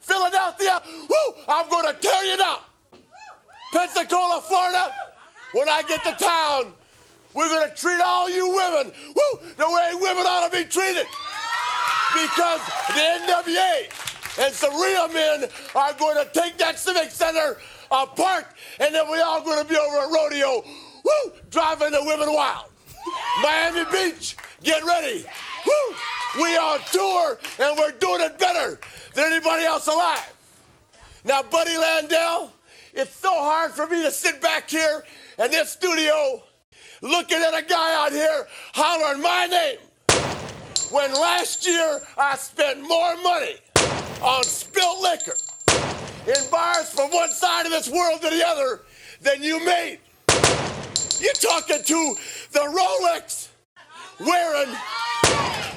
Philadelphia, woo, I'm gonna tear you down. Pensacola, Florida, when I get to town, we're gonna treat all you women, woo, the way women ought to be treated. Because the NWA and some real men are going to take that Civic Center apart, and then we're all going to be over at rodeo, woo, driving the women wild. Miami Beach, get ready. Woo! We on tour, and we're doing it better than anybody else alive. Now, Buddy Landel, it's so hard for me to sit back here in this studio looking at a guy out here hollering my name when last year I spent more money on spilt liquor in bars from one side of this world to the other than you made. You're talking to the Rolex wearing,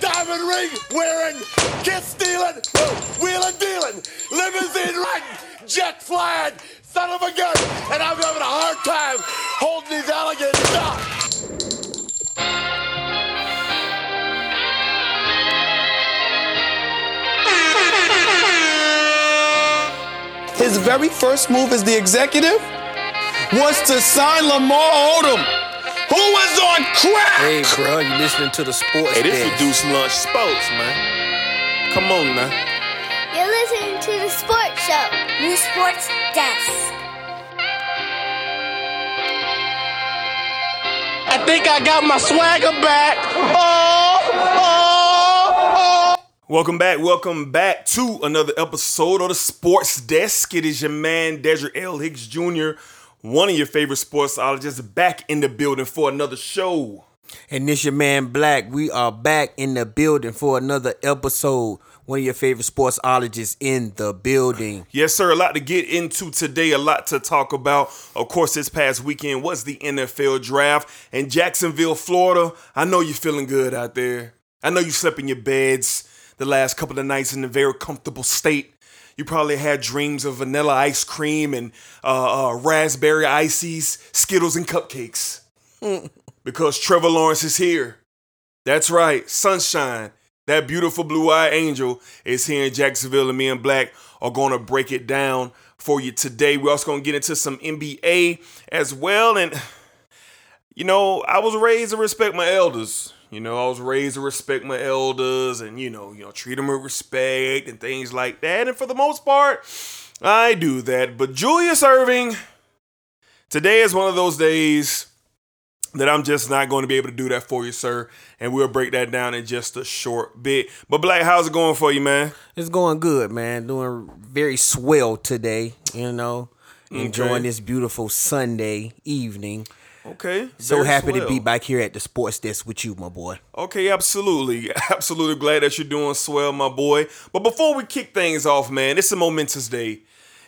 diamond ring wearing, kiss stealing, wheeling dealing, limousine riding, jet flying, son of a gun, and I'm having a hard time holding these alligators down. His very first move as the executive was to sign Lamar Odom, who was on crack. Hey, bro, you listening to the sports Hey, this desk. reduced lunch sports, man. Come on now. You're listening to the Sports Show. New Sports Desk. I think I got my swagger back. Oh, oh, oh. Welcome back, welcome back to another episode of the Sports Desk. It is your man, Desert L. Hicks Jr., one of your favorite sportsologists, back in the building for another show. And this your man Black. We are back in the building for another episode. One of your favorite sportsologists in the building. Yes, sir. A lot to get into today, a lot to talk about. Of course, this past weekend was the NFL draft in Jacksonville, Florida. I know you're feeling good out there. I know you slept in your beds the last couple of nights in a very comfortable state. You probably had dreams of vanilla ice cream and uh, uh, raspberry ices, Skittles, and cupcakes. because Trevor Lawrence is here. That's right, sunshine. That beautiful blue-eyed angel is here in Jacksonville, and me and Black are gonna break it down for you today. We're also gonna get into some NBA as well, and you know, I was raised to respect my elders. You know, I was raised to respect my elders, and you know, you know, treat them with respect and things like that. And for the most part, I do that. But Julius Erving, today is one of those days that I'm just not going to be able to do that for you, sir. And we'll break that down in just a short bit. But Black, how's it going for you, man? It's going good, man. Doing very swell today, you know. Enjoying Okay. this beautiful Sunday evening. Okay. So very happy to be back here at the sports desk with you, my boy. Okay, absolutely. Absolutely glad that you're doing swell, my boy. But before we kick things off, man, it's a momentous day.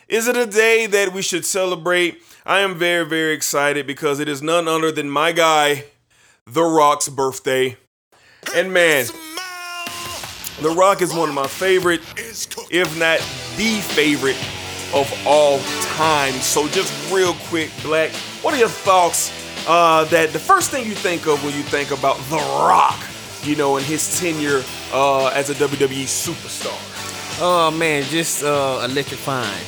Is it a day that we should celebrate? I am very, very excited because it is none other than my guy, The Rock's birthday. And man, The Rock is one of my favorite, if not the favorite of all time. So just real quick, Black, what are your thoughts uh, that the first thing you think of when you think about The Rock, you know, and his tenure uh, as a WWE superstar? Oh man, just uh electrifying.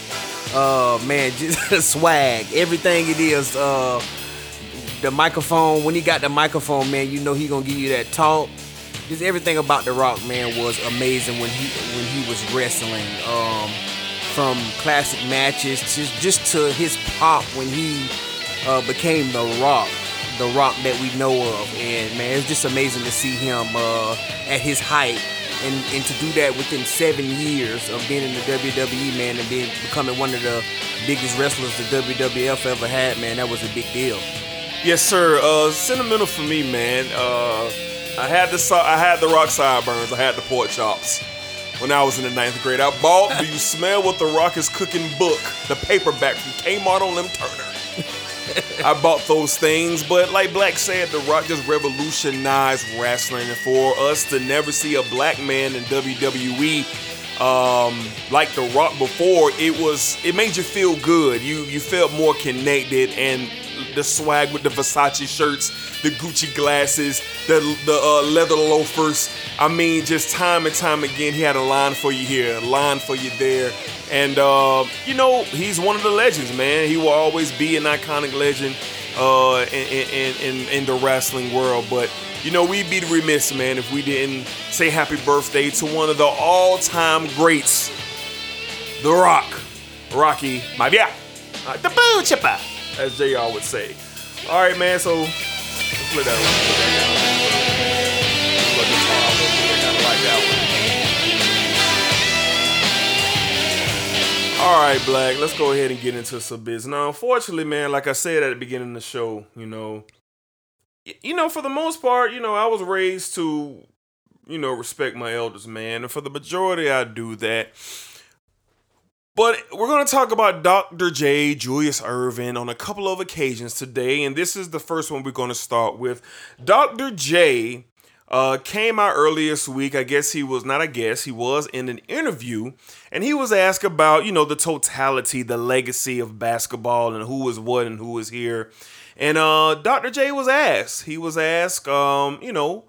Uh man, just swag. Everything it is. Uh the microphone, when he got the microphone, man, you know he gonna give you that talk. Just everything about The Rock, man, was amazing when he when he was wrestling. Um from classic matches just just to his pop when he uh, became The Rock, The Rock that we know of. And man, it's just amazing to see him uh, at his height and, and to do that within seven years of being in the WWE, man, and being becoming one of the biggest wrestlers the WWF ever had, man, that was a big deal. Yes, sir. Uh, sentimental for me, man. Uh, I had the I had the rock sideburns. I had the pork chops when I was in the ninth grade. I bought "Do You Smell What the Rock Is Cooking" book, the paperback from Kmart on Lem Turner. I bought those things, but like Black said, The Rock just revolutionized wrestling. And for us to never see a black man in WWE um, like The Rock before, it was it made you feel good. You you felt more connected, and the swag with the Versace shirts, the Gucci glasses, the the uh, leather loafers. I mean, just time and time again, he had a line for you here, a line for you there, and uh, you know he's one of the legends, man. He will always be an iconic legend uh, in, in, in in the wrestling world, but. You know, we'd be remiss, man, if we didn't say happy birthday to one of the all-time greats, The Rock, Rocky Maivia. The boo chipper, as JR would say. All right, man. So let's play that one. All right, Black. Let's go ahead and get into some business. Now, unfortunately, man, like I said at the beginning of the show, you know, you know, for the most part, you know, I was raised to, you know, respect my elders, man, and for the majority, I do that. But we're going to talk about Dr. J, Julius Irvin, on a couple of occasions today. And this is the first one we're going to start with. Dr. J uh, came out earlier this week. I guess he was, not I guess, he was in an interview. And he was asked about, you know, the totality, the legacy of basketball and who was what and who was here. And uh, Dr. J was asked, he was asked, um, you know,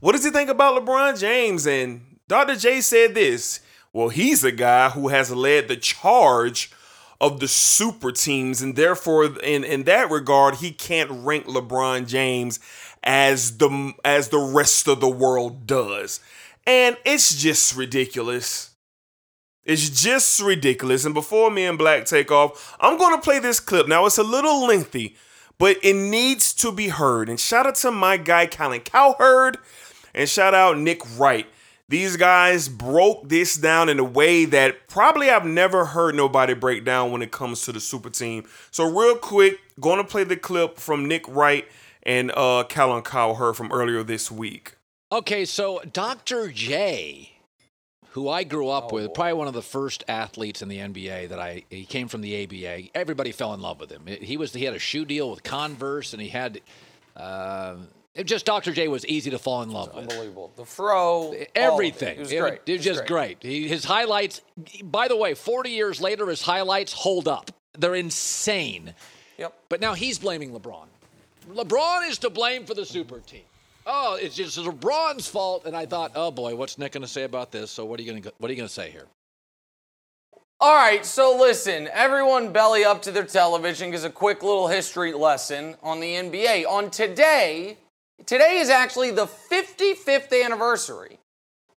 what does he think about LeBron James? And Dr. J said this. Well, he's a guy who has led the charge of the super teams, and therefore, in, in that regard, he can't rank LeBron James as the as the rest of the world does. And it's just ridiculous. It's just ridiculous. And before me and Black take off, I'm gonna play this clip. Now it's a little lengthy, but it needs to be heard. And shout out to my guy Colin Cowherd, and shout out Nick Wright. These guys broke this down in a way that probably I've never heard nobody break down when it comes to the super team. So real quick, going to play the clip from Nick Wright and uh Colin Cowherd from earlier this week. Okay, so Dr. J, who I grew up with, probably one of the first athletes in the NBA that I he came from the ABA. Everybody fell in love with him. He was he had a shoe deal with Converse, and he had uh, it just Dr. J was easy to fall in love with. Unbelievable. The fro, all of it. Everything. It was great. It was just great. He, his highlights, by the way, 40 years later, his highlights hold up. They're insane. Yep. But now he's blaming LeBron. LeBron is to blame for the super team. Oh, it's just LeBron's fault. And I thought, oh boy, what's Nick going to say about this? So what are you going to what are you going to say here? All right, so listen, everyone belly up to their television because a quick little history lesson on the NBA. On today, today is actually the 55th anniversary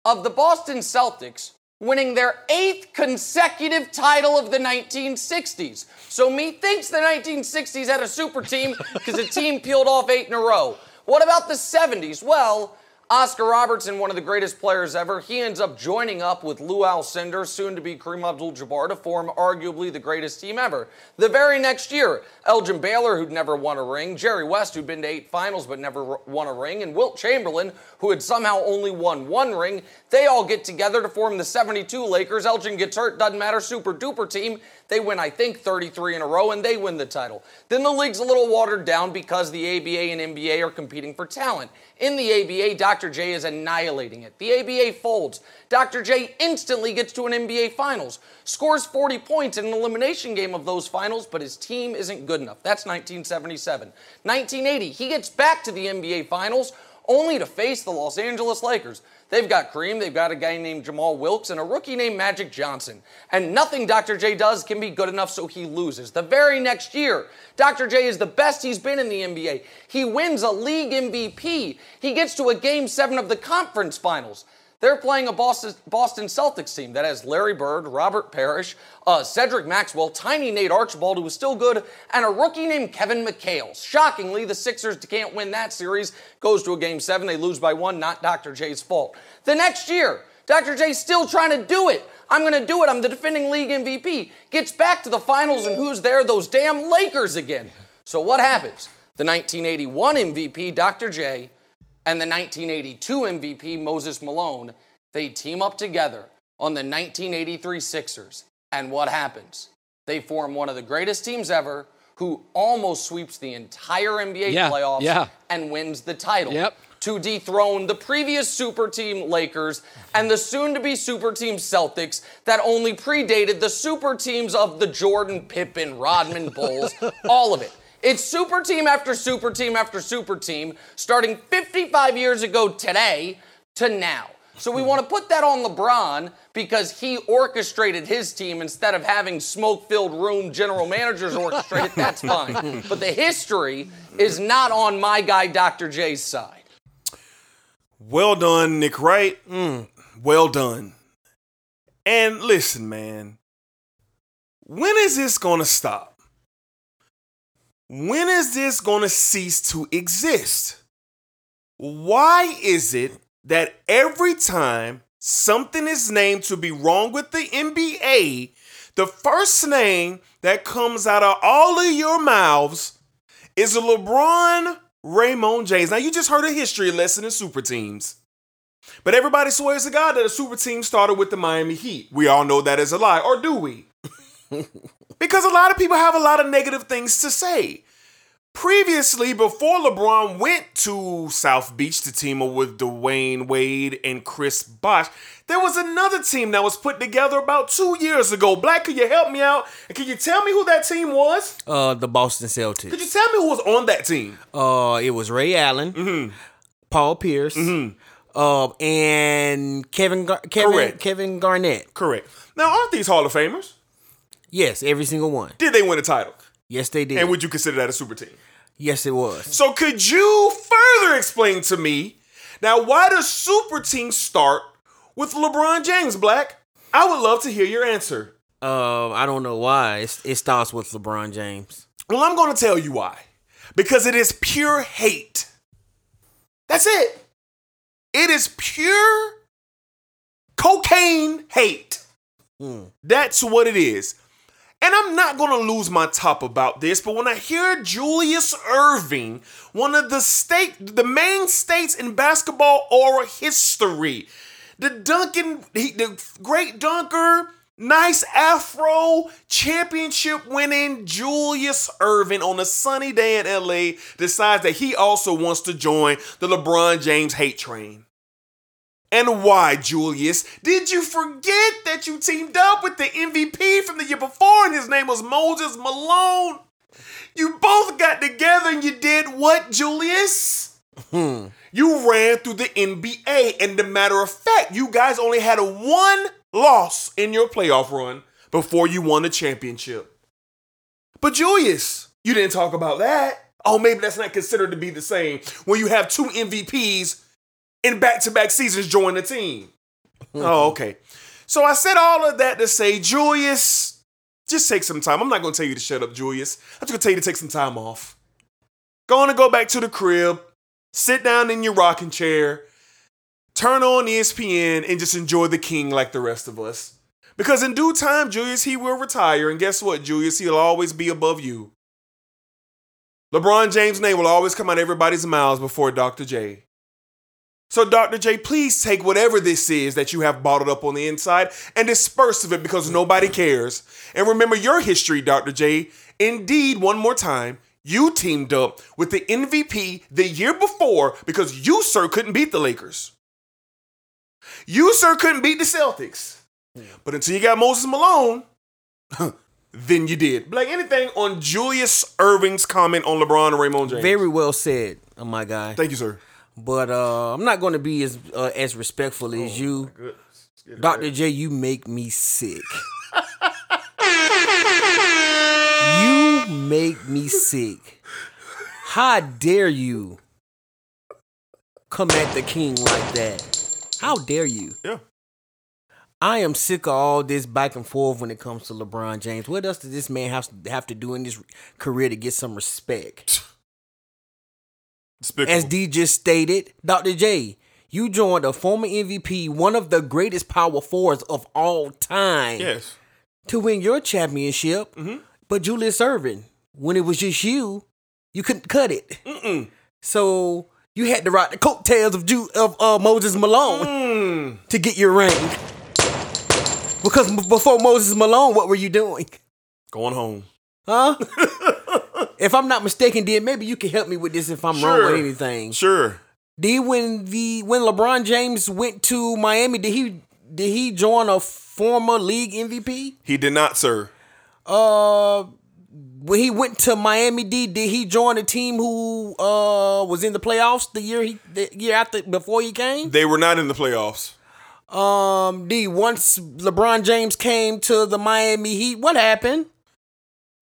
of the Boston Celtics winning their eighth consecutive title of the 1960s. So methinks the 1960s had a super team because the team peeled off eight in a row. What about the 70s? Well, Oscar Robertson, one of the greatest players ever, he ends up joining up with Lou Alcindor, soon to be Kareem Abdul-Jabbar, to form arguably the greatest team ever. The very next year, Elgin Baylor, who'd never won a ring, Jerry West, who'd been to eight finals but never won a ring, and Wilt Chamberlain, who had somehow only won one ring, they all get together to form the 72 Lakers. Elgin gets hurt, doesn't matter, super duper team. They win, I think, 33 in a row, and they win the title. Then the league's a little watered down because the ABA and NBA are competing for talent. In the ABA, Dr. J is annihilating it. The ABA folds. Dr. J instantly gets to an NBA Finals, scores 40 points in an elimination game of those finals, but his team isn't good enough. That's 1977. 1980, he gets back to the NBA Finals only to face the Los Angeles Lakers. They've got Kareem, they've got a guy named Jamal Wilkes, and a rookie named Magic Johnson. And nothing Dr. J does can be good enough, so he loses. The very next year, Dr. J is the best he's been in the NBA. He wins a league MVP. He gets to a game seven of the conference finals. They're playing a Boston, Boston Celtics team that has Larry Bird, Robert Parish, uh, Cedric Maxwell, Tiny Nate Archibald, who is still good, and a rookie named Kevin McHale. Shockingly, the Sixers can't win that series. Goes to a game seven, they lose by one, not Dr. J's fault. The next year, Dr. J's still trying to do it. I'm going to do it. I'm the defending league MVP. Gets back to the finals, and who's there? Those damn Lakers again. So what happens? The 1981 MVP, Dr. J, and the 1982 MVP, Moses Malone, they team up together on the 1983 Sixers. And what happens? They form one of the greatest teams ever who almost sweeps the entire NBA Yeah, playoffs yeah. and wins the title. Yep. To dethrone the previous super team Lakers and the soon to be super team Celtics that only predated the super teams of the Jordan, Pippen, Rodman Bulls, all of it. It's super team after super team after super team, starting 55 years ago today to now. So we want to put that on LeBron because he orchestrated his team instead of having smoke-filled room general managers orchestrate it. That's fine. But the history is not on my guy Dr. J's side. Well done, Nick Wright. Mm, well done. And listen, man. When is this gonna stop? When is this gonna cease to exist? Why is it that every time something is named to be wrong with the NBA, the first name that comes out of all of your mouths is a LeBron Raymond James. Now, you just heard a history lesson in super teams. But everybody swears to God that a super team started with the Miami Heat. We all know that is a lie, or do we? because a lot of people have a lot of negative things to say. Previously, before LeBron went to South Beach to team up with Dwyane Wade and Chris Bosh, there was another team that was put together about two years ago. Black, could you help me out? And can you tell me who that team was? Uh, the Boston Celtics. Could you tell me who was on that team? Uh, it was Ray Allen, Mm-hmm. Paul Pierce, uh, and Kevin Gar- Kevin Correct. Kevin Garnett. Correct. Now, aren't these Hall of Famers? Yes, every single one. Did they win a title? Yes, they did. And would you consider that a super team? yes, it was. So could you further explain to me now why does super team start with LeBron James, Black? I would love to hear your answer. Uh, I don't know why. It's, it starts with LeBron James. Well, I'm going to tell you why. Because it is pure hate. That's it. It is pure cocaine hate. That's what it is. And I'm not going to lose my top about this, but when I hear Julius Erving, one of the state the main states in basketball oral history, the Duncan, he, the great dunker, nice afro, championship winning Julius Erving on a sunny day in LA decides that he also wants to join the LeBron James hate train. And why, Julius? Did you forget that you teamed up with the MVP from the year before and his name was Moses Malone? You both got together and you did what, Julius? Hmm. You ran through the NBA, and the matter of fact, you guys only had a one loss in your playoff run before you won the championship. But Julius, you didn't talk about that. Oh, maybe that's not considered to be the same when you have two MVPs in back-to-back seasons join the team. oh, mm-hmm. okay. So I said all of that to say, Julius, just take some time. I'm not gonna tell you to shut up, Julius. I'm just gonna tell you to take some time off. Going to go back to the crib, sit down in your rocking chair, turn on ESPN, and just enjoy the king like the rest of us. Because in due time, Julius, he will retire, and guess what, Julius? He'll always be above you. LeBron James' name will always come out everybody's mouths before Dr. J. So, Dr. J, please take whatever this is that you have bottled up on the inside and disperse of it because nobody cares. And remember your history, Dr. J. Indeed, one more time, you teamed up with the MVP the year before because you, sir, couldn't beat the Lakers. You, sir, couldn't beat the Celtics. But until you got Moses Malone, then you did. Like anything on Julius Erving's comment on LeBron and Raymond James? Very well said, oh my guy. Thank you, sir. But uh, I'm not going to be as uh, as respectful as you, Dr. J. You make me sick. you make me sick. How dare you come at the king like that? How dare you? Yeah. I am sick of all this back and forth when it comes to LeBron James. What else does this man have have to do in his career to get some respect? Despicable. As D just stated, Dr. J, you joined a former MVP, one of the greatest power forwards of all time, yes. to win your championship. But Julius Erving, when it was just you, you couldn't cut it. So you had to ride the coattails of Ju- of uh, Moses Malone to get your ring. Because before Moses Malone, what were you doing? Going home. Huh? if I'm not mistaken, then maybe you can help me with this if I'm wrong with anything. Sure. Did when the when LeBron James went to Miami, did he did he join a former league MVP? He did not, sir. Uh, when he went to Miami D, did he join a team who uh was in the playoffs the year he the year after before he came? They were not in the playoffs. Um, D once LeBron James came to the Miami Heat, what happened?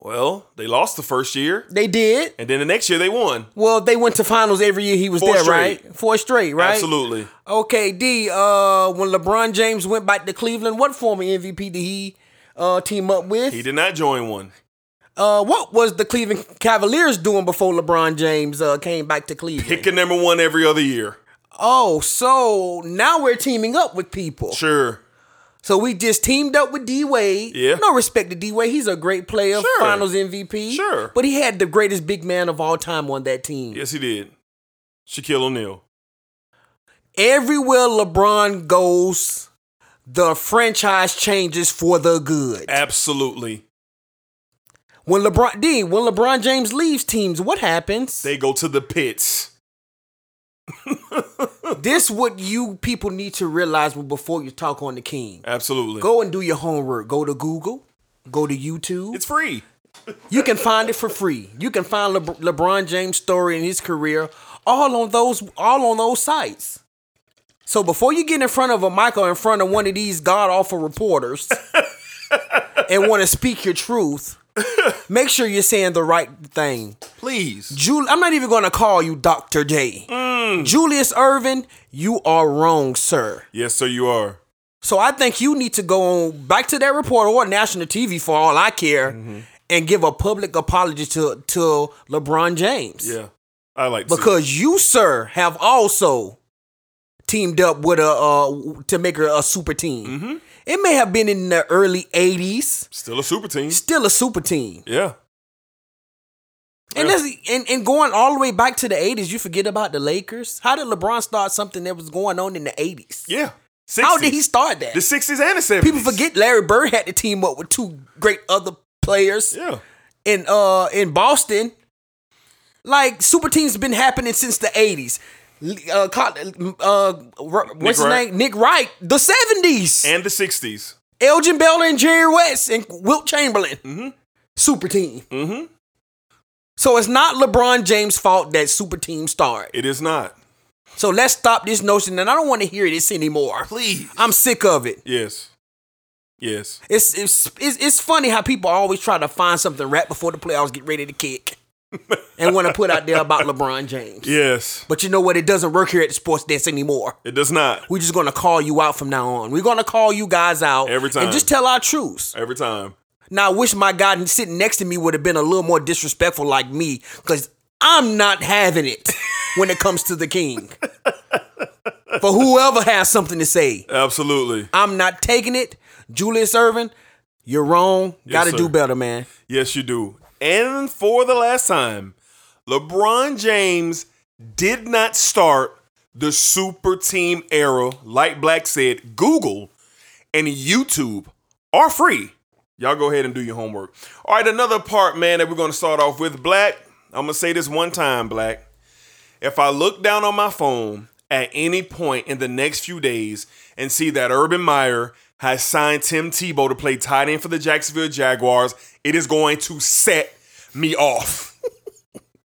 Well, they lost the first year, They did. and then the next year they won. Well, they went to finals every year he was Four there, straight. right? Four straight, right? Absolutely. Okay, D. Uh, when LeBron James went back to Cleveland, what former MVP did he uh team up with? He did not join one. Uh, what was the Cleveland Cavaliers doing before LeBron James uh came back to Cleveland? Picking number one every other year. Oh, so now we're teaming up with people. Sure. So we just teamed up with D Wade. Yeah. No respect to D Wade. He's a great player, Sure. finals MVP. Sure. But he had the greatest big man of all time on that team. Yes, he did. Shaquille O'Neal. Everywhere LeBron goes, the franchise changes for the good. Absolutely. When LeBron D, when LeBron James leaves teams, what happens? They go to the pits. this what you people need to realize before you talk on the king. Absolutely. Go and do your homework. Go to Google. Go to YouTube. It's free. You can find it for free. You can find Le- LeBron James' story and his career all on those all on those sites. So before you get in front of a mic or in front of one of these god awful reporters and want to speak your truth, make sure you're saying the right thing. Please. Jul- I'm not even going to call you Dr. J. Mm. Julius Irvin, you are wrong, sir. Yes, sir, you are. So I think you need to go on back to that reporter or national TV for all I care mm-hmm. and give a public apology to, to LeBron James. Yeah. I like Because you, sir, have also teamed up with a uh, to make a, a super team. Mm-hmm. It may have been in the early 80s. Still a super team. still a super team. Yeah. And, Yeah. this, and and going all the way back to the 80s, you forget about the Lakers. How did LeBron start something that was going on in the 80s? Yeah. 60s. How did he start that? The 60s and the 70s. People forget Larry Bird had to team up with two great other players Yeah. in uh in Boston. Like super teams been happening since the 80s. Uh, co- uh, what's his Wright. name? Nick Wright. The 70s. And the 60s. Elgin Baylor and Jerry West and Wilt Chamberlain. Super team. Mm-hmm. So it's not LeBron James' fault that super team started. It is not. So let's stop this notion, and I don't want to hear this anymore. Please. I'm sick of it. Yes. Yes. It's it's it's, it's funny how people always try to find something right before the playoffs get ready to kick, and want to put out there about LeBron James. Yes. But you know what? It doesn't work here at the sports desk anymore. It does not. We're just gonna call you out from now on. We're gonna call you guys out Every time. and just tell our truths. Every time. Now, I wish my guy sitting next to me would have been a little more disrespectful like me, because I'm not having it when it comes to the king. For whoever has something to say, Absolutely. I'm not taking it. Julius Irvin, you're wrong. Yes, Got to do better, man. Yes, you do. And for the last time, LeBron James did not start the super team era. Like Black said, Google and YouTube are free. Y'all go ahead and do your homework. All right, another part, man, that we're going to start off with. Black, I'm going to say this one time, Black. If I look down on my phone at any point in the next few days and see that Urban Meyer has signed Tim Tebow to play tight end for the Jacksonville Jaguars, it is going to set me off.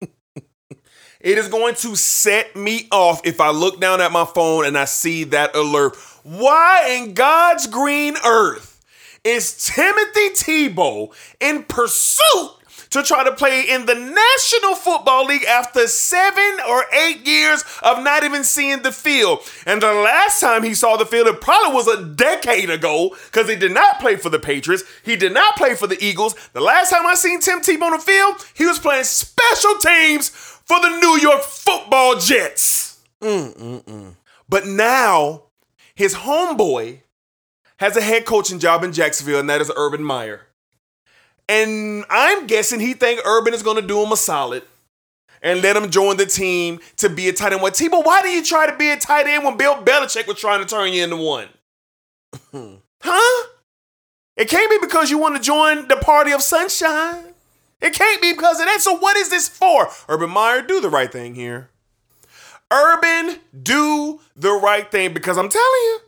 it is going to set me off if I look down at my phone and I see that alert. Why in God's green earth is Timothy Tebow in pursuit to try to play in the National Football League after seven or eight years of not even seeing the field. And the last time he saw the field, it probably was a decade ago because he did not play for the Patriots. He did not play for the Eagles. The last time I seen Tim Tebow on the field, he was playing special teams for the New York Football Jets. Mm-mm-mm. But now, his homeboy has a head coaching job in Jacksonville, and that is Urban Meyer. And I'm guessing he think Urban is to do him a solid and let him join the team to be a tight end. What Tebow? Why do you try to be a tight end when Bill Belichick was trying to turn you into one? huh? It can't be because you want to join the party of sunshine. It can't be because of that. So what is this for? Urban Meyer, do the right thing here. Urban, do the right thing because I'm telling you,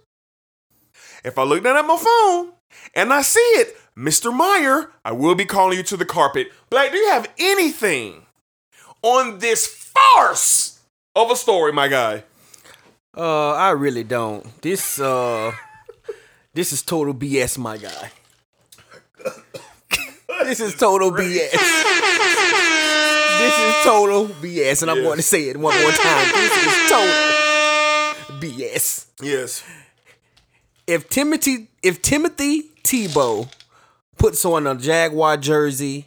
if I look down at my phone and I see it, Mr. Meyer, I will be calling you to the carpet. Black, do you have anything on this farce of a story, my guy? Uh, I really don't. This uh, this is total BS, my guy. this is total BS. this is total BS, and I'm going to say it one more time. This is total BS. Yes. If Timothy, if Timothy Tebow puts on a Jaguar jersey,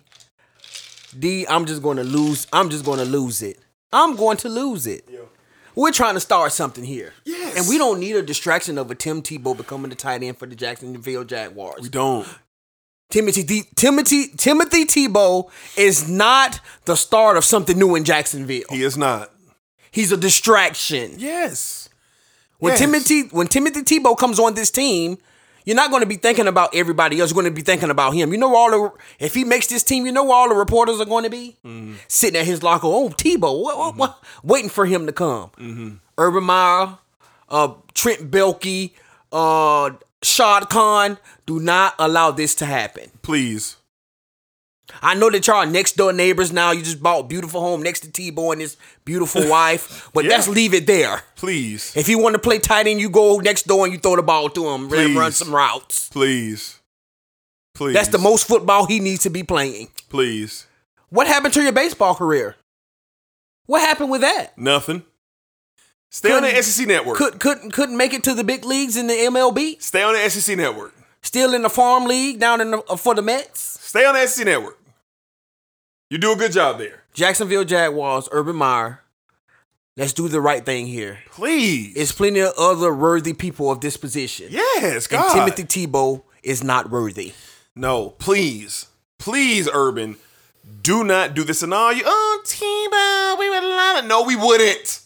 D, I'm just going to lose. I'm just going to lose it. I'm going to lose it. We're trying to start something here. Yes. And we don't need a distraction of a Tim Tebow becoming the tight end for the Jacksonville Jaguars. We don't. Timothy Timothy Timothy Tebow is not the start of something new in Jacksonville. He is not. He's a distraction. Yes. When Yes. Timothy when Timothy Tebow comes on this team, you're not going to be thinking about everybody else. You're going to be thinking about him. You know where all the if he makes this team, you know where all the reporters are going to be sitting at his locker. Oh, Tebow, what, what, what? waiting for him to come. Urban Meyer, uh, Trent Baalke, uh, Shad Khan. Do not allow this to happen. Please. I know that y'all are next door neighbors now. You just bought a beautiful home next to Tebow and his beautiful wife, but Yeah. let's leave it there. Please. If you want to play tight end, you go next door and you throw the ball to him, let him run some routes. Please. Please. That's the most football he needs to be playing. Please. What happened to your baseball career? What happened with that? Nothing. Stay on the Couldn't- SEC network. Could, couldn't couldn't make it to the big leagues in the MLB. Stay on the SEC network. Still in the farm league down in the, uh, for the Mets. Stay on the SEC network. You do a good job there. Jacksonville Jaguars, Urban Meyer. Let's do the right thing here. Please. There's plenty of other worthy people of this position. yes, God. and Timothy Tebow is not worthy. No, please. Please, Urban. Do not do this. And all you, oh, Tebow, we would love it. No, we wouldn't.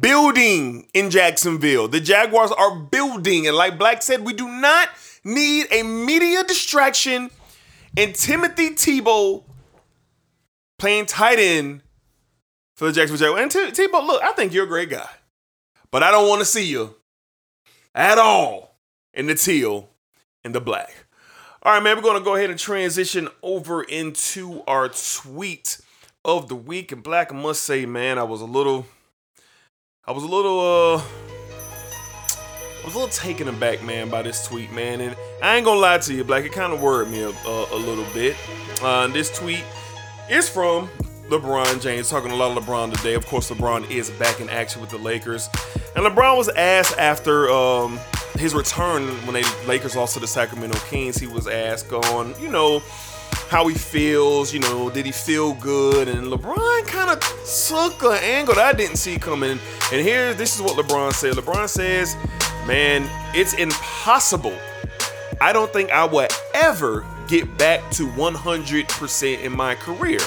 Building in Jacksonville. The Jaguars are building. And like Black said, we do not need a media distraction and Timothy Tebow playing tight end for the Jacksonville Jaguars. And T- Tebow, look, I think you're a great guy. But I don't want to see you at all in the teal and the black. All right, man, we're going to go ahead and transition over into our tweet of the week. And Black, I must say, man, I was a little, I was a little, uh, I was a little taken aback, man, by this tweet, man. And I ain't gonna lie to you, Black, it kind of worried me a, a, a little bit. Uh, this tweet is from LeBron James, talking a lot of LeBron today. Of course, LeBron is back in action with the Lakers. And LeBron was asked after um, his return when they Lakers lost to the Sacramento Kings, he was asked on, you know, how he feels, you know, did he feel good? And LeBron kind of took an angle that I didn't see coming. And here, this is what LeBron said. LeBron says, man, it's impossible. I don't think I will ever get back to 100% in my career.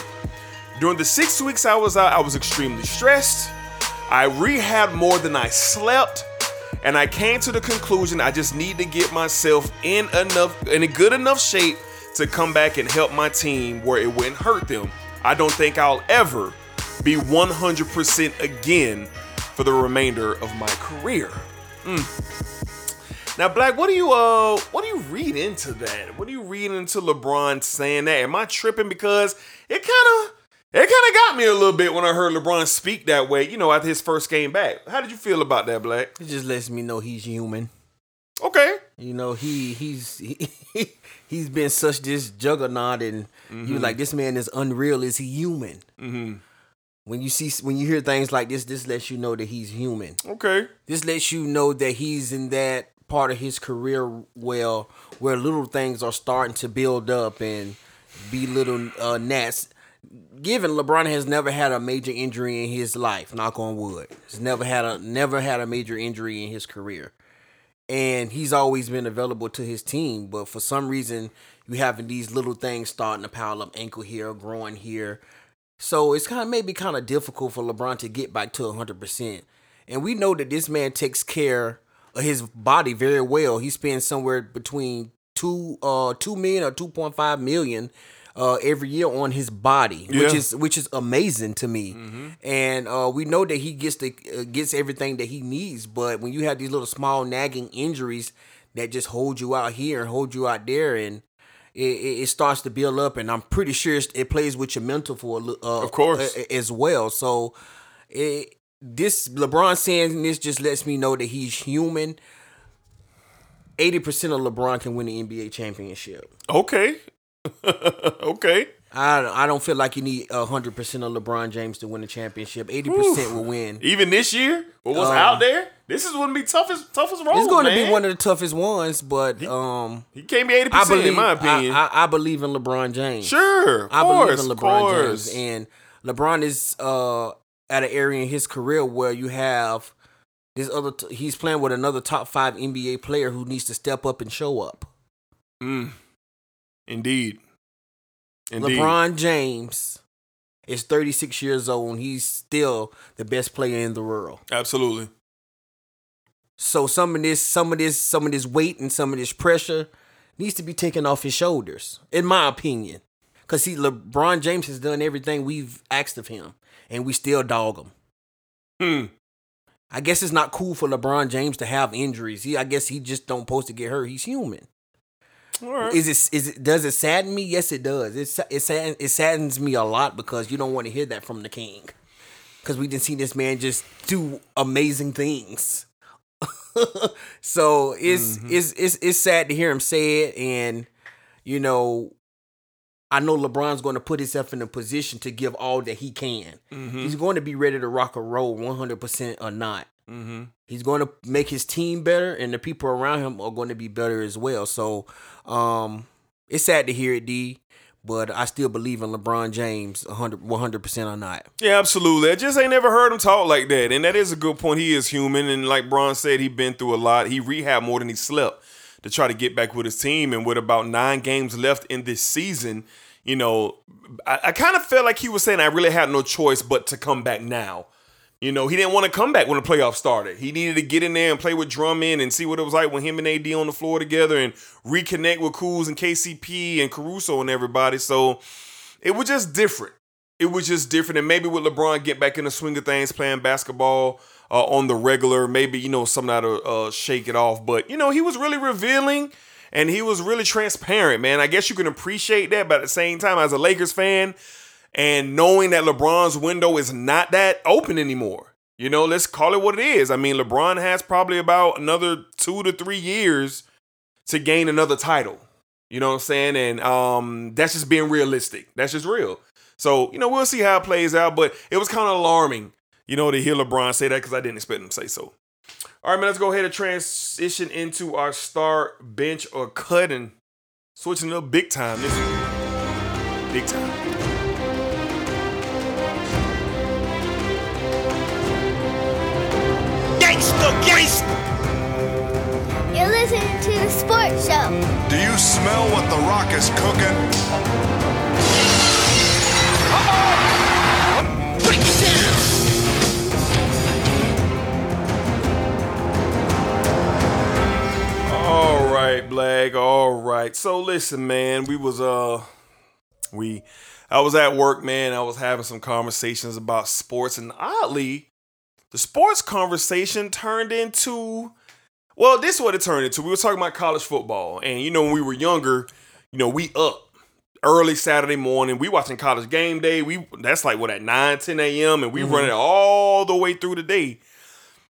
During the six weeks I was out, I was extremely stressed. I rehabbed more than I slept. And I came to the conclusion I just need to get myself in enough in a good enough shape to come back and help my team where it wouldn't hurt them. I don't think I'll ever be 100% again for the remainder of my career. Mm. Now, Black, what do you uh, what do you read into that? What do you read into LeBron saying that? Am I tripping because it kind of it kind of got me a little bit when I heard LeBron speak that way? You know, after his first game back. How did you feel about that, Black? It just lets me know he's human. Okay. You know, he he's he, he's been such this juggernaut, and you're like, this man is unreal. Is he human? Mm-hmm. When you see when you hear things like this, this lets you know that he's human. Okay. This lets you know that he's in that part of his career well where little things are starting to build up and be little uh, gnats. Given LeBron has never had a major injury in his life, knock on wood. He's never had a never had a major injury in his career. And he's always been available to his team, but for some reason you having these little things starting to pile up ankle here, growing here. So it's kind of maybe kind of difficult for LeBron to get back to 100%. And we know that this man takes care of his body very well. He spends somewhere between 2 uh 2 million or 2.5 million uh every year on his body, which is which is amazing to me. And uh we know that he gets the uh, gets everything that he needs, but when you have these little small nagging injuries that just hold you out here and hold you out there, and it, it, starts to build up. And I'm pretty sure it's- it plays with your mental for uh, Of course. as well. So it, this LeBron saying this just lets me know that he's human. Eighty percent of LeBron can win the NBA championship. Okay. okay. I I don't feel like you need hundred percent of LeBron James to win the championship. Eighty percent will win. Even this year, with what's Um, out there, this is going to be toughest toughest role. It's going to be one of the toughest ones, but um, He can't be eighty I percent believe in my opinion. I, I, I believe in LeBron James. sure, of I course, believe in LeBron. James, and LeBron is uh at an area in his career where you have this other. T- he's playing with another top five NBA player who needs to step up and show up. Mm. Indeed. Indeed. LeBron James is 36 years old and he's still the best player in the world. Absolutely. So some of this, some of this, some of this weight and some of this pressure needs to be taken off his shoulders, in my opinion. Cause see, LeBron James has done everything we've asked of him, and we still dog him. Hmm. I guess it's not cool for LeBron James to have injuries. He, I guess he just don't supposed to get hurt. He's human. Right. Is it? Is it? Does it sadden me? Yes, it does. It it sadden, it saddens me a lot because you don't want to hear that from the king. Because we didn't see this man just do amazing things. so it's it's it's it's sad to hear him say it, and you know, I know LeBron's going to put himself in a position to give all that he can. He's going to be ready to rock and roll, one hundred percent or not. mm-hmm. He's going to make his team better, and the people around him are going to be better as well. So, um, it's sad to hear it, D, but I still believe in LeBron James 100 percent or not. Yeah, absolutely. I just ain't never heard him talk like that. And that is a good point. He is human. And like Braun said, he been through a lot. He rehabbed more than he slept to try to get back with his team. And with about nine games left in this season, you know, I, I kind of felt like he was saying I really had no choice but to come back now. You know, he didn't want to come back when the playoffs started. He needed to get in there and play with Drummond and see what it was like when him and AD on the floor together and reconnect with Kuz and KCP and Caruso and everybody. So it was just different. It was just different. And maybe with LeBron get back in the swing of things, playing basketball uh, on the regular, maybe, you know, something that'll uh, shake it off. But, you know, he was really revealing and he was really transparent, man. I guess you can appreciate that. But at the same time, as a Lakers fan, and knowing that LeBron's window is not that open anymore. You know, let's call it what it is. I mean, LeBron has probably about another two to three years to gain another title. You know what I'm saying? And um, that's just being realistic. That's just real. So, you know, we'll see how it plays out. But it was kind of alarming, you know, to hear LeBron say that because I didn't expect him to say so. All right, man, let's go ahead and transition into our start, bench, or cutting. switching up big time. This big time. You're listening to the Sports Show. Do you smell what The Rock is cooking? All right, Black. All right. So listen, man, we was uh we I was at work, man. I was having some conversations about sports and oddly, the sports conversation turned into well, this is what it turned into. We were talking about college football. And you know, when we were younger, you know, we up early Saturday morning. We watching college game day. We that's like what at 9, 10 a.m. and we running all the way through the day.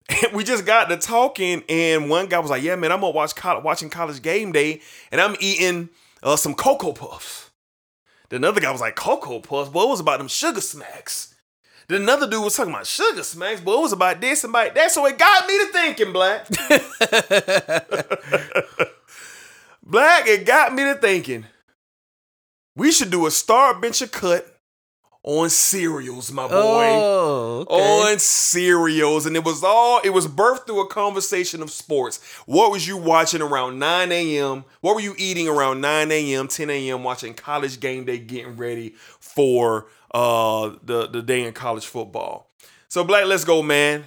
And we just got to talking, and one guy was like, "Yeah, man, I'm gonna watch college, watching college game day, and I'm eating uh, some cocoa puffs." Then another guy was like, "Cocoa puffs, it was about them sugar smacks." Then another dude was talking about sugar smacks, but it was about this and about that. So it got me to thinking, Black. Black, it got me to thinking. We should do a star bench or cut on cereals, my boy Oh, on cereals, and it was all it was birthed through a conversation of sports. What was you watching around 9 a.m.? What were you eating around 9 a.m., 10 a.m. watching college game day, getting ready for uh the, the day in college football? So Black, let's go, man.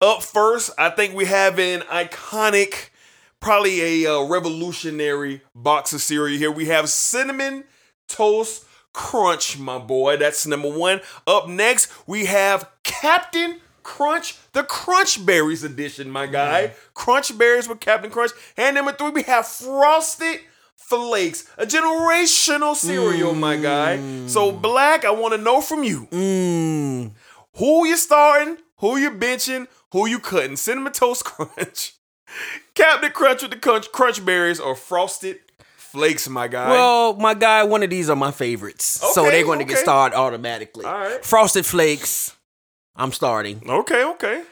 Up first, I think we have an iconic, probably a uh, revolutionary box of cereal here. We have cinnamon toast crunch, my boy. That's number one. Up next, we have Captain Crunch, the Crunch Berries edition, my guy. Crunch Berries with Captain Crunch. And number three, we have Frosted Flakes, a generational cereal, my guy. So, mm. Black, I want to know from you. Mm. Who you starting? Who you benching? Who you cutting? Cinnamon Toast Crunch, Captain Crunch with the crunch, crunch berries, or Frosted Flakes, my guy. Well, my guy, one of these are my favorites. so they're going to get okay. started automatically. Right. Frosted Flakes, I'm starting. okay, okay,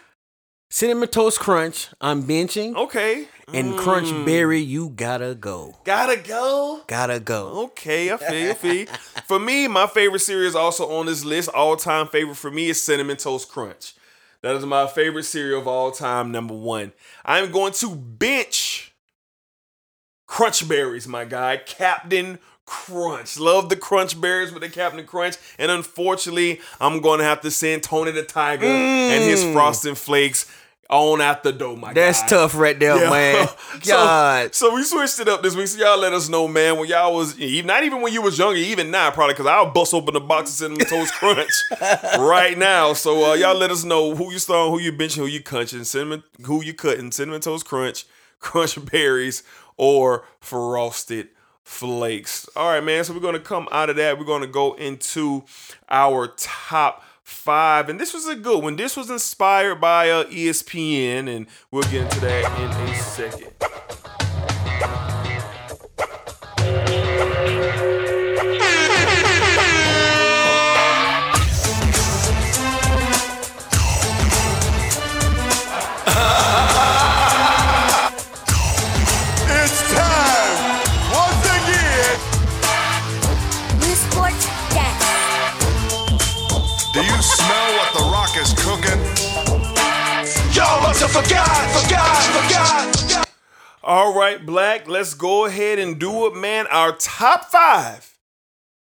Cinnamon Toast Crunch, I'm benching. okay. And mm. Crunch Berry, you gotta go. Gotta go. Gotta go. Okay, I feel, I feel. For me, my favorite cereal is also on this list. All time favorite for me is Cinnamon Toast Crunch. That is my favorite cereal of all time, number one. I'm going to bench Crunch Berries, my guy. Captain Crunch. Love the Crunch Berries with the Captain Crunch. And unfortunately, I'm going to have to send Tony the Tiger and his mm. Frosted Flakes on out the door, my That's tough right there, Yeah. man. God. so we switched it up this week. So y'all let us know, man. When y'all was not even when you was younger, even now, probably because I'll bust open the box of cinnamon toast crunch right now. So uh, y'all let us know who you starting, who you benching, who you crunching, cinnamon, who you cutting, cinnamon toast crunch, crunch berries, or frosted flakes. All right, man. So we're gonna come out of that. We're gonna go into our top five, and this was a good one. This was inspired by uh, ESPN, and we'll get into that in a second. Forgot. All right, Black, let's go ahead and do it, man. Our top five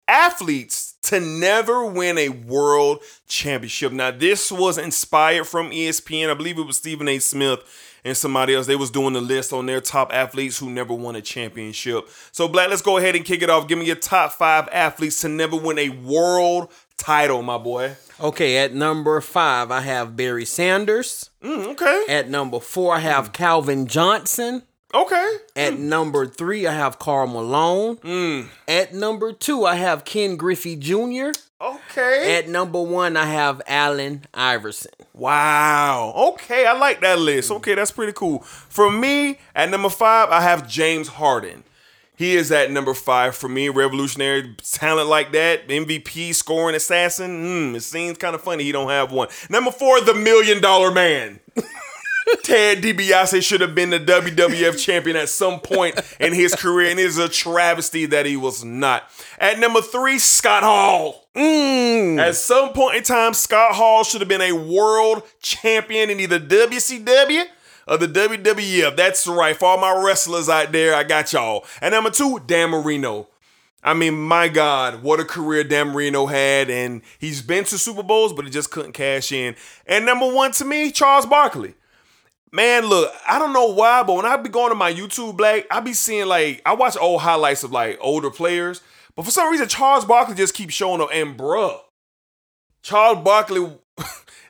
athletes to never win a world championship. Now, this was inspired from ESPN. I believe it was Stephen A. Smith and somebody else. They was doing the list on their top athletes who never won a championship. So, Black, let's go ahead and kick it off. Give me your top five athletes to never win a world title, my boy. Okay, at number five, I have Barry Sanders. Mm, okay. At number four, I have Calvin Johnson. Okay. At number three, I have Karl Malone. Mm. At number two, I have Ken Griffey Jr. Okay. At number one, I have Allen Iverson. Wow. Okay, I like that list. Okay, that's pretty cool. For me, at number five, I have James Harden. He is at number five for me. Revolutionary talent like that, MVP, scoring assassin. Hmm, it seems kind of funny he don't have one. Number four, the Million Dollar Man. Ted DiBiase should have been the WWF champion at some point in his career, and it is a travesty that he was not. At number three, Scott Hall. At some point in time, Scott Hall should have been a world champion in either WCW or the WWF. That's right. For all my wrestlers out there, I got y'all. And number two, Dan Marino. I mean, my God, what a career Dan Marino had. And he's been to Super Bowls, but he just couldn't cash in. And number one to me, Charles Barkley. Man, look, I don't know why, but when I be going to my YouTube black, I be seeing like I watch old highlights of like older players, but for some reason Charles Barkley just keeps showing up. And bruh, Charles Barkley,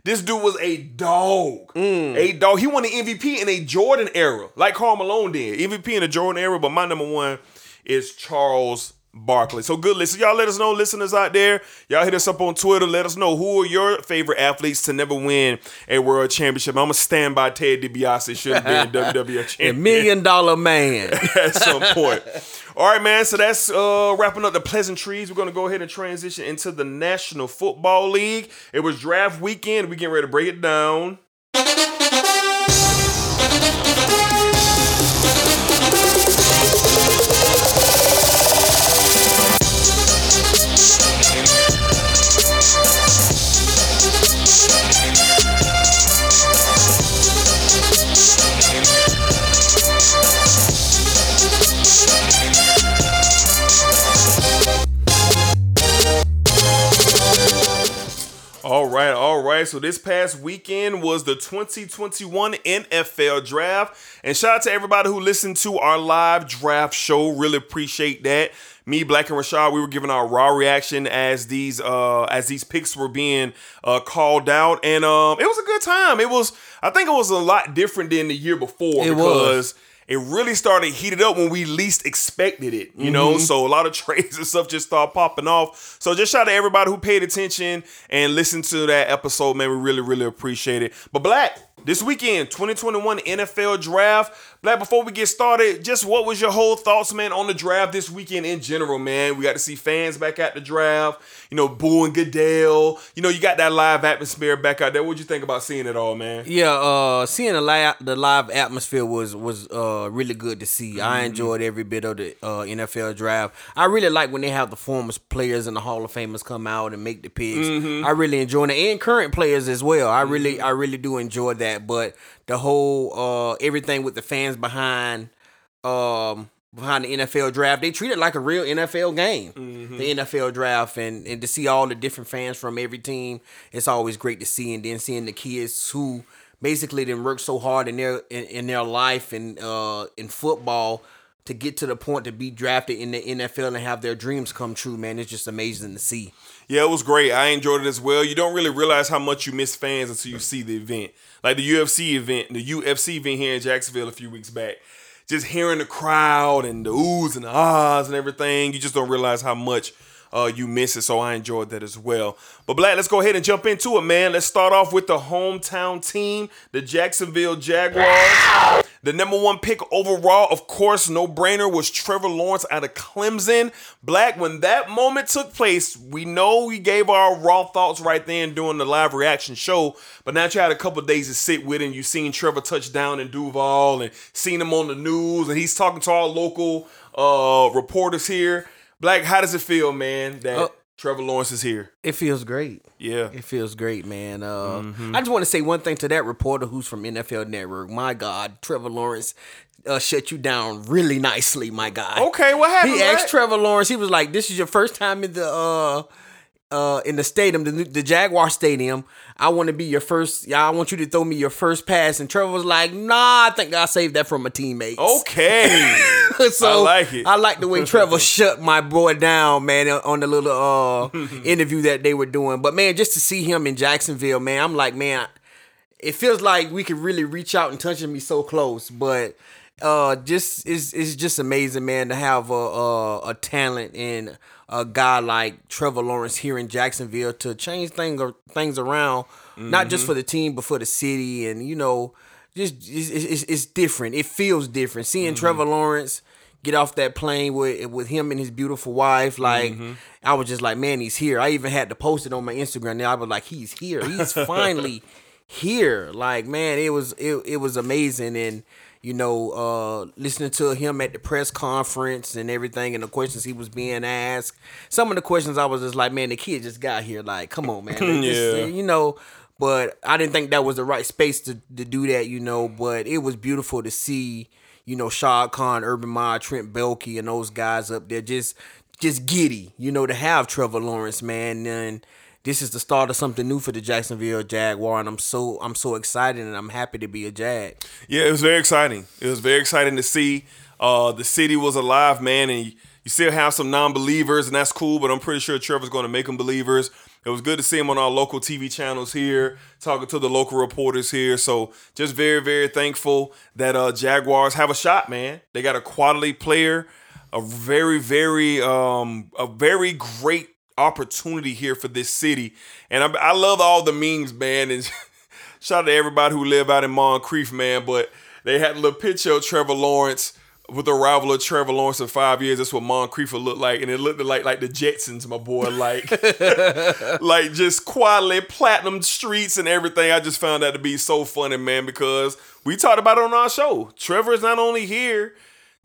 this dude was a dog, a dog. He won the MVP in a Jordan era, like Karl Malone did, MVP in the Jordan era. But my number one is Charles Barkley. So good listen. Y'all let us know, listeners out there. Y'all hit us up on Twitter. Let us know who are your favorite athletes to never win a world championship. I'm gonna stand by Ted DiBiase. Should have been WWF The champion Million Dollar Man. at some point. All right, man. So that's uh, wrapping up the pleasantries. We're gonna go ahead and transition into the National Football League. It was draft weekend. We getting ready to break it down. All right, all right. So this past weekend was the 2021 NFL draft. And shout out to everybody who listened to our live draft show. Really appreciate that. me, Black and Rashad, we were giving our raw reaction as these uh as these picks were being uh called out, and um it was a good time. It was I think it was a lot different than the year before It because it really started heated up when we least expected it, you know. Mhm. So a lot of trades and stuff just started popping off. So just shout out to everybody who paid attention and listened to that episode, man. We really, really appreciate it. But Black, this weekend, 2021 NFL Draft. Black, before we get started, just what was your whole thoughts, man, on the draft this weekend in general, man? We got to see fans back at the draft, you know, Boo and Goodell. You know, you got that live atmosphere back out there. What'd you think about seeing it all, man? Yeah, uh, seeing the live the live atmosphere was was uh really good to see. I Mhm. enjoyed every bit of the uh, NFL draft. I really like when they have the former players and the Hall of Famers come out and make the picks. Mhm. I really enjoy it, and current players as well. I really I really do enjoy that. But the whole uh everything with the fans behind um behind the NFL draft, they treat it like a real NFL game. The NFL draft and and to see all the different fans from every team, it's always great to see. And then seeing the kids who basically didn't work so hard in their in, in their life and uh in football to get to the point to be drafted in the NFL and have their dreams come true, man. It's just amazing to see. Yeah, it was great. I enjoyed it as well. You don't really realize how much you miss fans until you see the event. Like the UFC event, the UFC event here in Jacksonville a few weeks back. Just hearing the crowd and the oohs and the ahs and everything, you just don't realize how much uh, you miss it. So I enjoyed that as well. But Black, let's go ahead and jump into it, man. Let's start off with the hometown team, the Jacksonville Jaguars. The number one pick overall, of course, no brainer, was Trevor Lawrence out of Clemson. Black, when that moment took place, we know we gave our raw thoughts right then during the live reaction show. But now you had a couple days to sit with it, and you've seen Trevor touch down in Duval and seen him on the news, and he's talking to our local uh, reporters here. Black, how does it feel, man, that Trevor Lawrence is here? It feels great. Yeah. It feels great, man. Uh, Mhm. I just want to say one thing to that reporter who's from NFL Network. My God, Trevor Lawrence uh, shut you down really nicely, my God. Okay, what happened? He asked? Trevor Lawrence. He was like, "This is your first time in the uh, uh, in the stadium, the, the Jaguar Stadium. I want to be your first. Yeah, I want you to throw me your first pass." And Trevor was like, "Nah, I think I saved that from my teammates." Okay. so I like it. I like the way Trevor shut my boy down, man, on the little uh interview that they were doing. But man, just to see him in Jacksonville, man, I'm like, man, it feels like we could really reach out and touch him. He's so close, but uh, just it's it's just amazing, man, to have a a, a talent and a guy like Trevor Lawrence here in Jacksonville to change things things around, not just Mhm. for the team but for the city, and you know, just it's, it's, it's different. It feels different seeing Trevor Lawrence get off that plane with with him and his beautiful wife. Like Mhm. I was just like, man, he's here. I even had to post it on my Instagram. Now I was like, he's here. He's finally here. Like man, it was it it was amazing and. You know, uh, listening to him at the press conference and everything, and the questions he was being asked. Some of the questions I was just like, man, the kid just got here. Like, come on, man. Yeah. you know. But I didn't think that was the right space to, to do that, you know. But it was beautiful to see, you know, Shad Khan, Urban Meyer, Trent Baalke, and those guys up there just just giddy, you know, to have Trevor Lawrence, man. And this is the start of something new for the Jacksonville Jaguar, and I'm so I'm so excited and I'm happy to be a Jag. Yeah, it was very exciting. It was very exciting to see. Uh, the city was alive, man, and you, still have some non-believers, and that's cool. But I'm pretty sure Trevor's going to make them believers. It was good to see him on our local TV channels here, talking to the local reporters here. So just very, very thankful that uh, Jaguars have a shot, man. They got a quality player, a very, very, um, a very great opportunity here for this city, and I, I love all the memes, man. And shout out to everybody who live out in Moncrief, man. But they had a little picture of Trevor Lawrence with the arrival of Trevor Lawrence in five years. That's what Moncrief would look like, and it looked like like the Jetsons, my boy. Like, like just quality platinum streets and everything. I just found that to be so funny, man, because we talked about it on our show. Trevor is not only here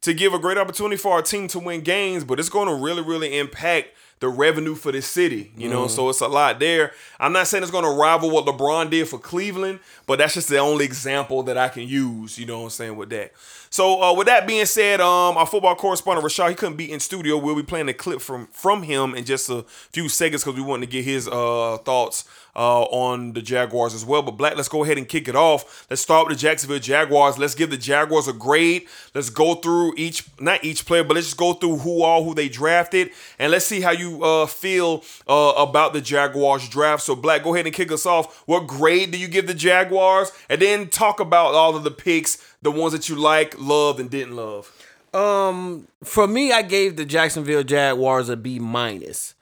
to give a great opportunity for our team to win games, but it's going to really, really impact the revenue for this city. You Mm-hmm. know, so it's a lot there. I'm not saying it's going to rival what LeBron did for Cleveland, but that's just the only example that I can use. You know what I'm saying with that. So uh, with that being said, um, our football correspondent Rashad he couldn't be in studio. We'll be playing a clip from from him in just a few seconds because we wanted to get his uh, thoughts uh, on the Jaguars as well. But Black, let's go ahead and kick it off. Let's start with the Jacksonville Jaguars. Let's give the Jaguars a grade. Let's go through each, not each player, but let's just go through who all who they drafted, and let's see how you uh, feel uh, about the Jaguars draft. So Black, go ahead and kick us off. What grade do you give the Jaguars? And then talk about all of the picks, the ones that you like, loved, and didn't love. Um, for me, I gave the Jacksonville Jaguars a B minus.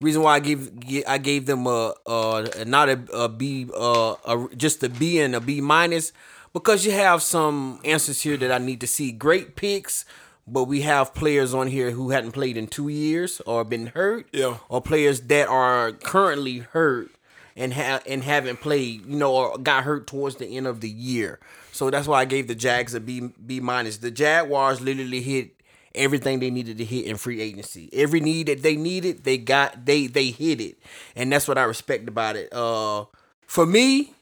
Reason why I gave I gave them a, a not a, a B uh a, just a B and a B minus because you have some answers here that I need to see. Great picks, but we have players on here who hadn't played in two years or been hurt, Yeah. or players that are currently hurt and have and haven't played, you know, or got hurt towards the end of the year. So that's why I gave the Jags a B B minus. The Jaguars literally hit everything they needed to hit in free agency. Every need that they needed, they got they they hit it. And that's what I respect about it. Uh for me,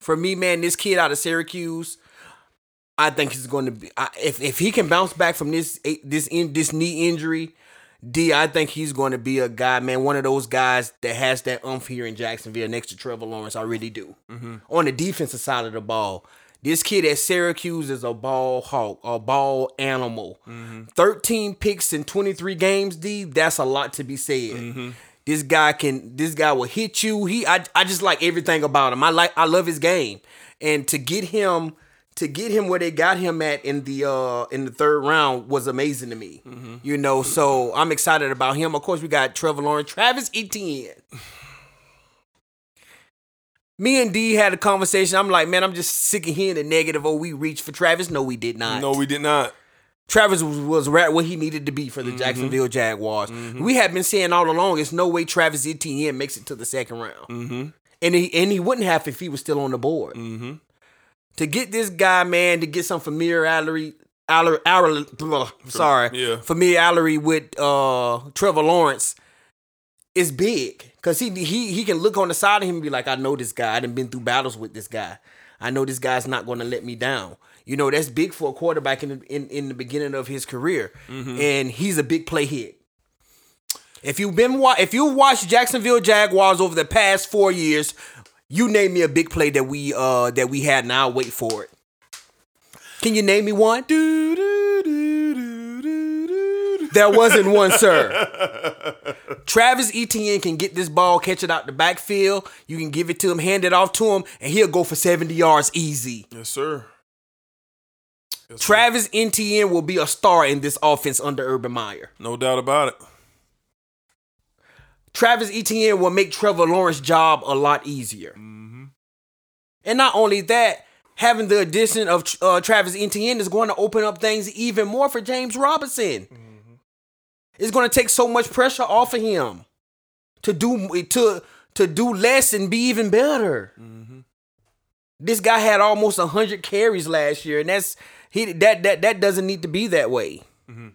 for me, man, this kid out of Syracuse, I think he's going to be I, if if he can bounce back from this this in this knee injury, D, I think he's going to be a guy, man, one of those guys that has that umph here in Jacksonville next to Trevor Lawrence. I really do. On the defensive side of the ball, this kid at Syracuse is a ball hawk, a ball animal. 13 picks in 23 games, D, that's a lot to be said. This guy can this guy will hit you. He I, I just like everything about him. I like I love his game. And to get him to get him where they got him at in the uh in the third round was amazing to me. You know, so I'm excited about him. Of course, we got Trevor Lawrence, Travis Etienne. Me and D had a conversation. I'm like, man, I'm just sick of hearing the negative. Oh, we reached for Travis. No, we did not. No, we did not. Travis was, was right where he needed to be for the Jacksonville Jaguars. We have been saying all along, it's no way Travis Etienne makes it to the second round, mm-hmm. and he and he wouldn't have if he was still on the board. Mm-hmm. To get this guy, man, to get some familiarity, aller, aller, blah, sorry, yeah. familiarity with uh, Trevor Lawrence is big because he he he can look on the side of him and be like, I know this guy. I done been through battles with this guy. I know this guy's not going to let me down. You know that's big for a quarterback in in, in the beginning of his career, and he's a big play hit. If you've been wa- if you watched Jacksonville Jaguars over the past four years, you name me a big play that we uh that we had, and I'll wait for it. Can you name me one? There wasn't one, sir. Travis Etienne can get this ball, catch it out the backfield. You can give it to him, hand it off to him, and he'll go for 70 yards easy. Yes, sir. Yes. Travis Etienne will be a star in this offense under Urban Meyer. No doubt about it. Travis Etienne will make Trevor Lawrence's job a lot easier. And not only that, having the addition of uh, Travis Etienne is going to open up things even more for James Robinson. It's going to take so much pressure off of him to do to to do less and be even better. Mm-hmm. This guy had almost hundred carries last year, and that's he that that that doesn't need to be that way. Mm-hmm.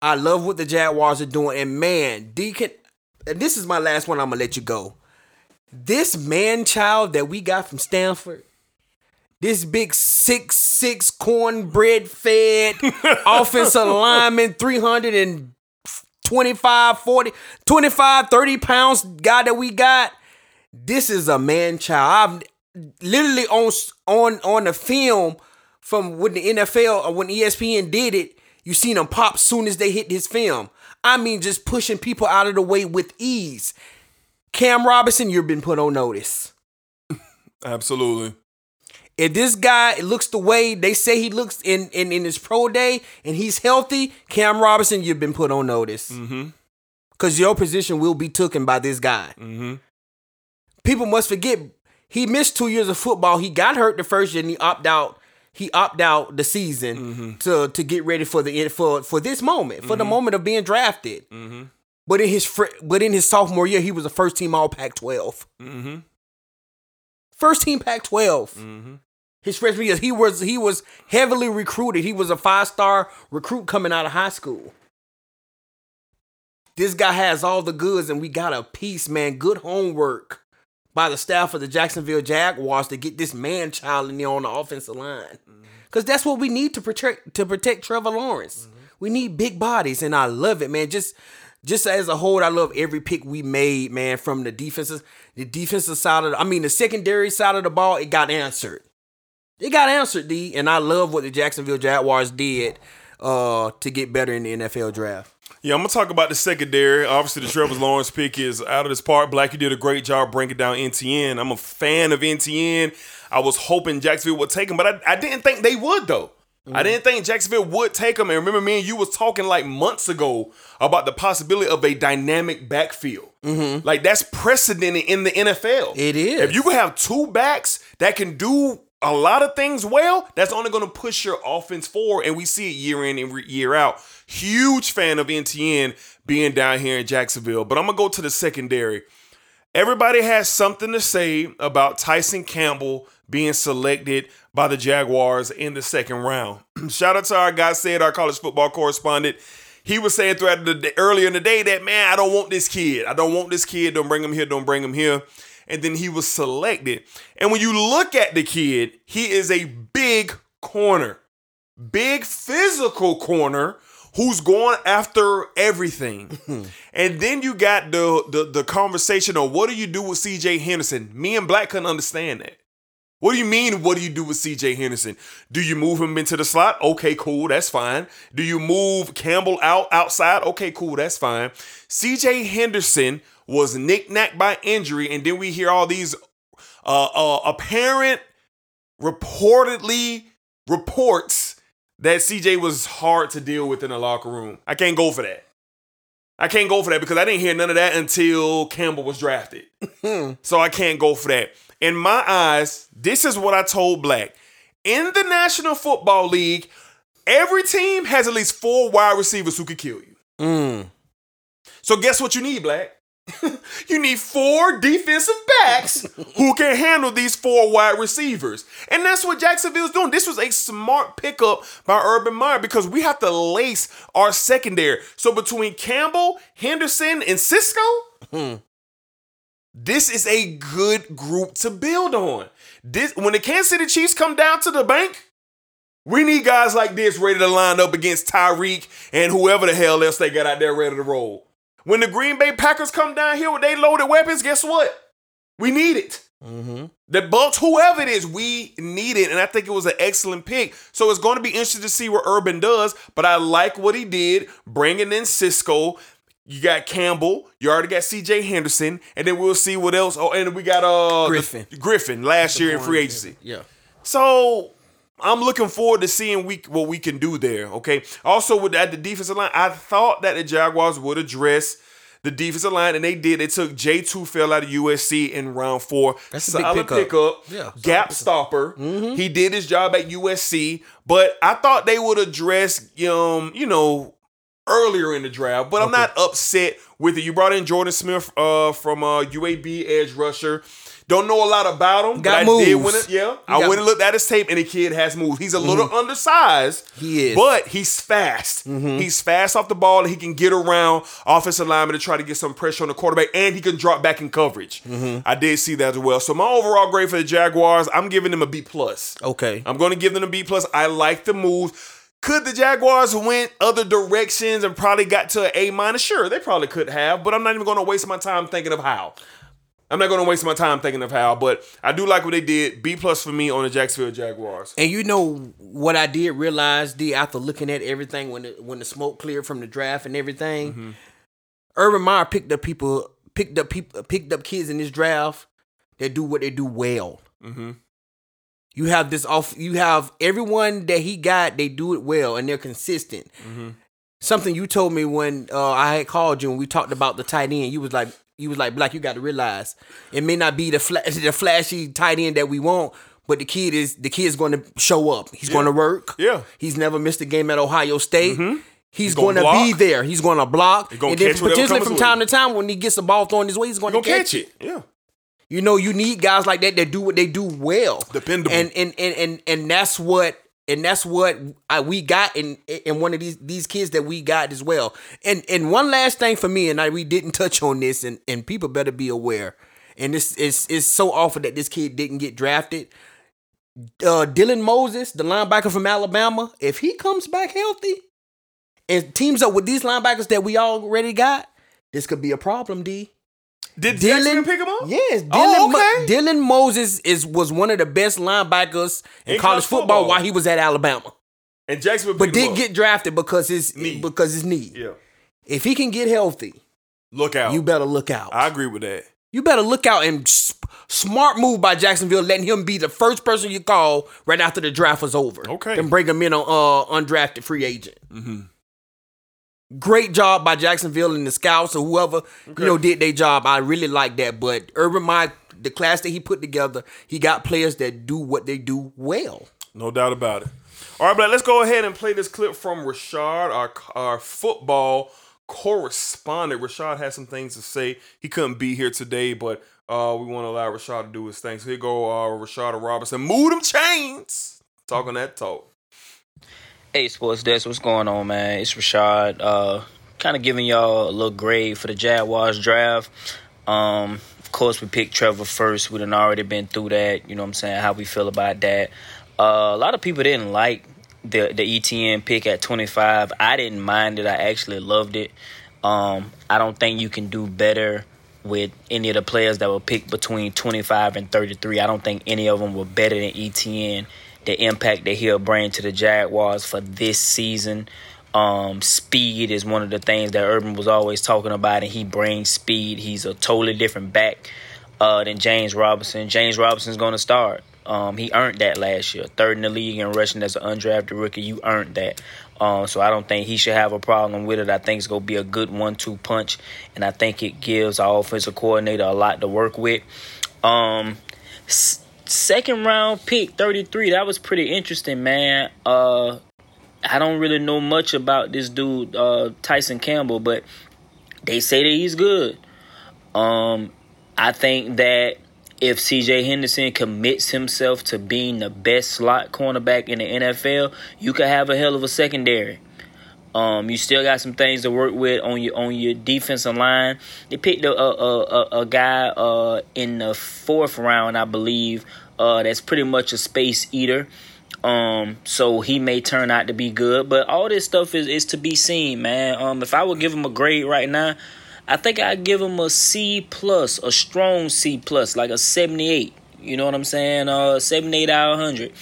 I love what the Jaguars are doing, and man, Deacon, and this is my last one. I'm gonna let you go. This man child that we got from Stanford, this big six six cornbread fed offensive lineman, 325, 40, 25, 30 pounds guy that we got. This is a man child. I've literally on on on the film from when the NFL or uh, when E ESPN did it, you seen him pop soon as they hit his film. I mean, just pushing people out of the way with ease. Cam Robinson, you've been put on notice. Absolutely. If this guy looks the way they say he looks in, in, in his pro day and he's healthy, Cam Robinson, you've been put on notice. Mm-hmm. Because your position will be taken by this guy. Mm-hmm. People must forget he missed two years of football. He got hurt the first year and he opted out. He opted out the season to to get ready for the for for this moment, for the moment of being drafted. But in his but in his sophomore year, he was a first team All Pac 12 First team Pac 12 mm-hmm. His freshman year, he was he was heavily recruited. He was a five star recruit coming out of high school. This guy has all the goods, and we got a piece, man. Good homework by the staff of the Jacksonville Jaguars to get this man child in there on the offensive line. Mm-hmm. Cause that's what we need to protect to protect Trevor Lawrence. Mm-hmm. We need big bodies, and I love it, man. Just just as a whole, I love every pick we made, man. From the defenses, the defensive side of, the, I mean, the secondary side of the ball, it got answered. It got answered, D, and I love what the Jacksonville Jaguars did uh, to get better in the NFL draft. Yeah, I'm gonna talk about the secondary. Obviously, the Trevor Lawrence pick is out of this part. Black, you did a great job breaking down Etienne. I'm a fan of Etienne. I was hoping Jacksonville would take him, but I, I didn't think they would though. I mm-hmm. didn't think Jacksonville would take him. And remember, me and you was talking like months ago about the possibility of a dynamic backfield. Mm-hmm. Like that's precedented in the NFL. It is. If you have two backs that can do a lot of things well, that's only going to push your offense forward. And we see it year in and year out. Huge fan of Etienne being down here in Jacksonville. But I'm going to go to the secondary. Everybody has something to say about Tyson Campbell being selected by the Jaguars in the second round. Shout out to our guy said, our college football correspondent. He was saying throughout the day, earlier in the day that man, I don't want this kid. I don't want this kid. Don't bring him here. Don't bring him here. And then he was selected. And when you look at the kid, he is a big corner, big physical corner who's going after everything. and then you got the, the the conversation of what do you do with CJ Henderson? Me and Black couldn't understand that. What do you mean? What do you do with CJ Henderson? Do you move him into the slot? Okay, cool, that's fine. Do you move Campbell out outside? Okay, cool, that's fine. CJ Henderson was knick-knacked by injury, and then we hear all these uh, uh, apparent, reportedly reports that CJ was hard to deal with in the locker room. I can't go for that. I can't go for that because I didn't hear none of that until Campbell was drafted. so I can't go for that. In my eyes, this is what I told Black. In the National Football League, every team has at least four wide receivers who could kill you. Mm. So guess what you need, Black? you need four defensive backs who can handle these four wide receivers. And that's what Jacksonville's doing. This was a smart pickup by Urban Meyer because we have to lace our secondary. So between Campbell, Henderson, and Cisco, hmm. This is a good group to build on. This when the Kansas City Chiefs come down to the bank, we need guys like this ready to line up against Tyreek and whoever the hell else they got out there ready to roll. When the Green Bay Packers come down here with they loaded weapons, guess what? We need it. Mm-hmm. The Bucks, whoever it is, we need it. And I think it was an excellent pick. So it's going to be interesting to see what Urban does. But I like what he did, bringing in Cisco. You got Campbell. You already got C.J. Henderson, and then we'll see what else. Oh, and we got uh the- Griffin. Griffin last year in free agency. Yeah. So I'm looking forward to seeing we what we can do there. Okay. Also, with at the defensive line, I thought that the Jaguars would address the defensive line, and they did. They took Jay Tufele out of USC in round four. That's a big Solid pickup. Yeah, solid Gap stopper. He did his job at USC, but I thought they would address um, you know, earlier in the draft. But I'm not upset with it. You brought in Jordan Smith uh from uh UAB edge rusher. Don't know a lot about him. Got but I did moves. win it. Yeah, He I went and looked at his tape, and the kid has moves. He's a little undersized. He is. but he's fast. He's fast off the ball. He can get around offensive lineman to try to get some pressure on the quarterback, and he can drop back in coverage. I did see that as well. So my overall grade for the Jaguars, I'm giving them a B plus. Okay. I'm going to give them a B plus. I like the move. Could the Jaguars went other directions and probably got to an A minus? Sure, they probably could have, but I'm not even going to waste my time thinking of how. I'm not going to waste my time thinking of how, but I do like what they did. B plus for me on the Jacksonville Jaguars. And you know what I did realize, D, after looking at everything when the when the smoke cleared from the draft and everything, Mm-hmm. Urban Meyer picked up people, picked up people, picked up kids in this draft that do what they do well. Mm-hmm. You have this off. You have everyone that he got. They do it well and they're consistent. Mm-hmm. Something you told me when uh, I had called you and we talked about the tight end. You was like, you was like, Black. You got to realize it may not be the fla- the flashy tight end that we want, but the kid is the kid's going to show up. He's going to work. Yeah. Mm-hmm. He's never missed a game at Ohio State. He's, gonna going to be there. He's going to block. gonna and then potentially from time to time when he gets the ball thrown his way, he's going to catch, catch it. Yeah. You know, you need guys like that that do what they do well. Dependable. And and and and, and that's what and that's what I, we got in in one of these these kids that we got as well. And and one last thing for me, and I we didn't touch on this, and and people better be aware. And this is it's so awful that this kid didn't get drafted. Uh, Dylan Moses, the linebacker from Alabama, if he comes back healthy and teams up with these linebackers that we already got, this could be a problem. D. Did Jacksonville pick him up? Yes, Dylan, Oh, Mo- okay. Dylan Moses is was one of the best linebackers in, In college football, football. while he was at Alabama, And Jacksonville but did get drafted because his Knee. because his knee. Yeah. If he can get healthy, Look out. you better look out. I agree with that. you better look out and smart move by Jacksonville, letting him be the first person you call right after the draft was over. Okay. then bring him in on uh, undrafted free agent. Great job by Jacksonville and the scouts or whoever you know did their job. I really like that. But Urban Meyer, the class that he put together, he got players that do what they do well. No doubt about it. All right, but let's go ahead and play this clip from Rashad, our our football correspondent. Rashad has some things to say. He couldn't be here today, but uh, we want to allow Rashad to do his thing. So here go uh, Rashad Robinson. Move them chains. Talking that talk. Hey, Sports Desk, what's going on, man? It's Rashad. Uh, kind of giving y'all a little grade for the Jaguars draft. Um, of course, we picked Trevor first. We done already been through that. You know what I'm saying? How we feel about that. Uh, a lot of people didn't like the the ETN pick at 25. I didn't mind it. I actually loved it. Um, I don't think you can do better with any of the players that were picked between 25 and 33. I don't think any of them were better than ETN. The impact that he'll bring to the Jaguars for this season. Um, speed is one of the things that Urban was always talking about, and he brings speed. He's a totally different back uh, than James Robinson. James Robinson's going to start. Um, he earned that last year, third in the league in rushing as an undrafted rookie. You earned that, um, so I don't think he should have a problem with it. I think it's going to be a good one-two punch, and I think it gives our offensive coordinator a lot to work with. Um, second round pick, thirty-three. That was pretty interesting, man. Uh, I don't really know much about this dude, uh, Tyson Campbell, but they say that he's good. Um, I think that if CJ Henderson commits himself to being the best slot cornerback in the NFL, you could have a hell of a secondary. Um, you still got some things to work with on your on your defensive line. They picked a a, a, a guy uh, in the fourth round, I believe. Uh, that's pretty much a space eater. Um, so he may turn out to be good, but all this stuff is, is to be seen, man. Um, if I would give him a grade right now, I think I'd give him a C plus, a strong C plus, like a seventy eight. You know what I'm saying? Uh, seventy eight out of hundred.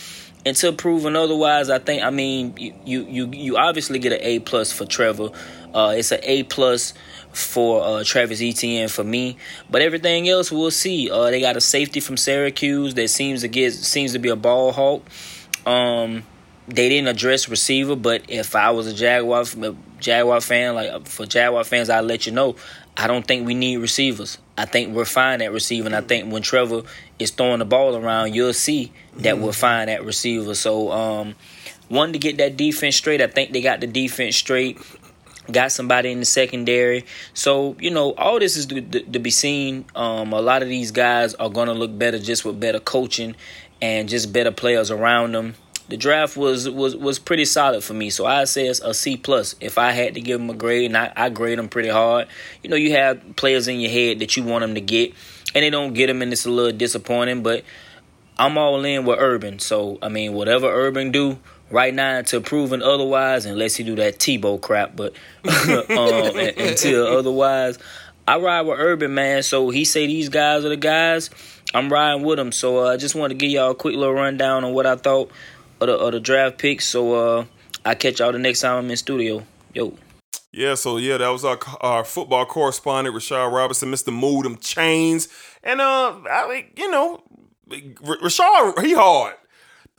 Until proven otherwise, I think. I mean, you you you, obviously get an A plus for Trevor. Uh, it's an A plus for uh, Travis Etienne for me. But everything else, we'll see. Uh, they got a safety from Syracuse that seems to get seems to be a ball hawk. Um, they didn't address receiver, but if I was a Jaguar a Jaguar fan, like for Jaguar fans, I'd let you know. I don't think we need receivers. I think we're fine at receiving. I think when Trevor is throwing the ball around, you'll see that we're fine at receiver. So, um, one to get that defense straight. I think they got the defense straight. Got somebody in the secondary. So, you know, all this is to, to, to be seen. Um, a lot of these guys are going to look better just with better coaching and just better players around them. The draft was was was pretty solid for me, so I say it's a C plus. If I had to give them a grade, and I, I grade them pretty hard. You know, you have players in your head that you want them to get, and they don't get them, and it's a little disappointing. But I'm all in with Urban, so I mean, whatever Urban do right now until proven otherwise, unless he do that Tebow crap, but um, until otherwise, I ride with Urban, man. So he say these guys are the guys. I'm riding with him. So uh, I just want to give y'all a quick little rundown on what I thought of the, of the draft picks. So uh, I catch y'all the next time I'm in studio. Yo. Yeah, so yeah, that was our our football correspondent Rashad Robinson, Mr. Them chains, and uh, I you know, Rashad he hard.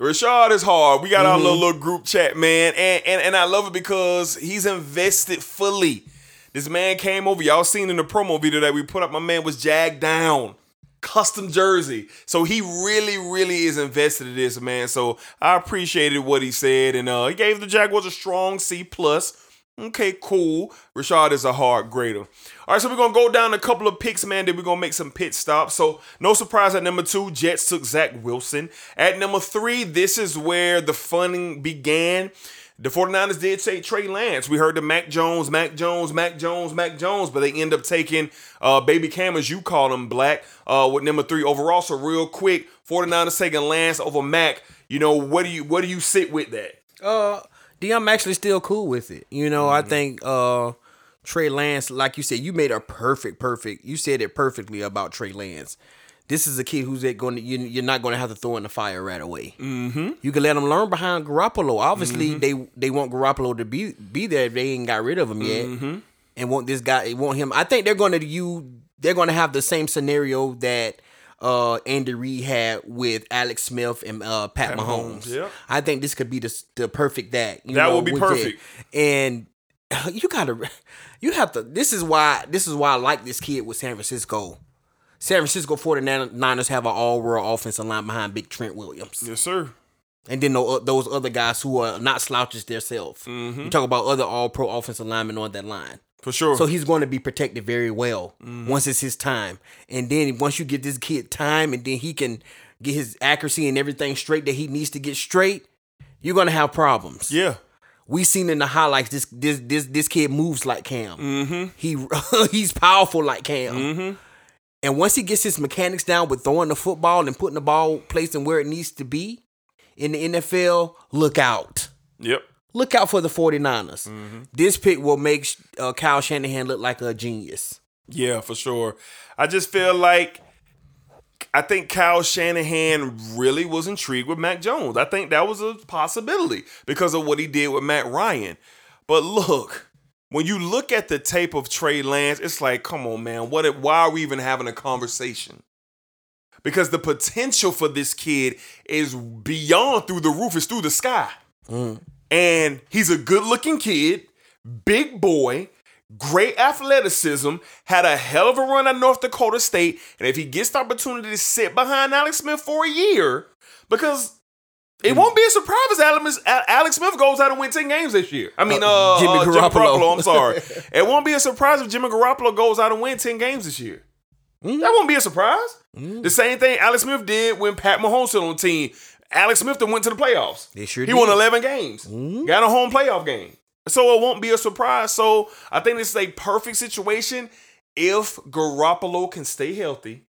Rashad is hard. We got our little, little group chat, man, and, and and I love it because he's invested fully. This man came over. Y'all seen in the promo video that we put up. My man was jagged down, custom jersey. So he really, really is invested in this, man. So I appreciated what he said, and uh, he gave the Jaguars a strong C plus. Okay, cool. Rashad is a hard grader. All right, so we're gonna go down a couple of picks, man. Then we're gonna make some pit stops. So no surprise at number two, Jets took Zach Wilson. At number three, this is where the funning began. The 49ers did take Trey Lance. We heard the Mac Jones, Mac Jones, Mac Jones, Mac Jones, but they end up taking uh, Baby Cam, as you call him, Black, uh, with number three overall. So real quick, 49ers taking Lance over Mac. You know, what do you what do you sit with that? Uh, D, I'm actually still cool with it. You know, I think uh Trey Lance, like you said, you made a perfect, perfect. You said it perfectly about Trey Lance. This is a kid who's going to you, you're not going to have to throw in the fire right away. Mm-hmm. You can let him learn behind Garoppolo. Obviously, they they want Garoppolo to be be there. If they ain't got rid of him yet, and want this guy, want him. I think they're going to you. They're going to have the same scenario that uh Andy Reid had with Alex Smith and uh Pat, Mahomes. Mahomes, yeah. I think this could be the the perfect that. You That know, would be perfect. And you gotta, you have to. This is why. This is why I like this kid with San Francisco. San Francisco 49ers have an all-world offensive line behind Big Trent Williams. Yes, sir. And then those other guys who are not slouches themselves. You talk about other all-pro offensive linemen on that line. For sure. So he's going to be protected very well once it's his time. And then once you get this kid time and then he can get his accuracy and everything straight that he needs to get straight, you're going to have problems. yeah. We seen in the highlights this this this this kid moves like Cam. Mm-hmm. He he's powerful like Cam. Mm-hmm. And once he gets his mechanics down with throwing the football and putting the ball placing where it needs to be in the NFL, look out. Yep. Look out for the 49ers. This pick will make uh, Kyle Shanahan look like a genius. Yeah, for sure. I just feel like I think Kyle Shanahan really was intrigued with Mac Jones. I think that was a possibility because of what he did with Matt Ryan. But look, when you look at the tape of Trey Lance, it's like, come on, man, what? Why are we even having a conversation? Because the potential for this kid is beyond through the roof, it's through the sky. And he's a good looking kid, big boy, great athleticism, had a hell of a run at North Dakota State. And if he gets the opportunity to sit behind Alex Smith for a year, because it won't be a surprise if Alex, Smith goes out and wins 10 games this year. I mean, uh, Jimmy uh, Garoppolo. I'm sorry. it won't be a surprise if Jimmy Garoppolo goes out and wins 10 games this year. That won't be a surprise. The same thing Alex Smith did when Pat Mahomes was on the team. Alex Smith went to the playoffs. They sure he did. won 11 games. Got a home playoff game. So it won't be a surprise. So I think this is a perfect situation if Garoppolo can stay healthy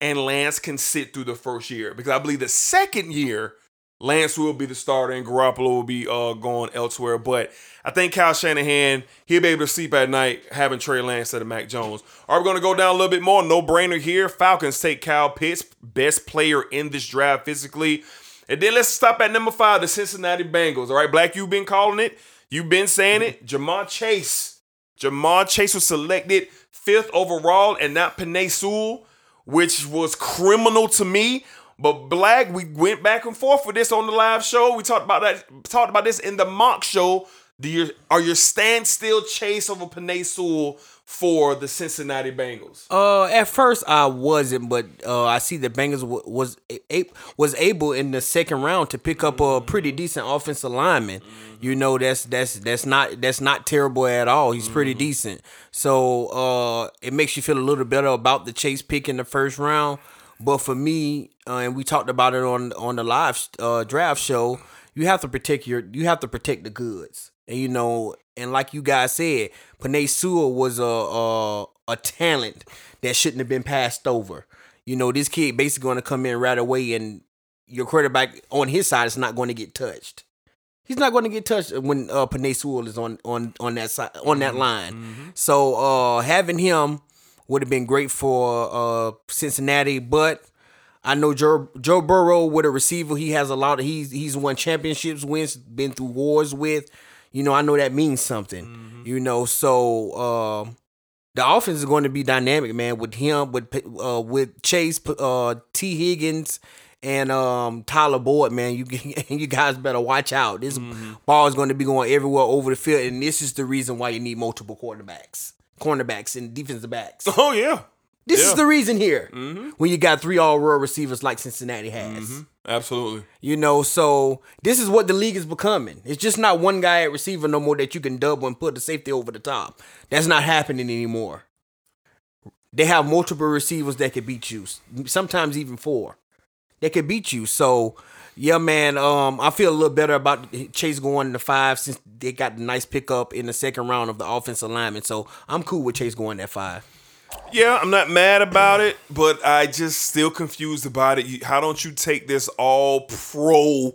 and Lance can sit through the first year. Because I believe the second year, Lance will be the starter and Garoppolo will be uh, going elsewhere. But I think Kyle Shanahan, he'll be able to sleep at night having Trey Lance instead of Mac Jones. Right, we're going to go down a little bit more. No brainer here. Falcons take Kyle Pitts, best player in this draft physically. And then let's stop at number five, the Cincinnati Bengals. All right, Black, you've been calling it. You've been saying it. Ja'Marr Chase. Ja'Marr Chase was selected fifth overall and not Penei Sewell, which was criminal to me. But Black, we went back and forth with this on the live show. We talked about that, talked about this in the mock show. Do you are your standstill chase over Penei Sewell for the Cincinnati Bengals? Uh, at first I wasn't, but uh, I see the Bengals w- was a- was able in the second round to pick up a pretty decent offensive lineman. You know, that's that's that's not that's not terrible at all. He's pretty decent. So uh, it makes you feel a little better about the Chase pick in the first round. But for me, uh, and we talked about it on on the live uh, draft show, you have to protect your you have to protect the goods. And you know, and like you guys said, Penei Sewell was a, a a talent that shouldn't have been passed over. You know, this kid basically going to come in right away, and your quarterback on his side is not going to get touched. He's not going to get touched when uh, Penei Sewell is on on on that side on that line. So uh, having him would have been great for uh, Cincinnati, but I know Joe, Joe Burrow with a receiver, he has a lot of he's he's won championships, wins, been through wars with. You know, I know that means something. You know, so um, the offense is going to be dynamic, man. With him, with uh, with Chase, uh, Tee Higgins, and um, Tyler Boyd, man. You you guys better watch out. This ball is going to be going everywhere over the field, and this is the reason why you need multiple quarterbacks, cornerbacks, and defensive backs. Oh yeah, This Yeah. is the reason here. When you got three all world receivers like Cincinnati has. Absolutely. You know, so this is what the league is becoming. It's just not one guy at receiver no more that you can double and put the safety over the top. That's not happening anymore. They have multiple receivers that could beat you. Sometimes even four. They could beat you. So yeah, man. Um, I feel a little better about Chase going to five since they got the nice pickup in the second round of the offensive lineman. So I'm cool with Chase going at five. Yeah, I'm not mad about it, but I just still confused about it. How don't you take this all pro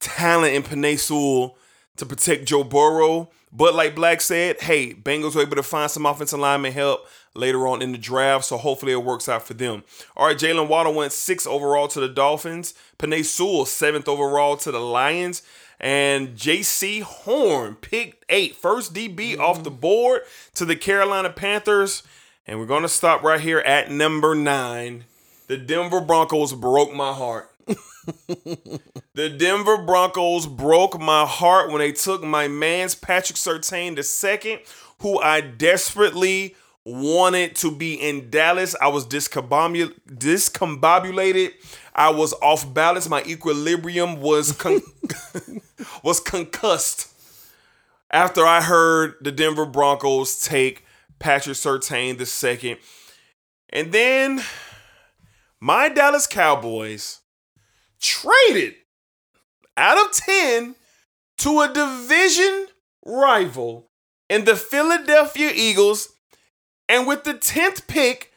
talent in Penei Sewell to protect Joe Burrow? But like Black said, hey, Bengals were able to find some offensive lineman help later on in the draft, so hopefully it works out for them. All right, Jaylen Waddle went six overall to the Dolphins. Penei Sewell seventh overall to the Lions. And Jaycee Horn picked eight, first DB off the mm-hmm. board to the Carolina Panthers. And we're going to stop right here at number nine. The Denver Broncos broke my heart. the Denver Broncos broke my heart when they took my man's Patrick Surtain II, who I desperately wanted to be in Dallas. I was discombobul- discombobulated. I was off balance. My equilibrium was con- was concussed after I heard the Denver Broncos take Patrick Surtain the second. And then my Dallas Cowboys traded out of 10 to a division rival in the Philadelphia Eagles. And with the 10th pick,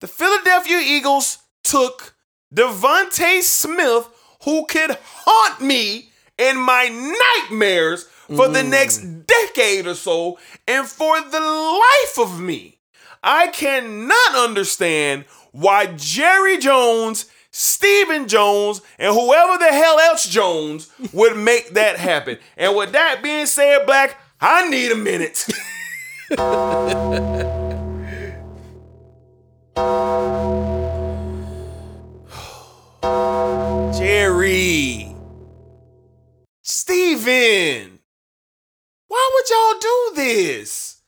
the Philadelphia Eagles took DeVonta Smith, who could haunt me in my nightmares for the mm. next decade or so. And for the life of me, I cannot understand why Jerry Jones, Stephen Jones, and whoever the hell else Jones would make that happen. And with that being said, Black, I need a minute. Steven. Why would y'all do this?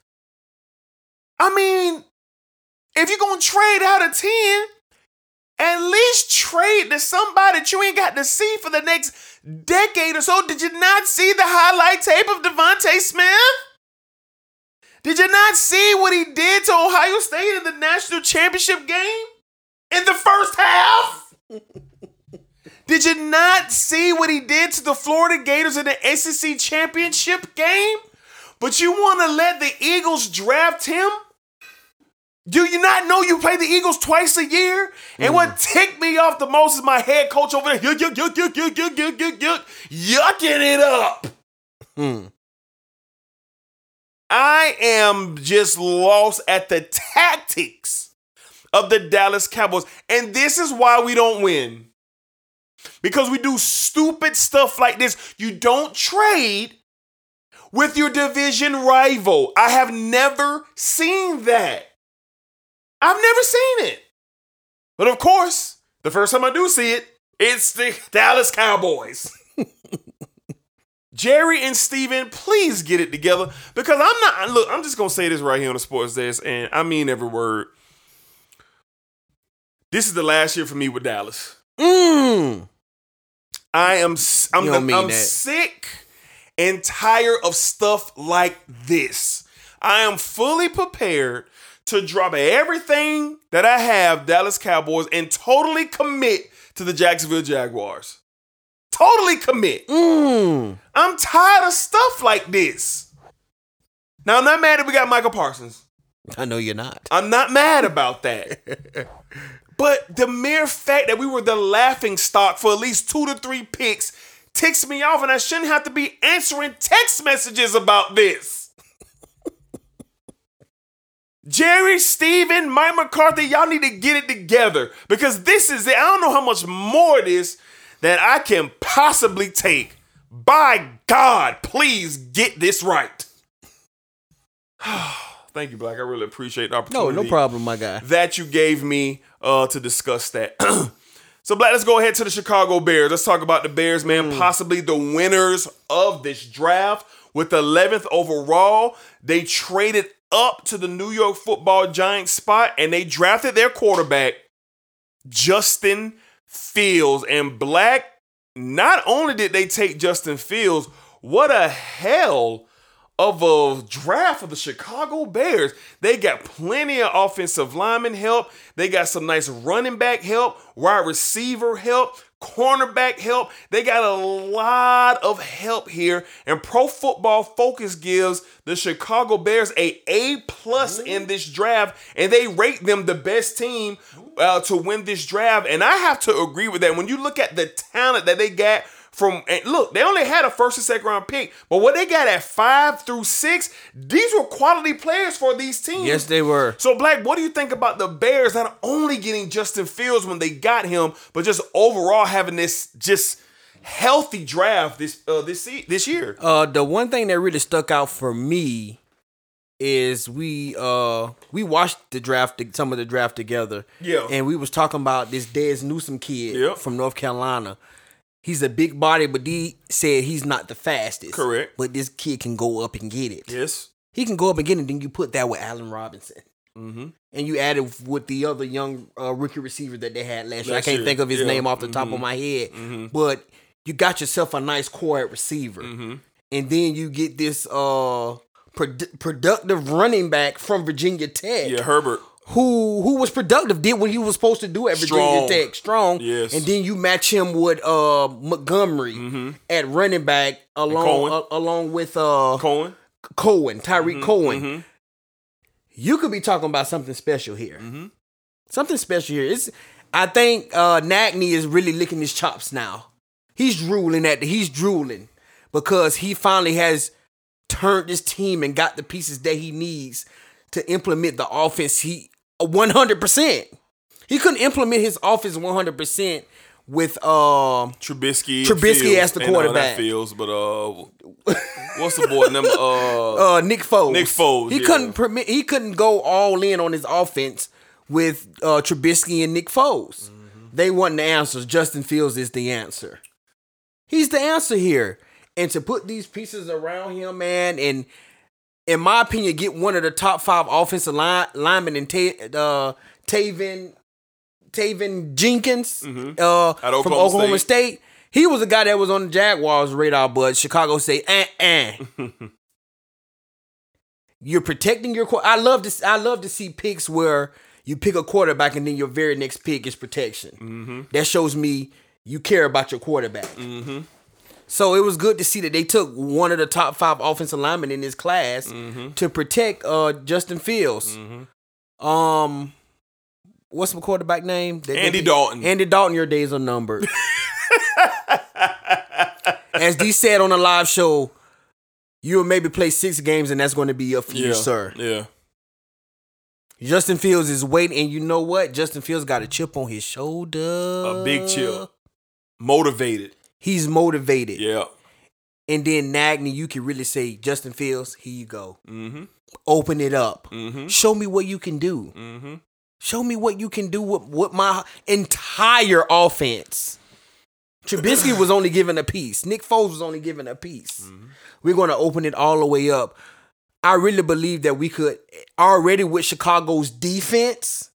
I mean, if you're gonna trade out of 10, at least trade to somebody that you ain't got to see for the next decade or so. Did you not see the highlight tape of DeVonta Smith? Did you not see what he did to Ohio State in the national championship game in the first half? Did you not see what he did to the Florida Gators in the SEC championship game? But you want to let the Eagles draft him? Do you not know you play the Eagles twice a year? And what ticked me off the most is my head coach over there, yuck, yuck, yuck, yuck, yuck, yuck, yuck, yuck, yuck, yucking it up. I am just lost at the tactics of the Dallas Cowboys. And this is why we don't win. Because we do stupid stuff like this. You don't trade with your division rival. I have never seen that. I've never seen it. But of course, the first time I do see it, it's the Dallas Cowboys. Jerry and Steven, please get it together because I'm not. Look, I'm just gonna say this right here on the sports desk, and I mean every word. This is the last year for me with Dallas. Mm. I am. I'm, You I'm that. sick and tired of stuff like this. I am fully prepared to drop everything that I have, Dallas Cowboys, and totally commit to the Jacksonville Jaguars. Totally commit. Mm. I'm tired of stuff like this. Now I'm not mad that we got Michael Parsons. I know you're not. I'm not mad about that. but the mere fact that we were the laughing stock for at least two to three picks ticks me off, and I shouldn't have to be answering text messages about this. Jerry, Steven, Mike McCarthy, y'all need to get it together because this is it. I don't know how much more it is that I can possibly take. By God, please get this right. Thank you, Black. I really appreciate the opportunity no no problem, my guy. that you gave me uh, to discuss that. so, Black, let's go ahead to the Chicago Bears. Let's talk about the Bears, man. Hmm. Possibly the winners of this draft with the 11th overall. They traded up to the New York Football Giants spot, and they drafted their quarterback, Justin Fields. And Black, not only did they take Justin Fields, what a hell of a draft of the Chicago Bears. They got plenty of offensive lineman help. They got some nice running back help, wide receiver help, cornerback help. They got a lot of help here. And Pro Football Focus gives the Chicago Bears a A plus in this draft, and they rate them the best team uh, to win this draft. And I have to agree with that. When you look at the talent that they got from and look, they only had a first and second round pick, but what they got at five through six, these were quality players for these teams. Yes, they were. So, Black, what do you think about the Bears not only getting Justin Fields when they got him, but just overall having this just healthy draft this uh, this this year? Uh, the one thing that really stuck out for me is we uh we watched the draft some of the draft together. Yeah. And we was talking about this Dazz Newsome kid Yep. from North Carolina. He's a big body, but D said he's not the fastest. Correct. But this kid can go up and get it. Yes. He can go up and get it. Then you put that with Allen Robinson. Mm-hmm. And you added with the other young uh, rookie receiver that they had last, year. I can't year, think of his yeah. name off the top Mhm. of my head. Mhm. But you got yourself a nice core at receiver. Mm-hmm. And then you get this uh produ- productive running back from Virginia Tech. Yeah, Herbert. Who who was productive, did what he was supposed to do at Virginia Strong. Tech, strong. Yes. And then you match him with uh Montgomery at running back along uh, along with uh Cohen. Cohen, Tarik Mhm, Cohen. mhm. You could be talking about something special here. Mm-hmm. Something special here. It's, I think uh Nagney is really licking his chops now. He's drooling at the, he's drooling because he finally has turned this team and got the pieces that he needs to implement the offense he 100%. He couldn't implement his offense 100% with um Trubisky. Trubisky Fields, as the uh, quarterback. Fields, but uh, what's the boy? Number uh, uh Nick Foles. Nick Foles, He yeah. couldn't permit he couldn't go all in on his offense with uh Trubisky and Nick Foles. Mm-hmm. They want the answers. Justin Fields is the answer. He's the answer here. And to put these pieces around him, man, and in my opinion, get one of the top five offensive line linemen in Ta- uh, Teven Teven Jenkins uh, At from Oklahoma Oklahoma State. State. He was a guy that was on the Jaguars radar, but Chicago say, eh, eh. You're protecting your. qu- I love this. I love to see picks where you pick a quarterback and then your very next pick is protection. Mm-hmm. That shows me you care about your quarterback. So it was good to see that they took one of the top five offensive linemen in this class Mm-hmm. to protect uh, Justin Fields. Um, what's my quarterback name? That- Andy Dalton. Andy Dalton, your days are numbered. As D said on a live show, you'll maybe play six games and that's going to be up for yeah, you, sir. Yeah. Justin Fields is waiting, and you know what? Justin Fields got a chip on his shoulder. A big chip. Motivated. He's motivated. Yeah. And then Nagney, you can really say, Justin Fields, here you go. Mm-hmm. Open it up. Mm-hmm. Show me what you can do. Mm-hmm. Show me what you can do with, with my entire offense. Trubisky was only given a piece. Nick Foles was only given a piece. We're going to open it all the way up. I really believe that we could already with Chicago's defense,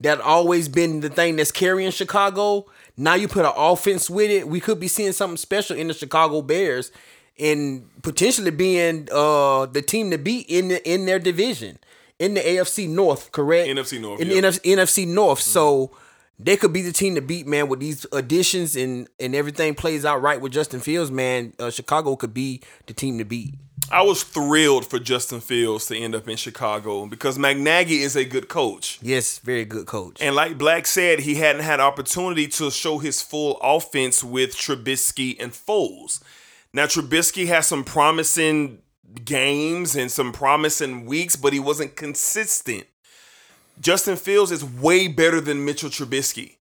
that always been the thing that's carrying Chicago. Now you put an offense with it, we could be seeing something special in the Chicago Bears and potentially being uh the team to beat in the, in their division in the AFC North, correct? NFC North, In yeah. the NFC, NFC North. So they could be the team to beat, man, with these additions and and everything plays out right with Justin Fields, man. Uh, Chicago could be the team to beat. I was thrilled for Justin Fields to end up in Chicago because McNaghy is a good coach. Yes, very good coach. And like Black said, he hadn't had opportunity to show his full offense with Trubisky and Foles. Now Trubisky has some promising games and some promising weeks, but he wasn't consistent. Justin Fields is way better than Mitchell Trubisky.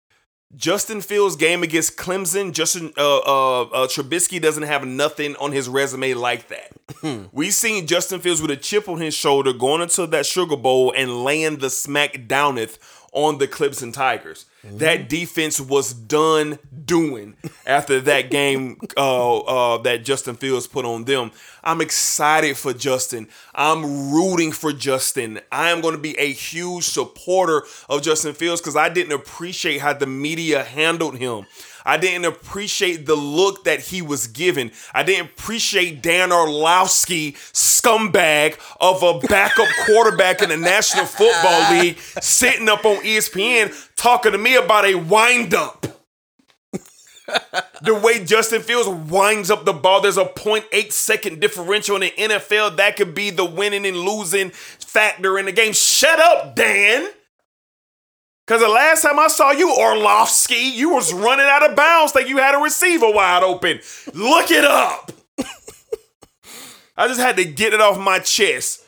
Justin Fields' game against Clemson, Justin uh, uh, uh, Trubisky doesn't have nothing on his resume like that. we seen Justin Fields with a chip on his shoulder going into that Sugar Bowl and laying the smack downeth on the Clemson Tigers. That defense was done doing after that game uh, uh, that Justin Fields put on them. I'm excited for Justin. I'm rooting for Justin. I am going to be a huge supporter of Justin Fields because I didn't appreciate how the media handled him. I didn't appreciate the look that he was given. I didn't appreciate Dan Orlovsky, scumbag of a backup quarterback in the National Football League, sitting up on ESPN talking to me about a windup. the way Justin Fields winds up the ball, there's a 0.8 second differential in the NFL. That could be the winning and losing factor in the game. Shut up, Dan. Cause the last time I saw you, Orlovsky, you was running out of bounds like you had a receiver wide open. Look it up. I just had to get it off my chest.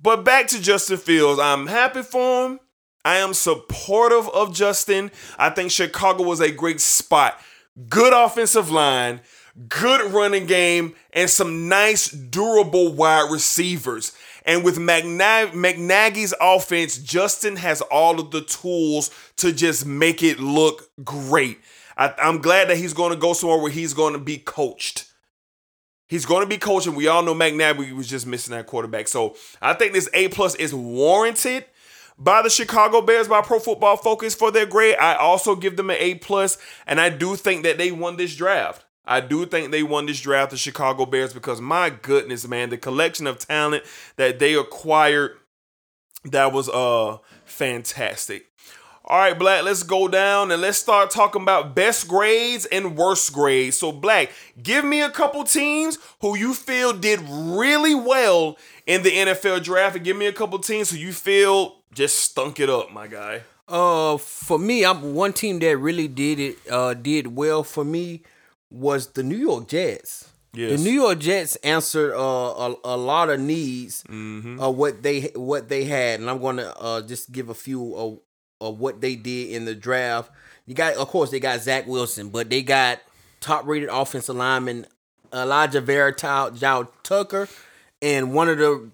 But back to Justin Fields. I'm happy for him. I am supportive of Justin. I think Chicago was a great spot. Good offensive line, good running game, and some nice, durable wide receivers. And with McNag- McNagy's offense, Justin has all of the tools to just make it look great. I, I'm glad that he's going to go somewhere where he's going to be coached. He's going to be coaching. We all know McNabb was just missing that quarterback. So I think this A plus is warranted by the Chicago Bears by Pro Football Focus for their grade. I also give them an A plus, and I do think that they won this draft. I do think they won this draft, the Chicago Bears, because my goodness, man, the collection of talent that they acquired, that was uh fantastic. All right, Black, let's go down and let's start talking about best grades and worst grades. So, Black, give me a couple teams who you feel did really well in the NFL draft, and give me a couple teams who you feel just stunk it up, my guy. Uh, for me, I'm one team that really did it. Uh, did well for me was the New York Jets. Yes. The New York Jets answered uh, a, a lot of needs Mm-hmm. of what they what they had, and I'm going to uh, just give a few of, of what they did in the draft. You got, of course, they got Zach Wilson, but they got top rated offensive lineman Elijah Verital Tucker, and one of the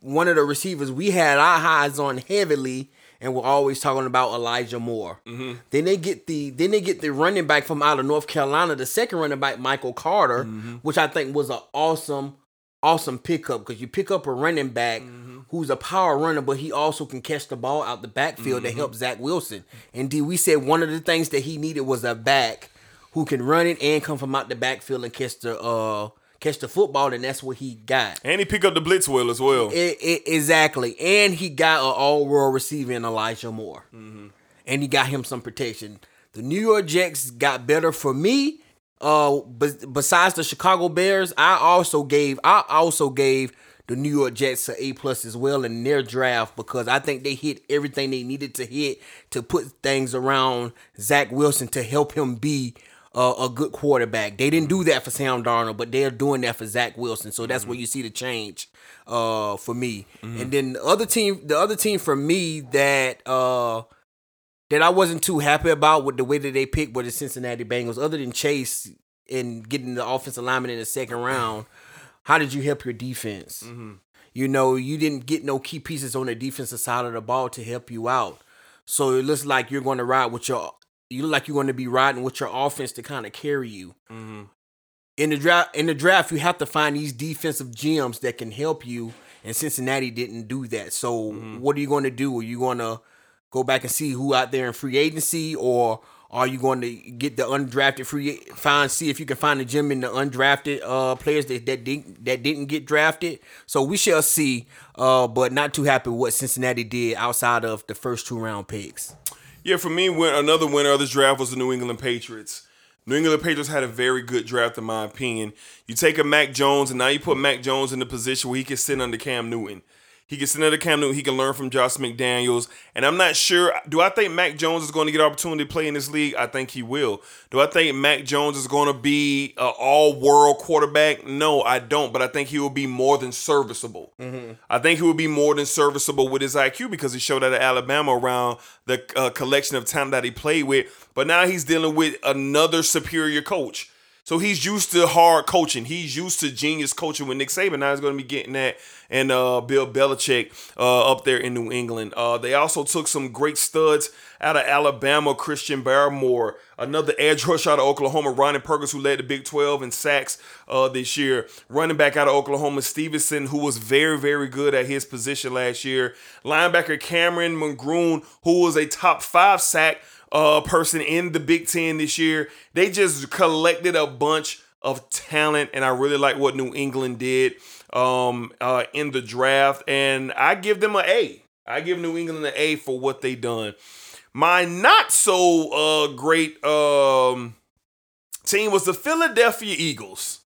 one of the receivers we had our eyes on heavily, and we're always talking about Elijah Moore. Mm-hmm. Then they get the then they get the running back from out of North Carolina, the second running back Michael Carter, Mm-hmm. which I think was an awesome awesome pickup because you pick up a running back Mm-hmm. who's a power runner, but he also can catch the ball out the backfield Mm-hmm. to help Zach Wilson. Indeed, we said one of the things that he needed was a back who can run it and come from out the backfield and catch the uh catch the football, and that's what he got. And he picked up the blitz well as well. I- I- exactly, and he got an all-world receiver in Elijah Moore, and he got him some protection. The New York Jets got better for me. Uh, but besides the Chicago Bears, I also gave I also gave the New York Jets an A plus as well in their draft because I think they hit everything they needed to hit to put things around Zach Wilson to help him be uh, a good quarterback. They didn't do that for Sam Darnold, but they're doing that for Zach Wilson. So that's where you see the change uh, for me. And then the other team, the other team for me that uh, that I wasn't too happy about with the way that they picked were the Cincinnati Bengals. Other than Chase and getting the offensive lineman in the second round, how did you help your defense? You know, you didn't get no key pieces on the defensive side of the ball to help you out. So it looks like you're going to ride with your. You look like you're going to be riding with your offense to kind of carry you. In the draft, in the draft, you have to find these defensive gems that can help you. And Cincinnati didn't do that. So what are you going to do? Are you going to go back and see who out there in free agency, or are you going to get the undrafted free find see if you can find a gem in the undrafted uh players that that didn't that didn't get drafted? So we shall see. Uh, but not too happy what Cincinnati did outside of the first two round picks. Yeah, for me, win- another winner of this draft was the New England Patriots. New England Patriots had a very good draft, in my opinion. You take a Mac Jones, and now you put Mac Jones in the position where he can sit under Cam Newton. He can sit under Cam Newton. He can learn from Josh McDaniels. And I'm not sure. Do I think Mac Jones is going to get an opportunity to play in this league? I think he will. Do I think Mac Jones is going to be an all-world quarterback? No, I don't. But I think he will be more than serviceable. I think he will be more than serviceable with his IQ because he showed that at Alabama around the uh, collection of talent that he played with. But now he's dealing with another superior coach. So he's used to hard coaching. He's used to genius coaching with Nick Saban. Now he's going to be getting that and uh, Bill Belichick uh, up there in New England. Uh, they also took some great studs out of Alabama, Christian Barmore, another edge rush out of Oklahoma, Ronnie Perkins, who led the Big 12 in sacks uh, this year. Running back out of Oklahoma, Stevenson, who was very, very good at his position last year. Linebacker Cameron McGrone, who was a top five sack uh, person in the Big Ten this year. They just collected a bunch of talent, and I really like what New England did um, uh, in the draft, and I give them an A. I give New England an A for what they done. My not so uh, great um, team was the Philadelphia Eagles.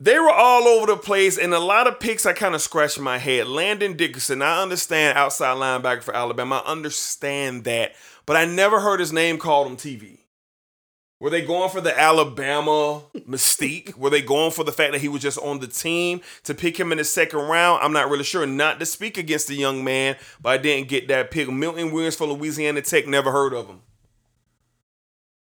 They were all over the place, and a lot of picks I kind of scratched my head. Landon Dickerson, I understand outside linebacker for Alabama. I understand that but I never heard his name called on TV. Were they going for the Alabama mystique? Were they going for the fact that he was just on the team to pick him in the second round? I'm not really sure. Not to speak against the young man, but I didn't get that pick. Milton Williams for Louisiana Tech, never heard of him.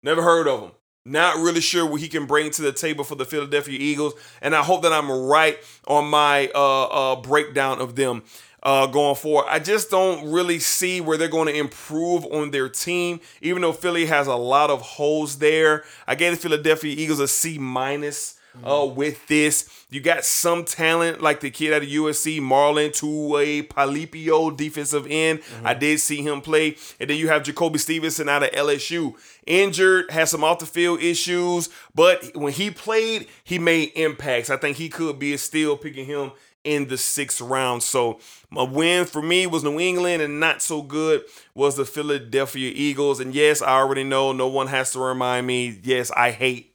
Never heard of him. Not really sure what he can bring to the table for the Philadelphia Eagles, and I hope that I'm right on my uh, uh, breakdown of them uh, going forward. I just don't really see where they're going to improve on their team, even though Philly has a lot of holes there. I gave the Philadelphia Eagles a C minus. Uh, with this, you got some talent like the kid out of USC, Marlon Tuipulotu, defensive end. I did see him play, and then you have Jacoby Stevenson out of LSU, injured, has some off the field issues, but when he played, he made impacts. I think he could be a steal picking him in the sixth round. So my win for me was New England, and not so good was the Philadelphia Eagles. And yes, I already know no one has to remind me. Yes, I hate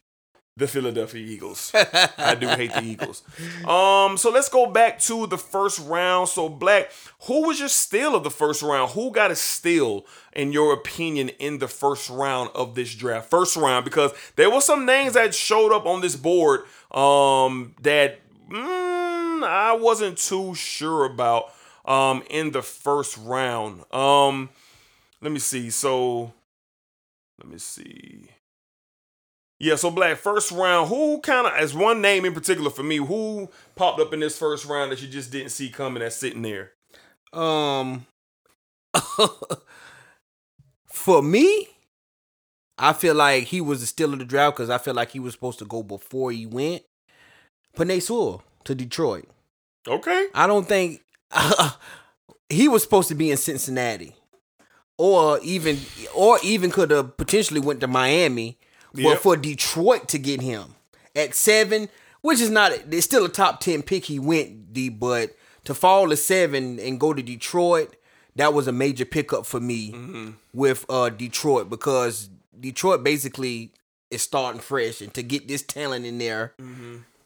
the Philadelphia Eagles. I do hate the Eagles. Um, so let's go back to the first round. So Black, who was your steal of the first round? Who got a steal in your opinion in the first round of this draft? First round, because there were some names that showed up on this board um that mm, I wasn't too sure about um in the first round. Um let me see. So let me see. Yeah, so Black, first round, who kind of, as one name in particular for me, who popped up in this first round that you just didn't see coming that's sitting there? Um, for me, I feel like he was still in the draft because I feel like he was supposed to go before he went. Penei Sewell to Detroit. Okay. I don't think he was supposed to be in Cincinnati, or even, or even could have potentially went to Miami, but Yep. for Detroit to get him at seven, which is not, it's still a top ten pick. He went D, but to fall to seven and go to Detroit, that was a major pickup for me with uh Detroit because Detroit basically is starting fresh, and to get this talent in there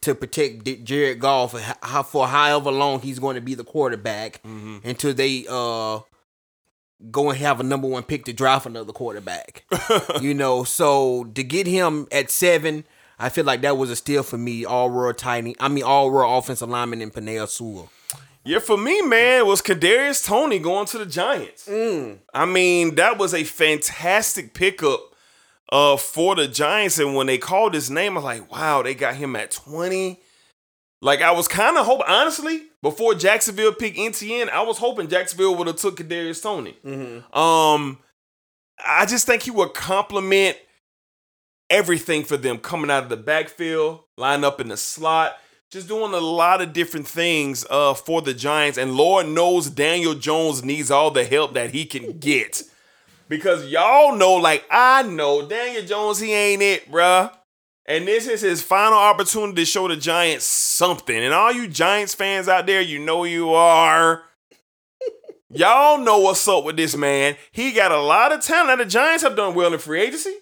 to protect D- Jared Goff for, ho- for however long he's going to be the quarterback until they uh go and have a number one pick to draft another quarterback. you know, so to get him at seven, I feel like that was a steal for me. All world tiny, I mean all world offensive lineman in Penei Sewell. Yeah, for me, man, it was Kadarius Toney going to the Giants. I mean, that was a fantastic pickup uh, for the Giants. And when they called his name, I was like, wow, they got him at 20. Like, I was kind of hoping, honestly, before Jacksonville picked Etienne, I was hoping Jacksonville would have took Kadarius Toney. Um, I just think he would complement everything for them coming out of the backfield, line up in the slot, just doing a lot of different things uh, for the Giants. And Lord knows Daniel Jones needs all the help that he can get. Because y'all know, like I know, Daniel Jones, he ain't it, bruh. And this is his final opportunity to show the Giants something. And all you Giants fans out there, you know you are. Y'all know what's up with this man. He got a lot of talent. Now, the Giants have done well in free agency.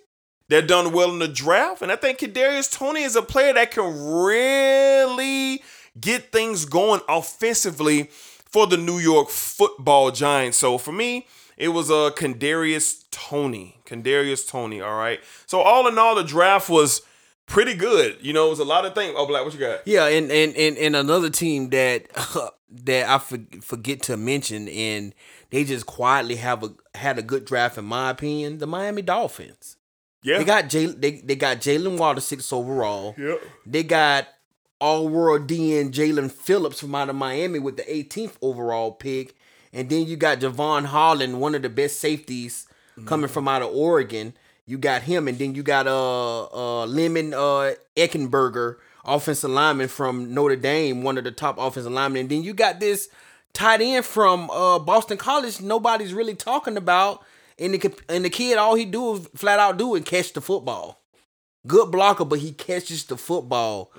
They've done well in the draft. And I think Kadarius Toney is a player that can really get things going offensively for the New York football Giants. So for me, it was a uh, Kadarius Toney. Kadarius Toney, all right. So all in all, the draft was pretty good. You know, it was a lot of things. Oh, Black, what you got? Yeah, and and and, and another team that that I for, forget to mention, and they just quietly have a had a good draft in my opinion, the Miami Dolphins. Yeah. They got Jay, they, they got Jaylen Waddle six overall. Yep. They got all world DN Jaelan Phillips from out of Miami with the 18th overall pick. And then you got Jevon Holland, one of the best safeties coming from out of Oregon. You got him, and then you got uh uh Lemon uh Eckenberger, offensive lineman from Notre Dame, one of the top offensive linemen. And then you got this tight end from uh Boston College, nobody's really talking about. And the kid- and the kid, all he do is flat out do and catch the football good blocker, but he catches the football.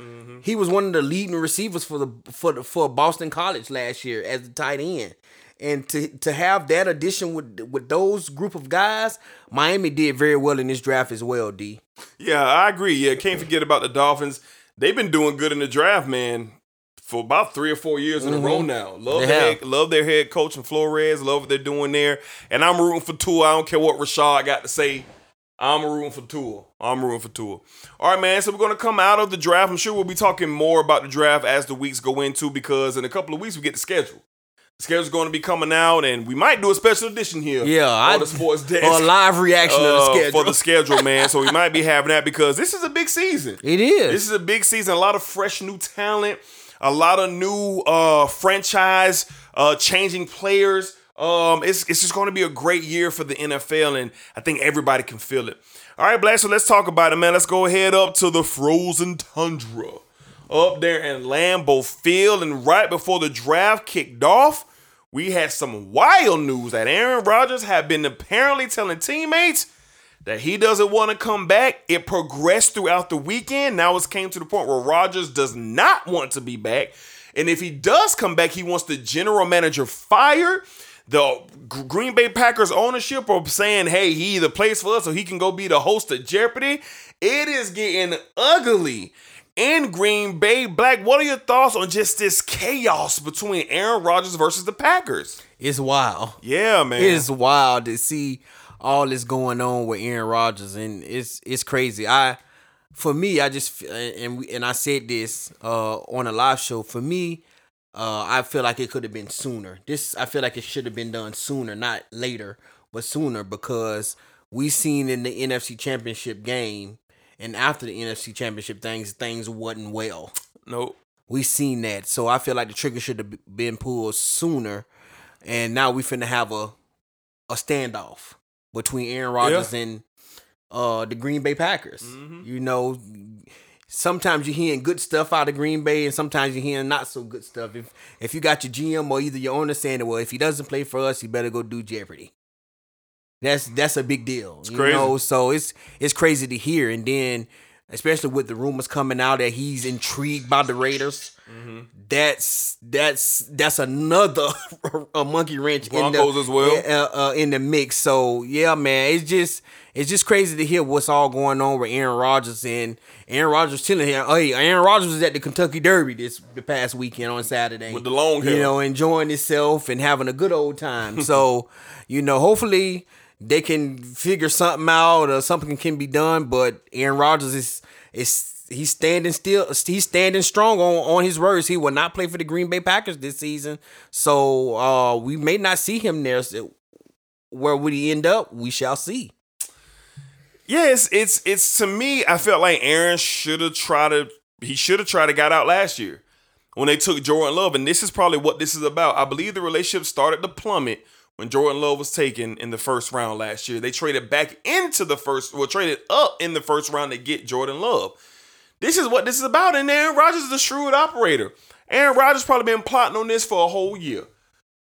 He was one of the leading receivers for the for the, for Boston College last year as a tight end. And to to have that addition with with those group of guys, Miami did very well in this draft as well. D. Yeah, I agree. Yeah, can't forget about the Dolphins. They've been doing good in the draft, man, for about three or four years in a row Mhm. now. Love their head, love their head coach and Flores. Love what they're doing there. And I'm rooting for Tua. I don't care what Rashad got to say. I'm rooting for Tua. I'm rooting for Tua. All right, man. So we're gonna come out of the draft. I'm sure we'll be talking more about the draft as the weeks go into because in a couple of weeks we get the schedule. Schedule's going to be coming out, and we might do a special edition here. Yeah, on I- the sports desk or a live reaction of the uh, schedule. for the schedule, man. So we might be having that because this is a big season. It is. This is a big season. A lot of fresh new talent, a lot of new uh franchise uh changing players. Um, it's it's just going to be a great year for the NFL, and I think everybody can feel it. All right, Black. So let's talk about it, man. Let's go ahead up to the frozen tundra up there in Lambeau Field, and right before the draft kicked off, we had some wild news that Aaron Rodgers had been apparently telling teammates that he doesn't want to come back. It progressed throughout the weekend. Now it's came to the point where Rodgers does not want to be back. And if he does come back, he wants the general manager fired. The Green Bay Packers ownership are saying, hey, he either plays for us or he can go be the host of Jeopardy. It is getting ugly in Green Bay. Black, what are your thoughts on just this chaos between Aaron Rodgers versus the Packers? It's wild. Yeah, man. It's wild to see all this going on with Aaron Rodgers, and it's it's crazy. I, for me, I just and we, and I said this uh, on a live show. For me, uh, I feel like it could have been sooner. This I feel like it should have been done sooner, not later, but sooner because we seen in the NFC Championship game and after the NFC Championship things things wasn't well. Nope. We seen that, so I feel like the trigger should have been pulled sooner, and now we finna have a a standoff between Aaron Rodgers and uh the Green Bay Packers. You know, sometimes you're hearing good stuff out of Green Bay, and sometimes you're hearing not so good stuff. If if you got your GM or either your owner saying, "Well, if he doesn't play for us, he better go do Jeopardy." That's that's a big deal. you crazy. know, so it's it's crazy to hear, and then especially with the rumors coming out that he's intrigued by the Raiders. Mm-hmm. That's that's that's another a monkey wrench in Broncos the, as well. uh, uh, in the mix. So yeah, man, it's just it's just crazy to hear what's all going on with Aaron Rodgers and Aaron Rodgers telling him, hey, Aaron Rodgers was at the Kentucky Derby this the past weekend on Saturday With the long hair. you know, enjoying himself and having a good old time. so you know, hopefully they can figure something out or something can be done. But Aaron Rodgers is is he's standing still. He's standing strong on on his words. He will not play for the Green Bay Packers this season. So uh, we may not see him there. So where would he end up? We shall see. Yeah, it's it's it's to me. I felt like Aaron should have tried to. He should have tried to got out last year when they took Jordan Love, and this is probably what this is about. I believe the relationship started to plummet when Jordan Love was taken in the first round last year. They traded back into the first, well, traded up in the first round to get Jordan Love. This is what this is about, and Aaron Rodgers is a shrewd operator. Aaron Rodgers probably been plotting on this for a whole year.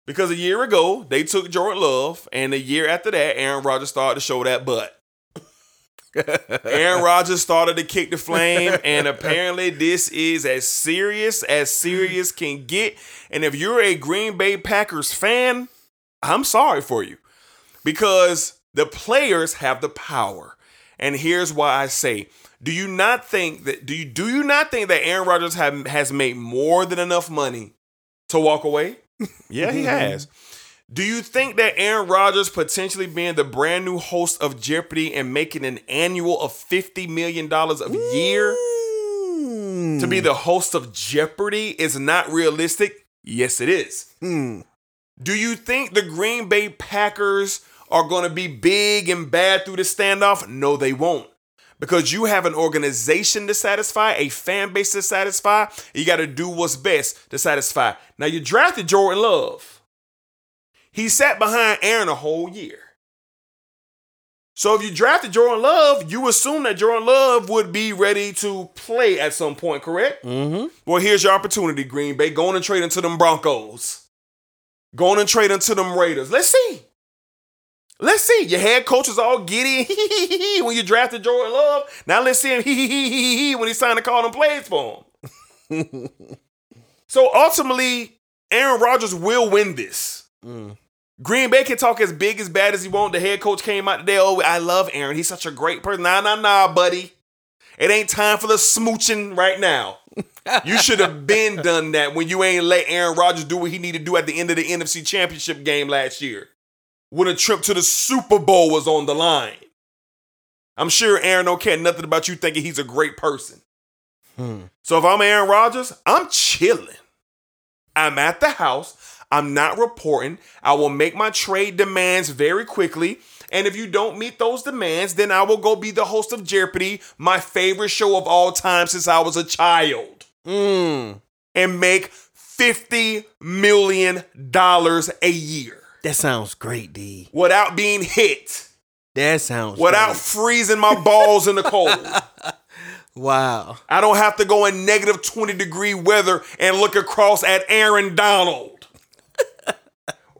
Because a year ago, they took Jordan Love, and a year after that, Aaron Rodgers started to show that butt. Aaron Rodgers started to kick the flame, and apparently this is as serious as serious can get. And if you're a Green Bay Packers fan, I'm sorry for you because the players have the power. And here's why I say, do you not think that do you do you not think that Aaron Rodgers have, has made more than enough money to walk away? Yeah, he has. Do you think that Aaron Rodgers potentially being the brand new host of Jeopardy and making an annual of $50 million a year to be hmm. the host of Jeopardy is not realistic? Yes, it is. Hmm. Do you think the Green Bay Packers are going to be big and bad through the standoff? No, they won't. because you have an organization to satisfy, a fan base to satisfy. You got to do what's best to satisfy. Now you drafted Jordan Love. He sat behind Aaron a whole year. So if you drafted Jordan Love, you assume that Jordan Love would be ready to play at some point, correct? Mm-hmm. Well, here's your opportunity, Green Bay. Going and trading to them Broncos. Going and trading to them Raiders. Let's see. Let's see. Your head coach is all giddy when you drafted Jordan Love. Now let's see him when he signed to call them plays for him. so ultimately, Aaron Rodgers will win this. Mm. Green Bay can talk as big as bad as he want. The head coach came out today. Oh, I love Aaron. He's such a great person. Nah, nah, nah, buddy. It ain't time for the smooching right now. You should have been done that when you ain't let Aaron Rodgers do what he needed to do at the end of the NFC Championship game last year. When a trip to the Super Bowl was on the line. I'm sure Aaron don't care nothing about you thinking he's a great person. Hmm. So if I'm Aaron Rodgers, I'm chilling. I'm at the house. I'm not reporting. I will make my trade demands very quickly. And if you don't meet those demands, then I will go be the host of Jeopardy, my favorite show of all time since I was a child, Mm. and make $50 million a year That sounds great, D. without being hit, That sounds without great. freezing my balls in the cold. Wow. I don't have to go in negative 20 degree weather and look across at Aaron Donald.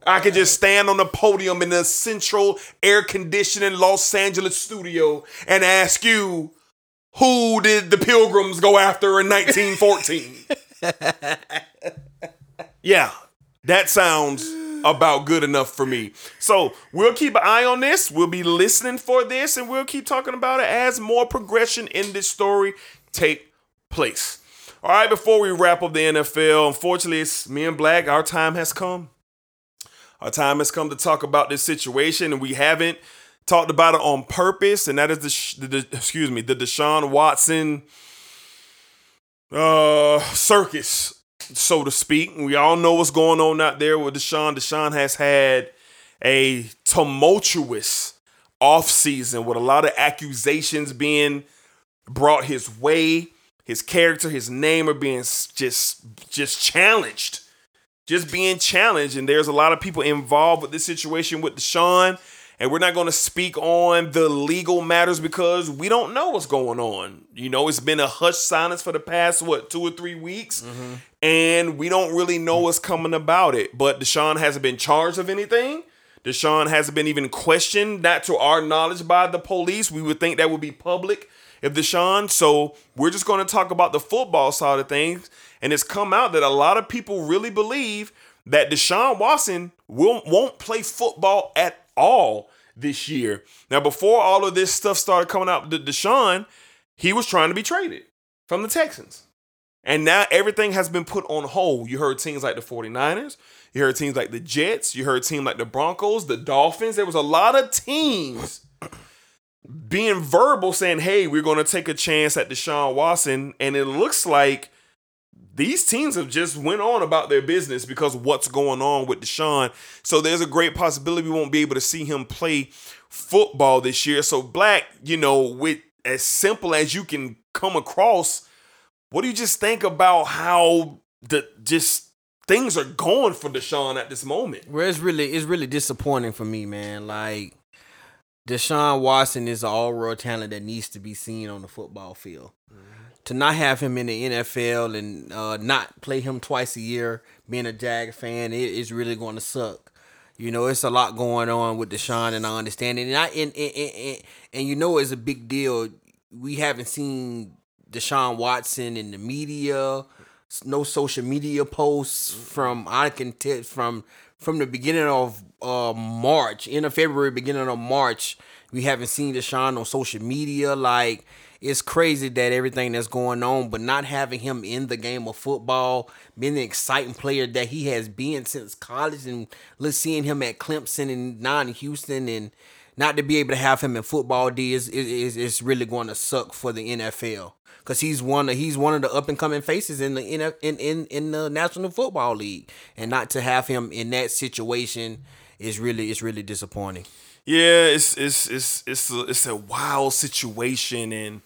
I could just stand on the podium in the central air conditioning Los Angeles studio and ask you, who did the Pilgrims go after in 1914? yeah, that sounds about good enough for me. So we'll keep an eye on this. We'll be listening for this, and we'll keep talking about it as more progression in this story take place. All right, before we wrap up the NFL, unfortunately, it's me and Black. Our time has come. Our time has come to talk about this situation, and we haven't talked about it on purpose. And that is the, the, excuse me, the Deshaun Watson uh circus, so to speak. We all know what's going on out there with Deshaun. Deshaun has had a tumultuous offseason with a lot of accusations being brought his way. His character, his name are being just just challenged. Just being challenged. And there's a lot of people involved with this situation with Deshaun. And we're not going to speak on the legal matters because we don't know what's going on. You know, it's been a hush silence for the past, what, two or three weeks. Mm-hmm. And we don't really know what's coming about it. But Deshaun hasn't been charged of anything. Deshaun hasn't been even questioned, not to our knowledge, by the police. We would think that would be public if Deshaun. So we're just going to talk about the football side of things. And it's come out that a lot of people really believe that Deshaun Watson will, won't play football at all this year. Now, before all of this stuff started coming out, Deshaun, he was trying to be traded from the Texans. And now everything has been put on hold. You heard teams like the 49ers, you heard teams like the Jets, you heard teams like the Broncos, the Dolphins. There was a lot of teams being verbal saying, hey, we're going to take a chance at Deshaun Watson. And it looks like these teams have just went on about their business because what's going on with Deshaun. So there's a great possibility we won't be able to see him play football this year. So Black, you know, with as simple as you can come across, what do you just think about how the just things are going for Deshaun at this moment? Well, it's really it's really disappointing for me, man. Like Deshaun Watson is an all world talent that needs to be seen on the football field. Mm-hmm. To not have him in the NFL and uh, not play him twice a year, being a Jag fan, it is really going to suck. You know, it's a lot going on with Deshaun, and I understand it. And I and and, and, and, you know, it's a big deal. We haven't seen Deshaun Watson in the media, no social media posts from I can tell from from the beginning of uh March, end of February, beginning of March. We haven't seen Deshaun on social media. Like it's crazy that everything that's going on, but not having him in the game of football, being the exciting player that he has been since college, and let's seeing him at Clemson and now in Houston, and not to be able to have him in football D is is is, is really going to suck for the NFL because he's one of he's one of the up and coming faces in the in, in in in the National Football League, and not to have him in that situation is really it's really disappointing. Yeah, it's it's it's it's a, it's a wild situation, and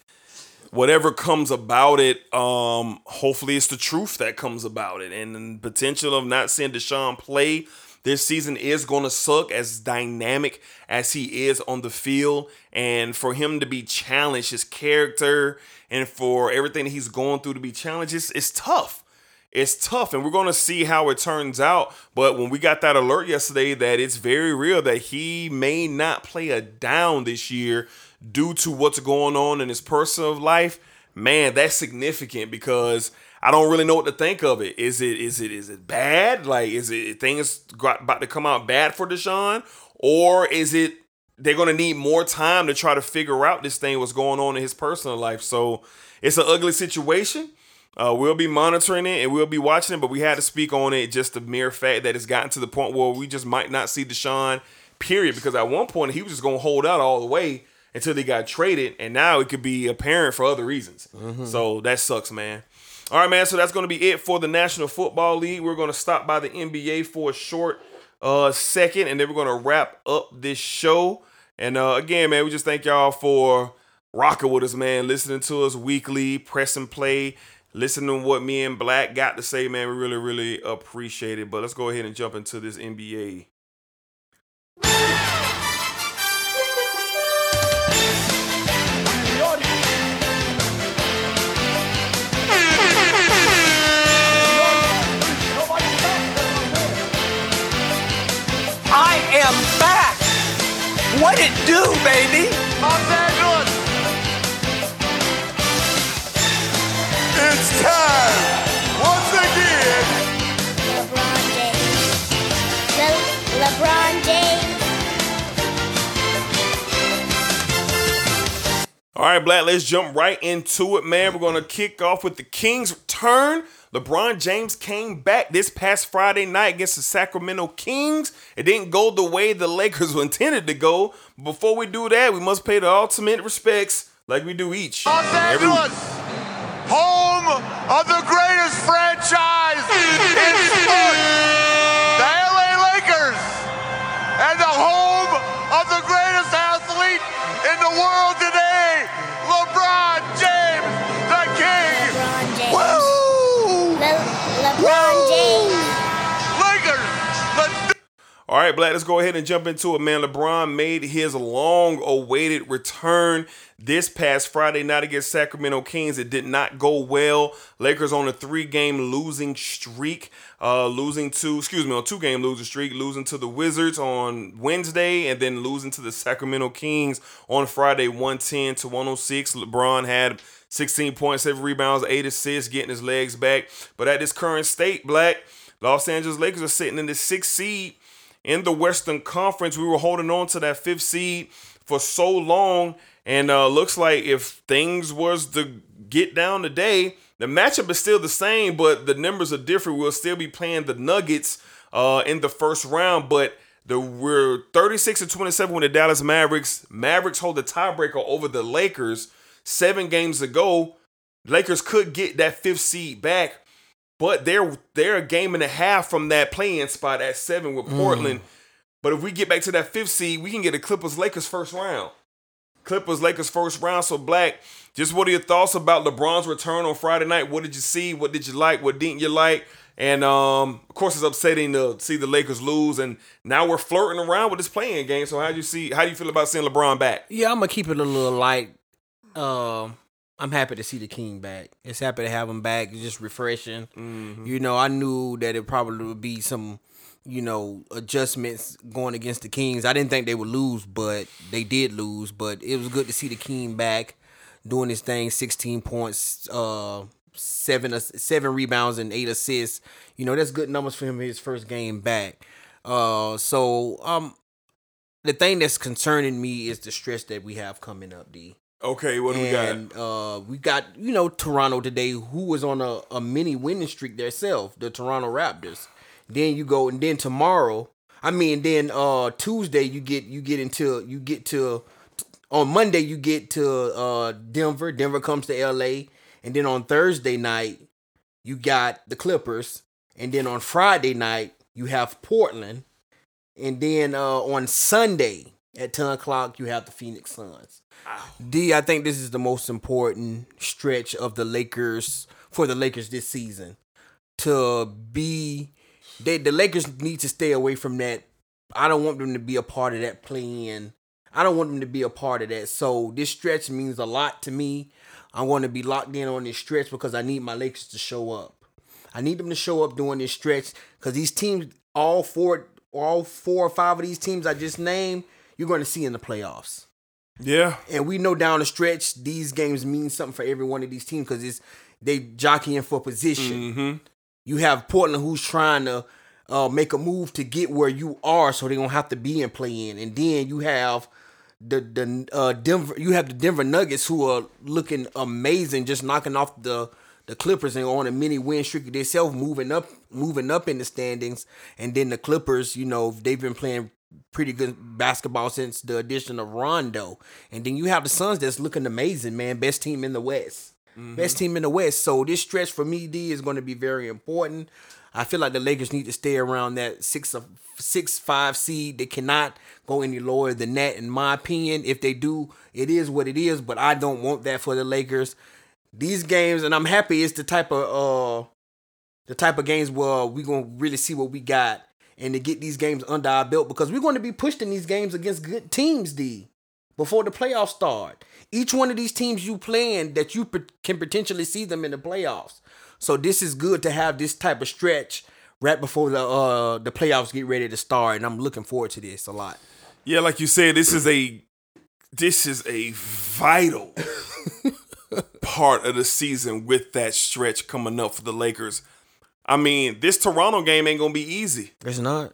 whatever comes about it, um, hopefully it's the truth that comes about it, and potential of not seeing Deshaun play this season is going to suck as dynamic as he is on the field, and for him to be challenged, his character, and for everything that he's going through to be challenged, it's, it's tough. It's tough and we're going to see how it turns out. But when we got that alert yesterday that it's very real that he may not play a down this year due to what's going on in his personal life man that's significant because I don't really know what to think of it. Is it is it is it bad? Like is it things got, about to come out bad for Deshaun, or is it they're gonna need more time to try to figure out this thing what's going on in his personal life? So it's an ugly situation. Uh, we'll be monitoring it and we'll be watching it, but we had to speak on it just the mere fact that it's gotten to the point where we just might not see Deshaun, period. Because at one point he was just gonna hold out all the way until they got traded, and now it could be apparent for other reasons. So that sucks, man. All right, man. So that's going to be it for the National Football League. We're going to stop by the NBA for a short uh, second, and then we're going to wrap up this show. And uh, again, man, we just thank y'all for rocking with us, man. Listening to us weekly, press and play, listening to what me and Black got to say, man. We really, really appreciate it. But let's go ahead and jump into this NBA. What it do, baby? Los Angeles. It's time once again. LeBron James. Le- LeBron James. All right, Black, let's jump right into it, man. We're going to kick off with the Kings' return. LeBron James came back this past Friday night against the Sacramento Kings. It didn't go the way the Lakers were intended to go. Before we do that, we must pay the ultimate respects like we do each. Los every. Angeles, home of the greatest franchise in sports, the LA Lakers, and the home of the greatest athlete in the world today, All right, Black, let's go ahead and jump into it, man. LeBron made his long awaited return this past Friday night against Sacramento Kings. It did not go well. Lakers on a three game losing streak, uh, losing to, excuse me, on two game losing streak, losing to the Wizards on Wednesday, and then losing to the Sacramento Kings on Friday, 110 to 106. LeBron had 16 points, seven rebounds, eight assists, getting his legs back. But at this current state, Black, Los Angeles Lakers are sitting in the sixth seed in the Western Conference. We were holding on to that fifth seed for so long, and uh, looks like if things was to get down today, the matchup is still the same, but the numbers are different. We'll still be playing the Nuggets uh, in the first round, but the we're 36 to 27 with the Dallas Mavericks. Mavericks hold the tiebreaker over the Lakers seven games ago. Lakers could get that fifth seed back, but they're they're a game and a half from that playing spot at seven with Portland. But if we get back to that fifth seed, we can get a Clippers Lakers first round. Clippers Lakers first round. So Black, just what are your thoughts about LeBron's return on Friday night? What did you see? What did you like? What didn't you like? And um, of course, it's upsetting to see the Lakers lose. And now we're flirting around with this playing game. So how do you see? How do you feel about seeing LeBron back? Yeah, I'm gonna keep it a little light. Um, I'm happy to see the King back. It's happy to have him back. It's just refreshing. You know, I knew that it probably would be some, you know, adjustments going against the Kings. I didn't think they would lose, but they did lose. But it was good to see the King back doing his thing. 16 points, uh, seven seven rebounds and eight assists. You know, that's good numbers for him in his first game back. Uh, so um, the thing that's concerning me is the stress that we have coming up, D. Okay, what do we got? And uh, we got you know Toronto today, who was on a, a mini winning streak themselves, the Toronto Raptors. Then you go, and then tomorrow, I mean, then uh Tuesday you get you get into you get to on Monday you get to uh Denver. Denver comes to L.A. and then on Thursday night you got the Clippers, and then on Friday night you have Portland, and then uh, on Sunday at ten o'clock you have the Phoenix Suns. D, I think this is the most important stretch of the Lakers for the Lakers this season. To be, they the Lakers need to stay away from that. I don't want them to be a part of that plan. I don't want them to be a part of that. So this stretch means a lot to me. I want to be locked in on this stretch because I need my Lakers to show up. I need them to show up during this stretch because these teams, all four, all four or five of these teams I just named, you're going to see in the playoffs. Yeah. And we know down the stretch, these games mean something for every one of these teams because it's they jockeying for position. Mm-hmm. You have Portland who's trying to uh, make a move to get where you are, so they don't have to be in play in. And then you have the the uh, Denver. You have the Denver Nuggets who are looking amazing, just knocking off the the Clippers and on a mini win streak themselves, moving up, moving up in the standings. And then the Clippers, you know, they've been playing pretty good basketball since the addition of Rondo. And then you have the Suns that's looking amazing, man. Best team in the West. Best team in the West. So this stretch for me, D, is going to be very important. I feel like the Lakers need to stay around that six of six five seed. They cannot go any lower than that, in my opinion. If they do, it is what it is. But I don't want that for the Lakers. These games, and I'm happy it's the type of uh the type of games where we gonna really see what we got and to get these games under our belt because we're going to be pushed in these games against good teams, D, before the playoffs start. Each one of these teams you playing that you can potentially see them in the playoffs. So this is good to have this type of stretch right before the uh the playoffs get ready to start, and I'm looking forward to this a lot. Yeah, like you said, this is a this is a vital part of the season with that stretch coming up for the Lakers. I mean, this Toronto game ain't gonna be easy, It's not.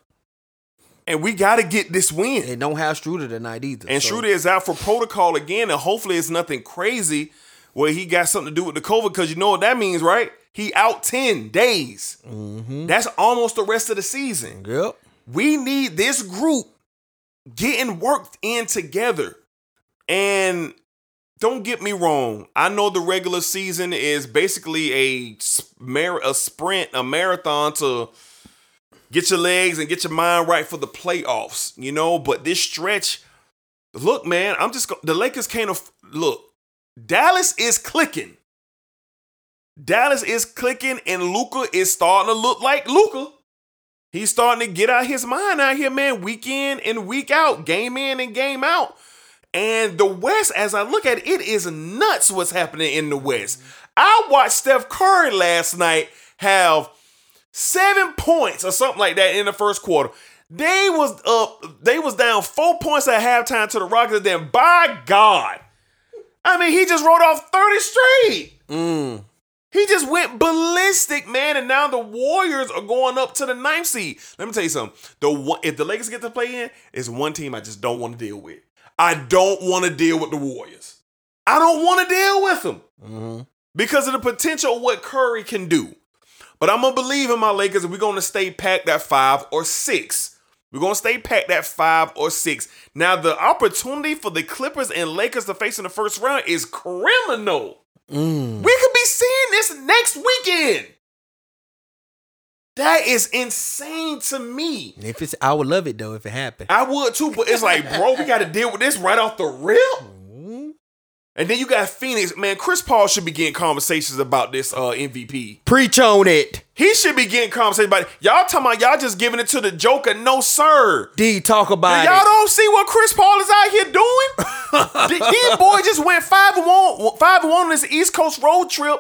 and we got to get this win. They don't have Schroeder tonight either. And so- Schroeder is out for protocol again, and hopefully it's nothing crazy where he got something to do with the COVID, because you know what that means, right? He out 10 days. Mm-hmm. That's almost the rest of the season. Yep. We need this group getting worked in together. And don't get me wrong, I know the regular season is basically a mar- a sprint, a marathon to get your legs and get your mind right for the playoffs, you know, but this stretch look, man, I'm just go- the Lakers can't look. Dallas is clicking. Dallas is clicking and Luka is starting to look like Luka. He's starting to get out his mind out here, man, week in and week out, game in and game out. And the West, as I look at it, it is nuts what's happening in the West. I watched Steph Curry last night have seven points or something like that in the first quarter. They was up, they was down four points at halftime to the Rockets. Then by God, I mean, he just wrote off 30 straight. Mm. He just went ballistic, man, and now the Warriors are going up to the ninth seed. Let me tell you something. The one, if the Lakers get to play in, it's one team I just don't want to deal with. I don't want to deal with the Warriors. I don't want to deal with them mm-hmm. because of the potential of what Curry can do. But I'm gonna believe in my Lakers, and we're gonna stay packed at five or six. We're gonna stay packed at five or six. Now, the opportunity for the Clippers and Lakers to face in the first round is criminal. Mm. We could be seeing this next weekend. That is insane to me. If it's, I would love it though if it happened. I would too, but it's like, bro, we got to deal with this right off the rip. And then you got Phoenix, man. Chris Paul should be getting conversations about this uh, MVP. Preach on it. He should be getting conversations about it. Y'all talking about y'all just giving it to the Joker? No, sir. D, talk about it. Y'all don't see what Chris Paul is out here doing? Th- These boys just went five and one, five and one on this East Coast road trip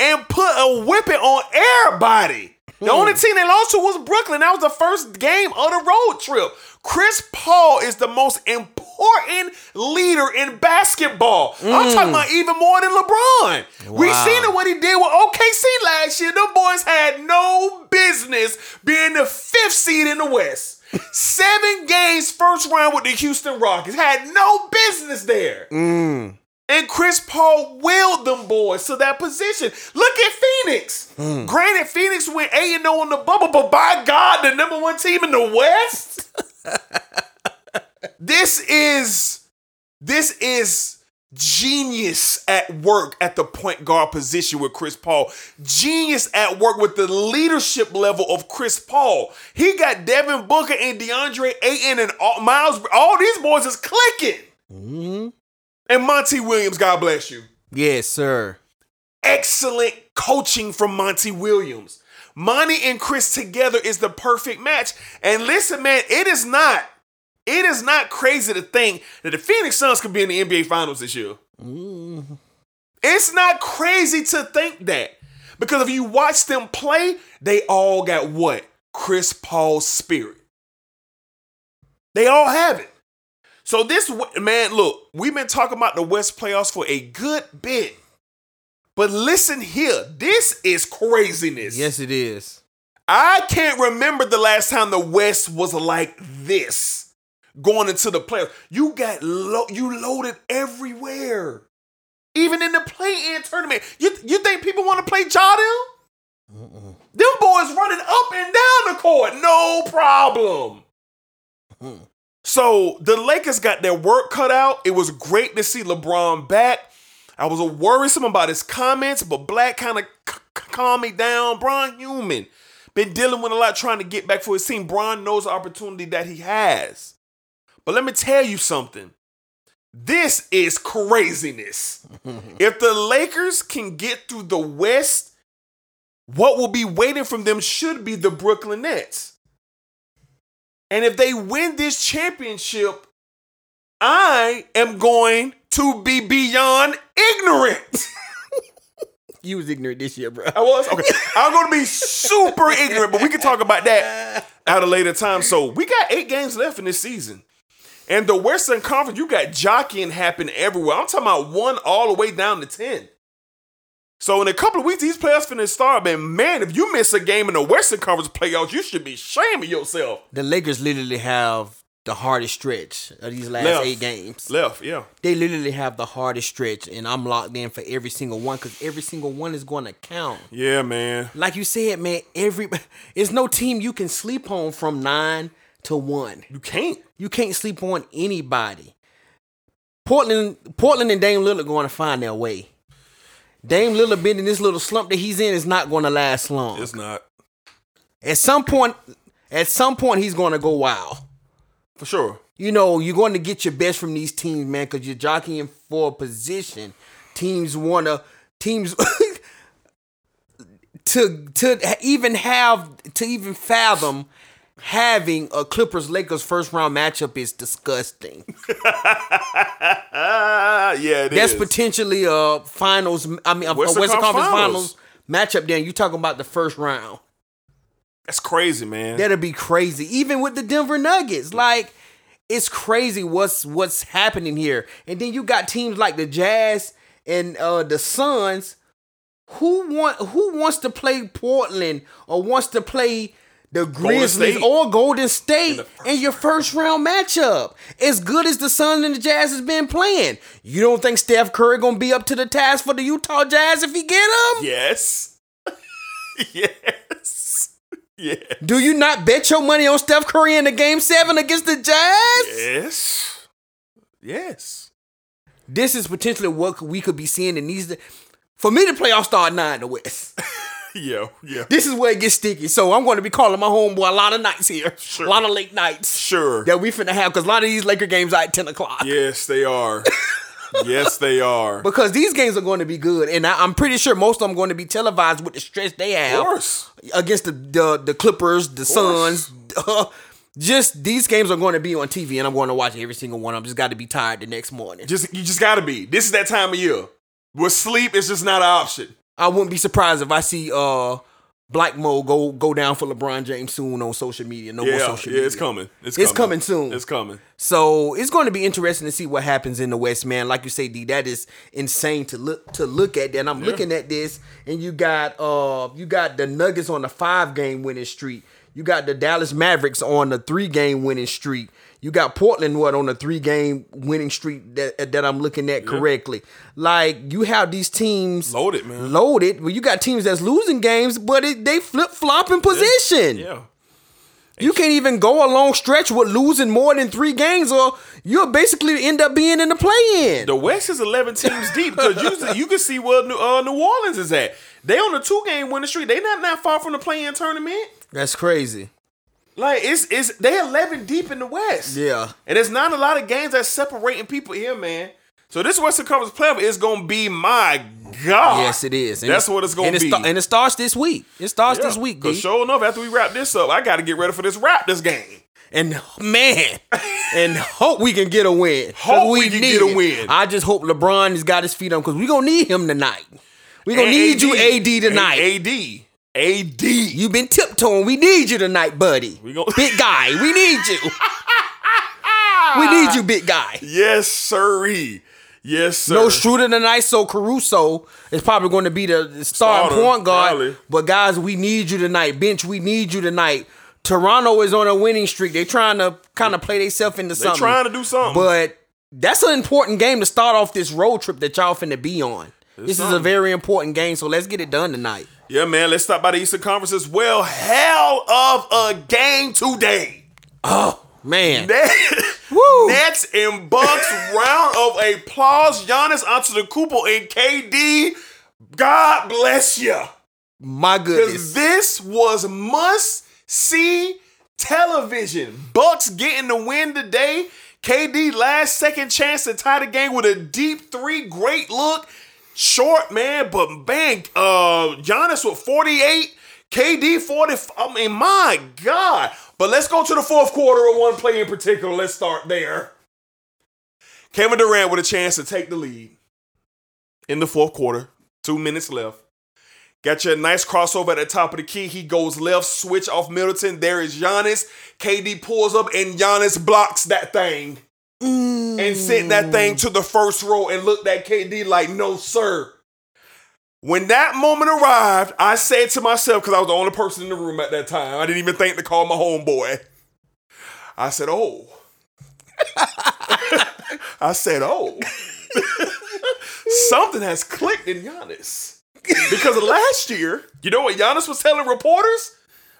and put a whipping on everybody. The only hmm. team they lost to was Brooklyn. That was the first game of the road trip. Chris Paul is the most important leader in basketball. I'm hmm. talking about even more than LeBron. We seen it what he did with OKC last year. Them boys had no business being the fifth seed in the West. Seven games first round with the Houston Rockets. Had no business there. Hmm. And Chris Paul willed them boys to that position. Look at Phoenix. Hmm. Granted, Phoenix went 8 0 on the bubble, but by God, the number one team in the West. this is this is Genius at work at the point guard position with Chris Paul. Genius at work with the leadership level of Chris Paul. He got Devin Booker and DeAndre Ayton and all, Miles. All these boys is clicking. Mm-hmm. And Monty Williams, God bless you. Yes, sir. Excellent coaching from Monty Williams. Monty and Chris together is the perfect match. And listen, man, it is not. It is not crazy to think that the Phoenix Suns could be in the NBA Finals this year. Mm-hmm. It's not crazy to think that. Because if you watch them play, they all got what? Chris Paul's spirit. They all have it. So this man, look, we've been talking about the West playoffs for a good bit. But listen here, this is craziness. Yes, it is. I can't remember the last time the West was like this going into the playoffs. You got lo- you loaded everywhere. Even in the play-in tournament. You, you think people want to play Jadil? Them boys running up and down the court, no problem. So the Lakers got their work cut out. It was great to see LeBron back. I was worrisome about his comments, but Black kind of c- calmed me down. Bron human. Been dealing with a lot trying to get back for his team. Bron knows the opportunity that he has. But let me tell you something. This is craziness. if the Lakers can get through the West, what will be waiting for them should be the Brooklyn Nets. And if they win this championship, I am going to be beyond ignorant. You was ignorant this year, bro. I was okay. I'm going to be super ignorant, but we can talk about that at a later time. So we got eight games left in this season, and the Western Conference, you got jockeying happen everywhere. I'm talking about one all the way down to ten. So in a couple of weeks, these playoffs finna start. Man, man, if you miss a game in the Western Conference playoffs, you should be shaming yourself. The Lakers literally have the hardest stretch of these last Left. eight games. Left, yeah. They literally have the hardest stretch, and I'm locked in for every single one because every single one is going to count. Yeah, man. Like you said, man, every it's no team you can sleep on from nine to one. You can't. You can't sleep on anybody. Portland, Portland, and Dame Lillard going to find their way. Dame Lillard been in this little slump that he's in is not going to last long. It's not. At some point, at some point, he's going to go wild. For sure. You know, you're going to get your best from these teams, man, because you're jockeying for a position. Teams want to teams to to even have to even fathom having a Clippers Lakers first round matchup is disgusting. Ah, yeah, it That's is. potentially a finals. I mean, a Western Western, Conference Finals. finals. matchup. Then you talking about the first round. That's crazy, man. That'll be crazy. Even with the Denver Nuggets, like it's crazy what's what's happening here. And then you got teams like the Jazz and uh the Suns. Who want who wants to play Portland or wants to play the Grizzlies or Golden State in, your first round matchup? As good as the Suns and the Jazz has been playing, you don't think Steph Curry gonna be up to the task for the Utah Jazz if he get him? Yes. yes. Yeah. Do you not bet your money on Steph Curry in the game seven against the Jazz? Yes. Yes. This is potentially what we could be seeing in these. For me to play All Star Nine in the West, Yeah. Yeah. this is where it gets sticky. So I'm going to be calling my homeboy a lot of nights here, a lot of late nights Sure. that we finna have because a lot of these Laker games are at ten o'clock. Yes, they are. yes, they are. Because these games are going to be good, and I, I'm pretty sure most of them are going to be televised with the stress they Of have course. against the the, the Clippers, the. Suns. Uh, just these games are going to be on TV, and I'm going to watch every single one. I'm just got to be tired the next morning. Just you just gotta be. This is that time of year. With sleep, is just not an option. I wouldn't be surprised if I see uh Black Mo go go down for LeBron James soon on social media. No more social yeah, media. it's coming. It's, It's coming. coming soon. It's coming. So it's going to be interesting to see what happens in the West, man. Like you say, D, that is insane to look to look at. And I'm looking at this, and you got uh you got the Nuggets on a five game winning streak. You got the Dallas Mavericks on a three game winning streak. You got Portland what on a three game winning streak that that I'm looking at correctly. Like you have these teams Loaded, man. loaded. Well, you got teams that's losing games, but it, they flip flop in position. Yeah. You can't even go a long stretch with losing more than three games, or you'll basically end up being in the play-in. The West is 11 teams deep because you, you can see where New, uh, New Orleans is at. They on a two game winning streak. They not that far from the play-in tournament. That's crazy. Like it's it's they 11 deep in the West. Yeah. And there's not a lot of games that's separating people here, man. So this Western Conference playoff is gonna be my God. Yes, it is. And That's what it's gonna and it be. sta- and it starts this week. It starts this week, Cause D. sure enough, after we wrap this up, I got to get ready for this wrap this game. And man, and hope we can get a win. Hope we can need get a it. win. I just hope LeBron has got his feet on because we gonna need him tonight. We gonna And need you, AD tonight. AD. AD. You've been tiptoeing. We need you tonight, buddy. We gon- big guy. We need you. we need you, big guy. Yes, sirree. Yes, sir. No Schroeder tonight, so Caruso is probably going to be the starting Starter, point guard. probably. But guys, we need you tonight. Bench, we need you tonight. Toronto is on a winning streak. They're trying to kind of play themselves into something. trying to do something. But that's an important game to start off this road trip that y'all finna be on. This is a very important game, so let's get it done tonight. Yeah, man. Let's stop by the Eastern Conference as well. Hell of a game today. Oh man, Net- Nets and Bucks round of applause. Giannis Antetokounmpo and KD. God bless you. my goodness. This was must see television. Bucks getting the win today. KD last second chance to tie the game with a deep three. Great look. Short, man, but bang. Uh Giannis with 48. KD 40. I mean, my God. But let's go to the fourth quarter of one play in particular. Let's start there. Kevin Durant with a chance to take the lead in the fourth quarter. Two minutes left. Got you a nice crossover at the top of the key. He goes left, switch off Middleton. There is Giannis. KD pulls up and Giannis blocks that thing. And sent that thing mm. to the first row and looked at KD like, no, sir. When that moment arrived, I said to myself, because I was the only person in the room at that time, I didn't even think to call my homeboy. I said, oh. I said, oh. Something has clicked in Giannis. Because last year, you know what Giannis was telling reporters?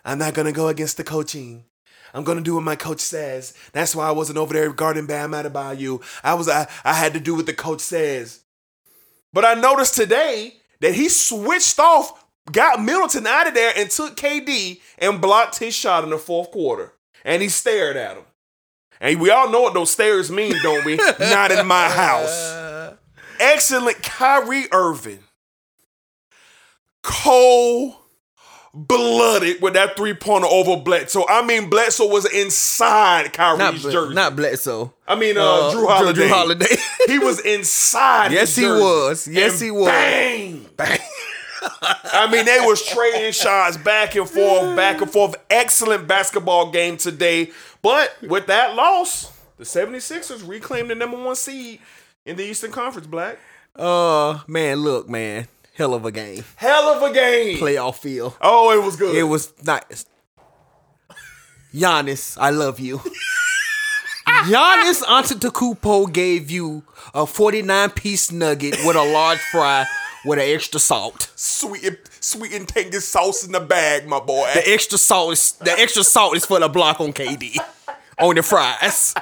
I'm not gonna go against the coaching. I'm gonna do what my coach says. That's why I wasn't over there guarding Bam Adebayo. I was I, I had to do what the coach says. But I noticed today that he switched off, got Middleton out of there, and took KD and blocked his shot in the fourth quarter. And he stared at him. And we all know what those stares mean, don't we? Not in my house. Excellent Kyrie Irving. Cold blooded with that three pointer over Bledsoe. I mean, Bledsoe was inside Kyrie's not, Ble- jersey. not Bledsoe. I mean, uh, Uh, Jrue Holiday. Jrue Holiday. he was inside. Yes, he was. Yes, he was. Bang, bang. I mean, they was trading shots back and forth, back and forth. Excellent basketball game today. But with that loss, the 76ers reclaimed the number one seed in the Eastern Conference, Black. Uh, man, look, man, hell of a game. Hell of a game. Playoff feel. Oh, it was good. It was nice. Giannis, I love you. Giannis Antetokounmpo gave you a 49 piece nugget with a large fry with an extra salt. sweet, and- sweet and tangy sauce in the bag, my boy. The extra salt is the extra salt is for the block on KD on the fries.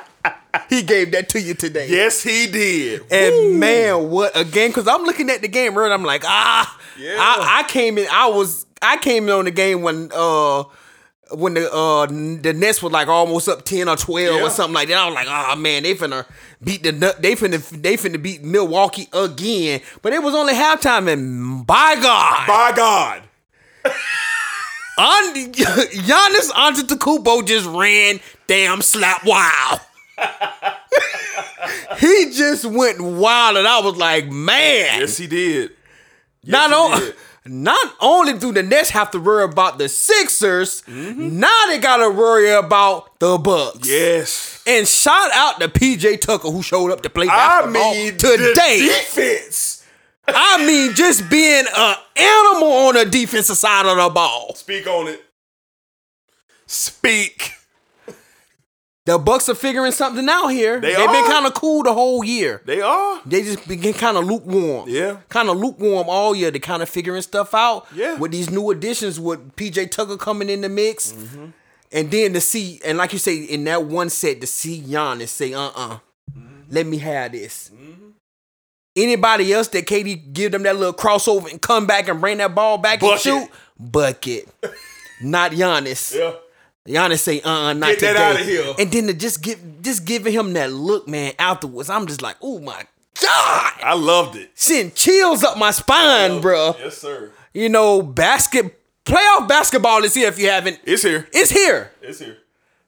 He gave that to you today. yes, he did. And man, what a game! Because I'm looking at the game, right? I'm like, ah, Yeah. I, I came in. I was, I came in on the game when, uh, when the uh the Nets was like almost up ten or twelve Yeah. or something like that. I was like, oh man, they finna beat the they finna they finna beat Milwaukee again. But it was only halftime, and by God, By God. on Giannis Antetokounmpo just ran damn slap wow. he just went wild, and I was like, man. Yes, he did. not, he on- did. not only do the Nets have to worry about the Sixers, mm-hmm. now they gotta worry about the Bucks. Yes. And shout out to PJ Tucker who showed up to play I mean, today. defense. I mean, just being an animal on the defensive side of the ball. Speak on it. Speak. The Bucks are figuring something out here. They They've been kind of cool the whole year. They are. They just begin kind of lukewarm. Yeah. Kind of lukewarm all year. They kind of figuring stuff out. Yeah. With these new additions, with PJ Tucker coming in the mix. Mm-hmm. And then to see, and like you say, in that one set, to see Giannis say, uh uh let me have this. Anybody else that KD give them that little crossover and come back and bring that ball back Bucket. and shoot? Bucket. Not Giannis. Yeah. Giannis say, uh, uh not Get that today. outta here. And then to just give, just giving him that look, man. Afterwards, I'm just like, oh my god, I loved it. send chills up my spine, bro. Yes, sir. You know, basket playoff basketball is here. If you haven't, It's here. it's here. It's here.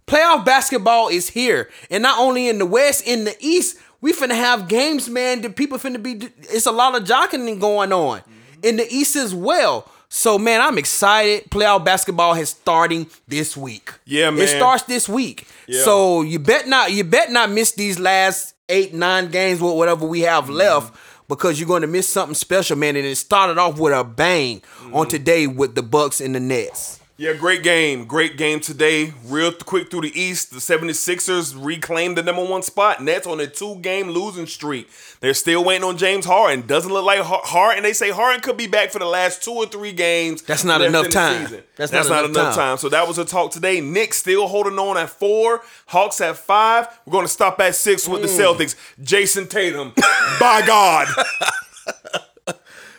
Playoff basketball is here, and not only in the West, in the East, we finna have games, man. That people finna be. It's a lot of jockeying going on in the East as well. So, man, I'm excited. Playoff basketball is starting this week. Yeah, man. It starts this week. Yeah. So you bet not. You bet not miss these last eight, nine games, wh- whatever we have Mm-hmm. left. Because you're going to miss something special, man. And it started off with a bang Mm-hmm. on today with the Bucks and the Nets. Yeah, great game. Great game today. Real quick through the East, the 76ers reclaimed the number one spot. Nets on a two game losing streak. They're still waiting on James Harden. Doesn't look like Har- Harden. They say Harden could be back for the last two or three games. That's not enough time. That's That's, not not, enough enough time. time. So that was a talk today. Knicks still holding on at four. Hawks at five. We're going to stop at six with the Mm. Celtics. Jayson Tatum. By God.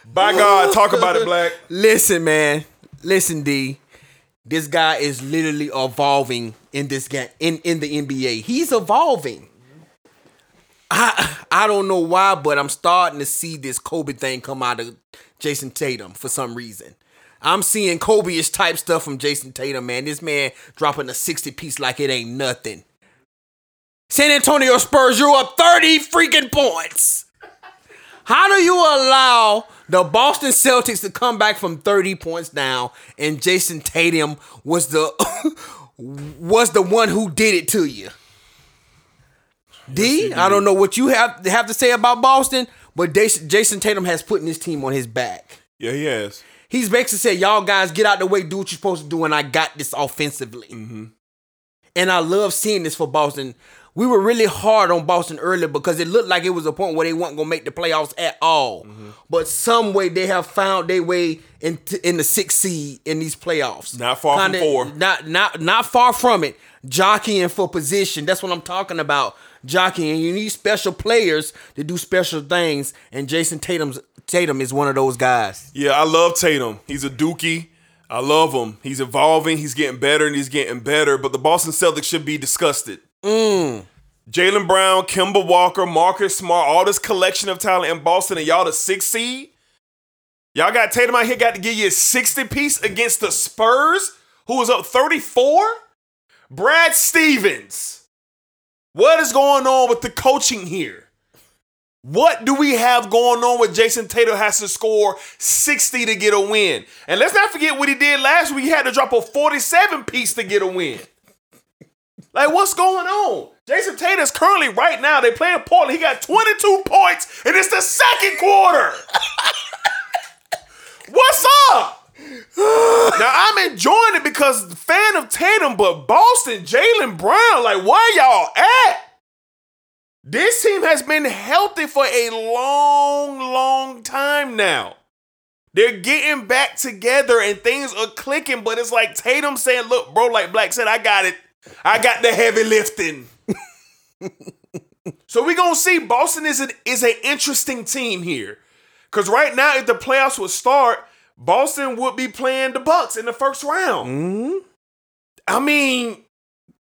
By God. Talk about it, Black. Listen, man. Listen, D. This guy is literally evolving in this game in, in the NBA. He's evolving. I I don't know why, but I'm starting to see this Kobe thing come out of Jayson Tatum for some reason. I'm seeing Kobe-ish type stuff from Jayson Tatum, man. This man dropping a 60 piece like it ain't nothing. San Antonio Spurs, you're up 30 freaking points. How do you allow the Boston Celtics to come back from 30 points down and Jayson Tatum was the was the one who did it to you? D, I don't know what you have have to say about Boston, but Jason, Tatum has put his team on his back. Yeah, he has. He's basically said, "Y'all guys get out the way, do what you're supposed to do, and I got this offensively." Mm-hmm. And I love seeing this for Boston. We were really hard on Boston early because it looked like it was a point where they weren't gonna make the playoffs at all. Mm-hmm. But some way they have found their way into in the sixth seed in these playoffs. Not far from four. Not not not far from it. Jockeying for position. That's what I'm talking about. Jockeying. You need special players to do special things, and Jayson Tatum's Tatum is one of those guys. Yeah, I love Tatum. He's a dookie. I love him. He's evolving. He's getting better and he's getting better. But the Boston Celtics should be disgusted. Mm. Jaylen Brown, Kemba Walker, Marcus Smart, all this collection of talent in Boston, and y'all the sixth seed. Y'all got Tatum out here, got to give you a 60 piece against the Spurs, who was up 34. Brad Stevens. What is going on with the coaching here? What do we have going on with Jayson Tatum has to score 60 to get a win? And let's not forget what he did last week. He had to drop a 47 piece to get a win. Like, what's going on? Jayson Tatum is currently right now, they playing Portland. He got 22 points, and it's the second quarter. what's up? now I'm enjoying it because fan of Tatum, but Boston, Jaylen Brown, like where y'all at? This team has been healthy for a long, long time now. They're getting back together and things are clicking, but it's like Tatum saying, "Look, bro, like Black said, I got it. I got the heavy lifting." so we're gonna see. Boston is an is an interesting team here, because right now, if the playoffs would start, Boston would be playing the Bucks in the first round. Mm-hmm. I mean,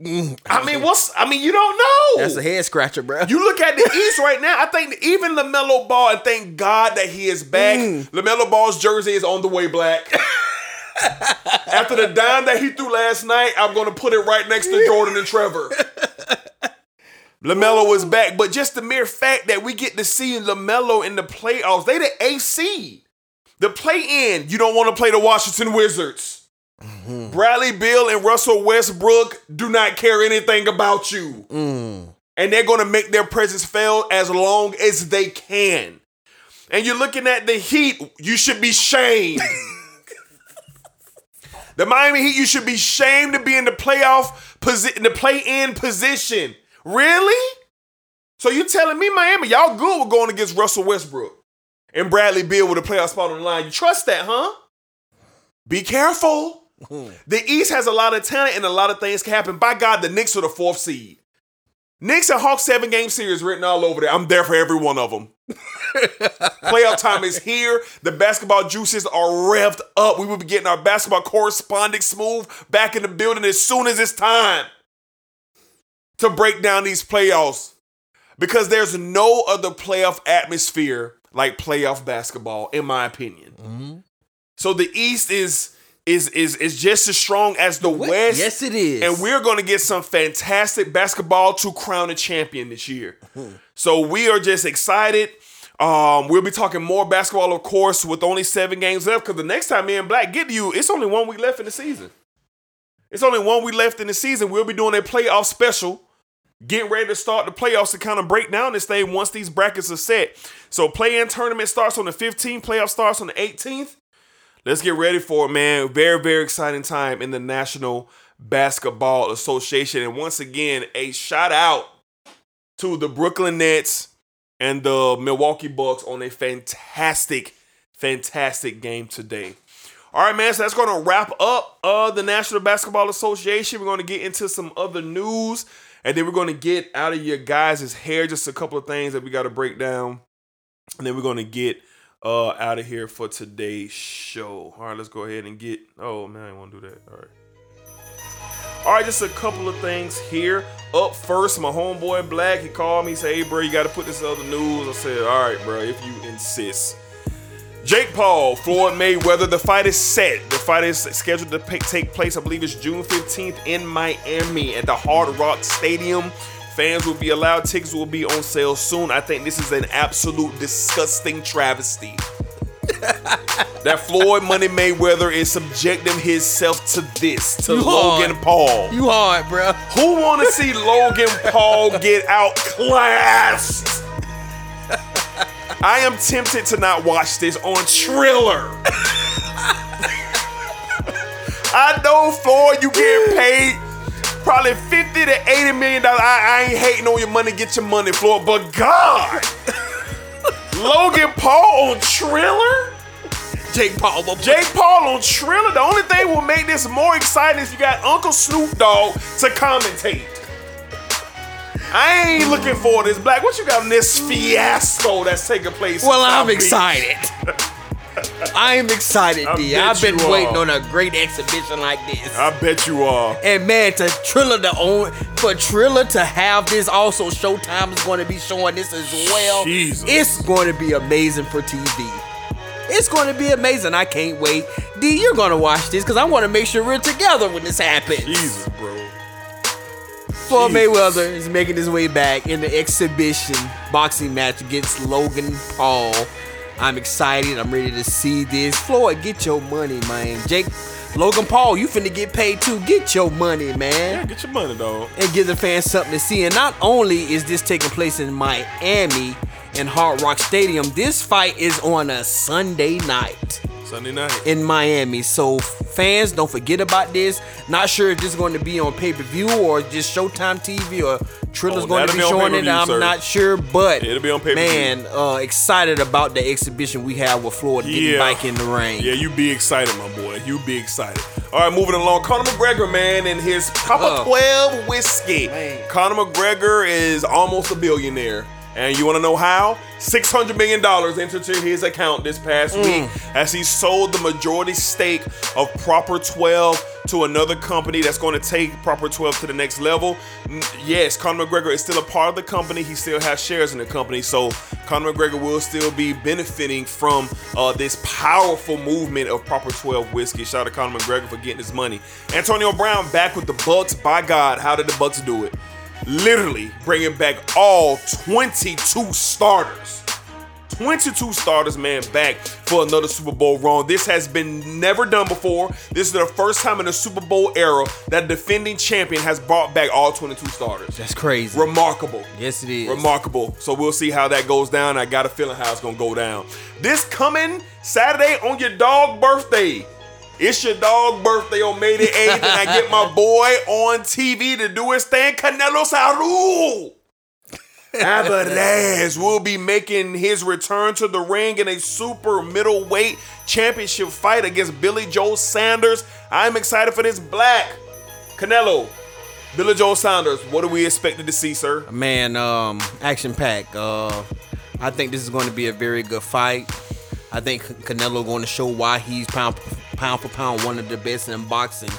mm-hmm. I mean, what's? I mean, you don't know. That's a head scratcher, bro. You look at the East right now. I think even LaMelo Ball, and thank God that he is back. Mm. LaMelo Ball's jersey is on the way black. After the dime that he threw last night, I'm going to put it right next to Jordan and Trevor. LaMelo was back, but just the mere fact that we get to see LaMelo in the playoffs, they the AC. The play in, you don't want to play the Washington Wizards. Mm-hmm. Bradley Beal and Russell Westbrook do not care anything about you. Mm. And they're going to make their presence felt as long as they can. And you're looking at the Heat, you should be shamed. the Miami Heat, you should be shamed to be in the playoff position, the play-in position. Really? So you telling me Miami, y'all good with going against Russell Westbrook and Bradley Beal with a playoff spot on the line. You trust that, huh? Be careful. Hmm. The East has a lot of talent and a lot of things can happen. By God, the Knicks are the fourth seed. Knicks and Hawks seven game series written all over there. I'm there for every one of them. Playoff time is here. The basketball juices are revved up. We will be getting our basketball correspondent smooth back in the building as soon as it's time to break down these playoffs because there's no other playoff atmosphere like playoff basketball, in my opinion. Mm-hmm. So the East is is is is just as strong as the West. Yes, it is. And we're going to get some fantastic basketball to crown a champion this year. so we are just excited. Um, we'll be talking more basketball, of course, with only seven games left. Because the next time me and Black get to you, it's only one week left in the season. It's only one week left in the season. We'll be doing a playoff special, getting ready to start the playoffs to kind of break down this thing once these brackets are set. So play-in tournament starts on the 15th, playoff starts on the 18th. Let's get ready for it, man. Very, very exciting time in the National Basketball Association. And once again, a shout out to the Brooklyn Nets and the Milwaukee Bucks on a fantastic, fantastic game today. All right, man. So that's going to wrap up uh, the National Basketball Association. We're going to get into some other news, and then we're going to get out of your guys' hair just a couple of things that we got to break down, and then we're going to get uh, out of here for today's show. All right, let's go ahead and get. Oh man, I want to do that. All right. All right, just a couple of things here. Up first, my homeboy Black, he called me, he said, hey, bro, you got to put this other news. I said, all right, bro, if you insist. Jake Paul, Floyd Mayweather, the fight is set. The fight is scheduled to take place, I believe it's June 15th in Miami at the Hard Rock Stadium. Fans will be allowed, tickets will be on sale soon. I think this is an absolute disgusting travesty. that Floyd Money Mayweather is subjecting himself to this, to You Logan hard. Paul. You hard, bro. Who want to see Logan Paul get outclassed? I am tempted to not watch this on Triller. I know Floyd, you getting paid probably 50 to 80 million dollars. I, I ain't hating on your money, get your money, Floyd, but God, Logan Paul on Triller? Jake Paul. Jake Paul on Triller. The only thing will make this more exciting is you got Uncle Snoop Dogg to commentate. I ain't looking for this. Black, what you got in this fiasco that's taking place? Well, I'm excited. I am excited, I D. I've been waiting are. on a great exhibition like this. I bet you are. And man, to Triller to own for Triller to have this, also Showtime is going to be showing this as well. Jesus. It's going to be amazing for TV. It's going to be amazing. I can't wait. D, you're going to watch this because I want to make sure we're together when this happens. Jesus, bro. Floyd Mayweather is making his way back in the exhibition boxing match against Logan Paul. I'm excited. I'm ready to see this. Floyd, get your money, man. Jake, Logan Paul, you finna get paid too. Get your money, man. Yeah, get your money, dog. and give the fans something to see. And not only is this taking place in Miami in Hard Rock Stadium, this fight is on a Sunday night Sunday night. in Miami. So fans, don't forget about this. Not sure if this is going to be on pay per view or just Showtime TV or Triller's Oh, going to be be showing it. I'm sir. not sure, but It'll be on pay-per-view. man, uh, excited about the exhibition we have with Floyd getting Yeah. back in the ring. Yeah, you be excited, my boy. You be excited. All right, moving along. Conor McGregor, man, and his Proper Oh. 12 whiskey. Man. Conor McGregor is almost a billionaire. And you want to know how? $600 million entered to his account this past Mm. week as he sold the majority stake of Proper 12 to another company that's going to take Proper 12 to the next level. Yes, Conor McGregor is still a part of the company. He still has shares in the company. So Conor McGregor will still be benefiting from uh, this powerful movement of Proper 12 whiskey. Shout out to Conor McGregor for getting his money. Antonio Brown back with the Bucs. By God, how did the Bucs do it? Literally bringing back all 22 starters. 22 starters, man, back for another Super Bowl run. This has been never done before. This is the first time in the Super Bowl era that defending champion has brought back all 22 starters. That's crazy. Remarkable. yes, it is. Remarkable. So we'll see how that goes down. I got a feeling how it's gonna go down. This coming Saturday on your dog birthday. It's your dog birthday on May the 8th, and I get my boy on TV to do his thing, Canelo Saul. Alvarez will be making his return to the ring in a super middleweight championship fight against Billy Joe Saunders. I'm excited for this black. Canelo, Billy Joe Saunders, what are we expected to see, sir? Man, um, action pack. Uh, I think this is going to be a very good fight. I think Canelo going to show why he's pound pound for pound one of the best in boxing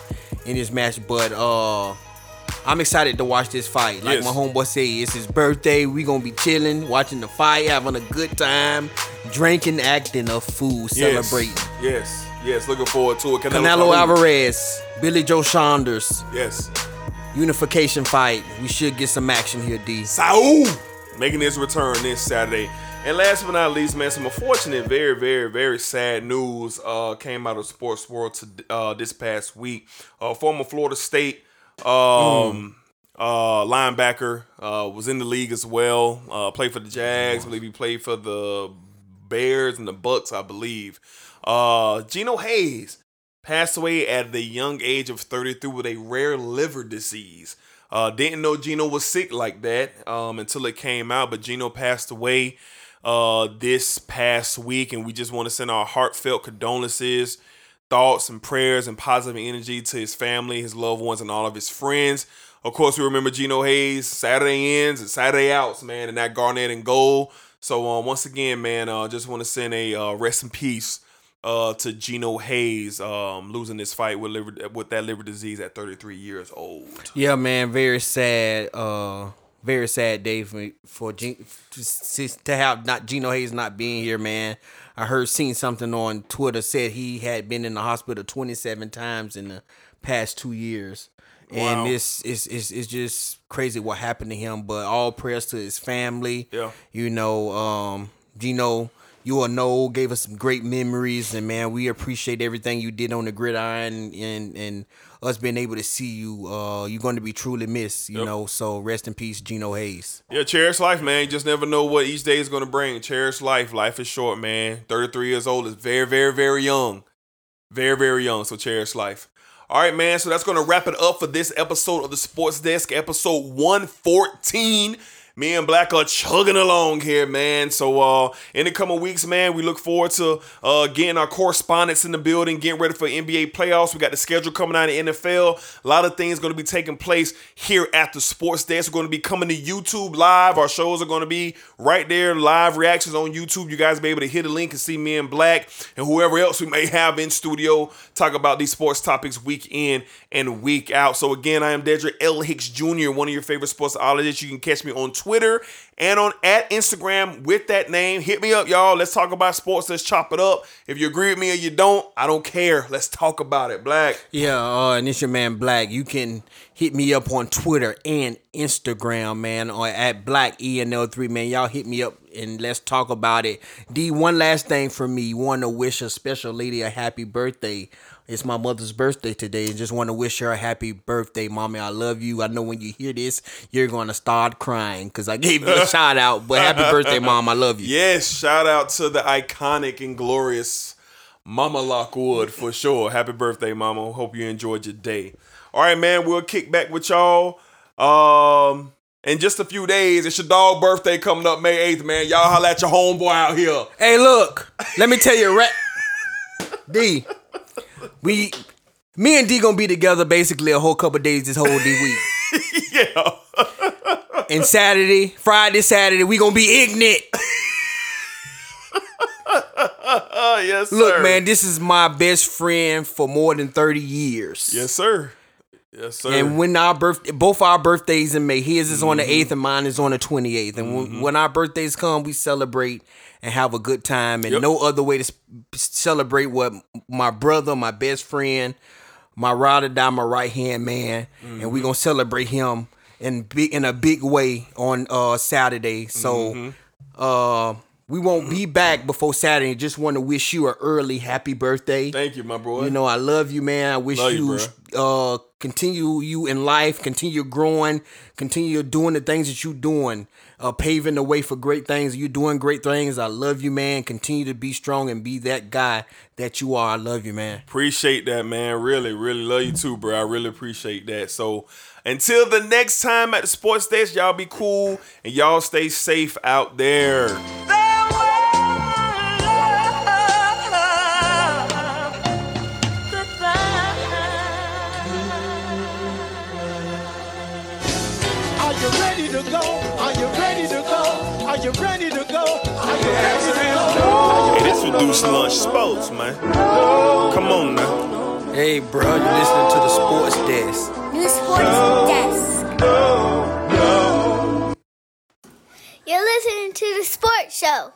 in this match. But uh, I'm excited to watch this fight. Like Yes. my homeboy say, it's his birthday. We gonna be chilling, watching the fight, having a good time, drinking, acting a fool, celebrating. Yes, yes, yes. looking forward to it. Canelo Saul. Alvarez, Billy Joe Saunders, Yes. unification fight. We should get some action here, D. Saul making his return this Saturday. And last but not least, man, some unfortunate, very, very, very sad news uh, came out of sports world to, uh, this past week. Uh, former Florida State um, uh, linebacker uh, was in the league as well. Uh, played for the Jags. I believe he played for the Bears and the Bucs. I believe. Geno Hayes passed away at the young age of 33 with a rare liver disease. Didn't know Geno was sick like that um, until it came out, but Geno passed away uh, this past week, and we just want to send our heartfelt condolences, thoughts, and prayers and positive energy to his family, his loved ones, and all of his friends. Of course, we remember Geno Hayes, Saturday ins and Saturday outs, man, and that garnet and goal. So uh, once again, man, uh, just want to send a uh, rest in peace uh, to Geno Hayes um, losing this fight with liver with that liver disease at 33 years old. Yeah, man, very sad. Uh, very sad day for for Gen- to to have not Geno Hayes not being here, man. I heard seen something on Twitter said he had been in the hospital 27 times in the past two years. And Wow. this is is is just crazy what happened to him. But all prayers to his family. Yeah. You know, um, Geno, you all know, gave us some great memories, and man, we appreciate everything you did on the gridiron, and and us being able to see you. Uh, you're going to be truly missed, you Yep. know. So rest in peace, Geno Hayes. Yeah, cherish life, man. You just never know what each day is going to bring. Cherish life. Life is short, man. 33 years old is very, very, very young. Very, very young. So cherish life. All right, man. So that's going to wrap it up for this episode of the Sports Desk, episode 114. Me and Black are chugging along here, man. So uh in the coming weeks, man, we look forward to uh getting our correspondents in the building, getting ready for NBA playoffs. We got the schedule coming out of the NFL. A lot of things going to be taking place here at the Sports Desk. We're going to be coming to YouTube live. Our shows are going to be right there, live reactions on YouTube. You guys be able to hit a link and see me and Black and whoever else we may have in studio talk about these sports topics week in and week out. So again, I am Dedrick L. Hicks Jr., one of your favorite sportsologists. You can catch me on Twitter and on at Instagram with that name. Hit me up, y'all. Let's talk about sports. Let's chop it up. If you agree with me or you don't, I don't care. Let's talk about it. Black. Yeah, uh, and it's your man Black. You can hit me up on Twitter and Instagram, man, or at Black ENL3, man. Y'all hit me up and let's talk about it. D, one last thing for me. Want to wish a special lady a happy birthday. It's my mother's birthday today, and just want to wish her a happy birthday, mommy. I love you. I know when you hear this, you're gonna start crying because I gave you a shout out. But happy birthday, mom. I love you. Yes, shout out to the iconic and glorious Mama Lockwood for sure. Happy birthday, Mama. Hope you enjoyed your day. All right, man. We'll kick back with y'all. Um, in just a few days, it's your dog birthday coming up May 8th, man. Y'all holla at your homeboy out here. Hey, look, let me tell you, right? D, we, me and D gonna be together basically a whole couple days this whole D week. yeah. And Saturday, Friday, Saturday, we gonna be ignorant. Yes, sir. Look, man, this is my best friend for more than 30 years. Yes, sir. Yes, sir. And when our birth, both our birthdays in May, his is on the mm-hmm. 8th and mine is on the 28th. And when, mm-hmm. when our birthdays come, we celebrate and have a good time. And Yep. no other way to s- celebrate what my brother, my best friend, my ride or die, my right hand man. And we're to celebrate him in, big, in a big way on uh, Saturday. So uh, we won't be back before Saturday. Just want to wish you a early happy birthday. Thank you, my boy. You know, I love you, man. I wish Love you, you, uh continue you in life, continue growing, continue doing the things that you're doing, uh, paving the way for great things. You're doing great things. I love you, man. Continue to be strong and be that guy that you are. I love you, man. Appreciate that, man. Really, really love you too, bro. I really appreciate that. So until the next time at the sports desk, y'all be cool and y'all stay safe out there. Are you ready to go? You ready to go? Are you ready to go? Hey, this reduced lunch sports, man. Come on now. Hey, bro, you're listening to the sports desk. New Sports Desk. You're listening to the Sports Show.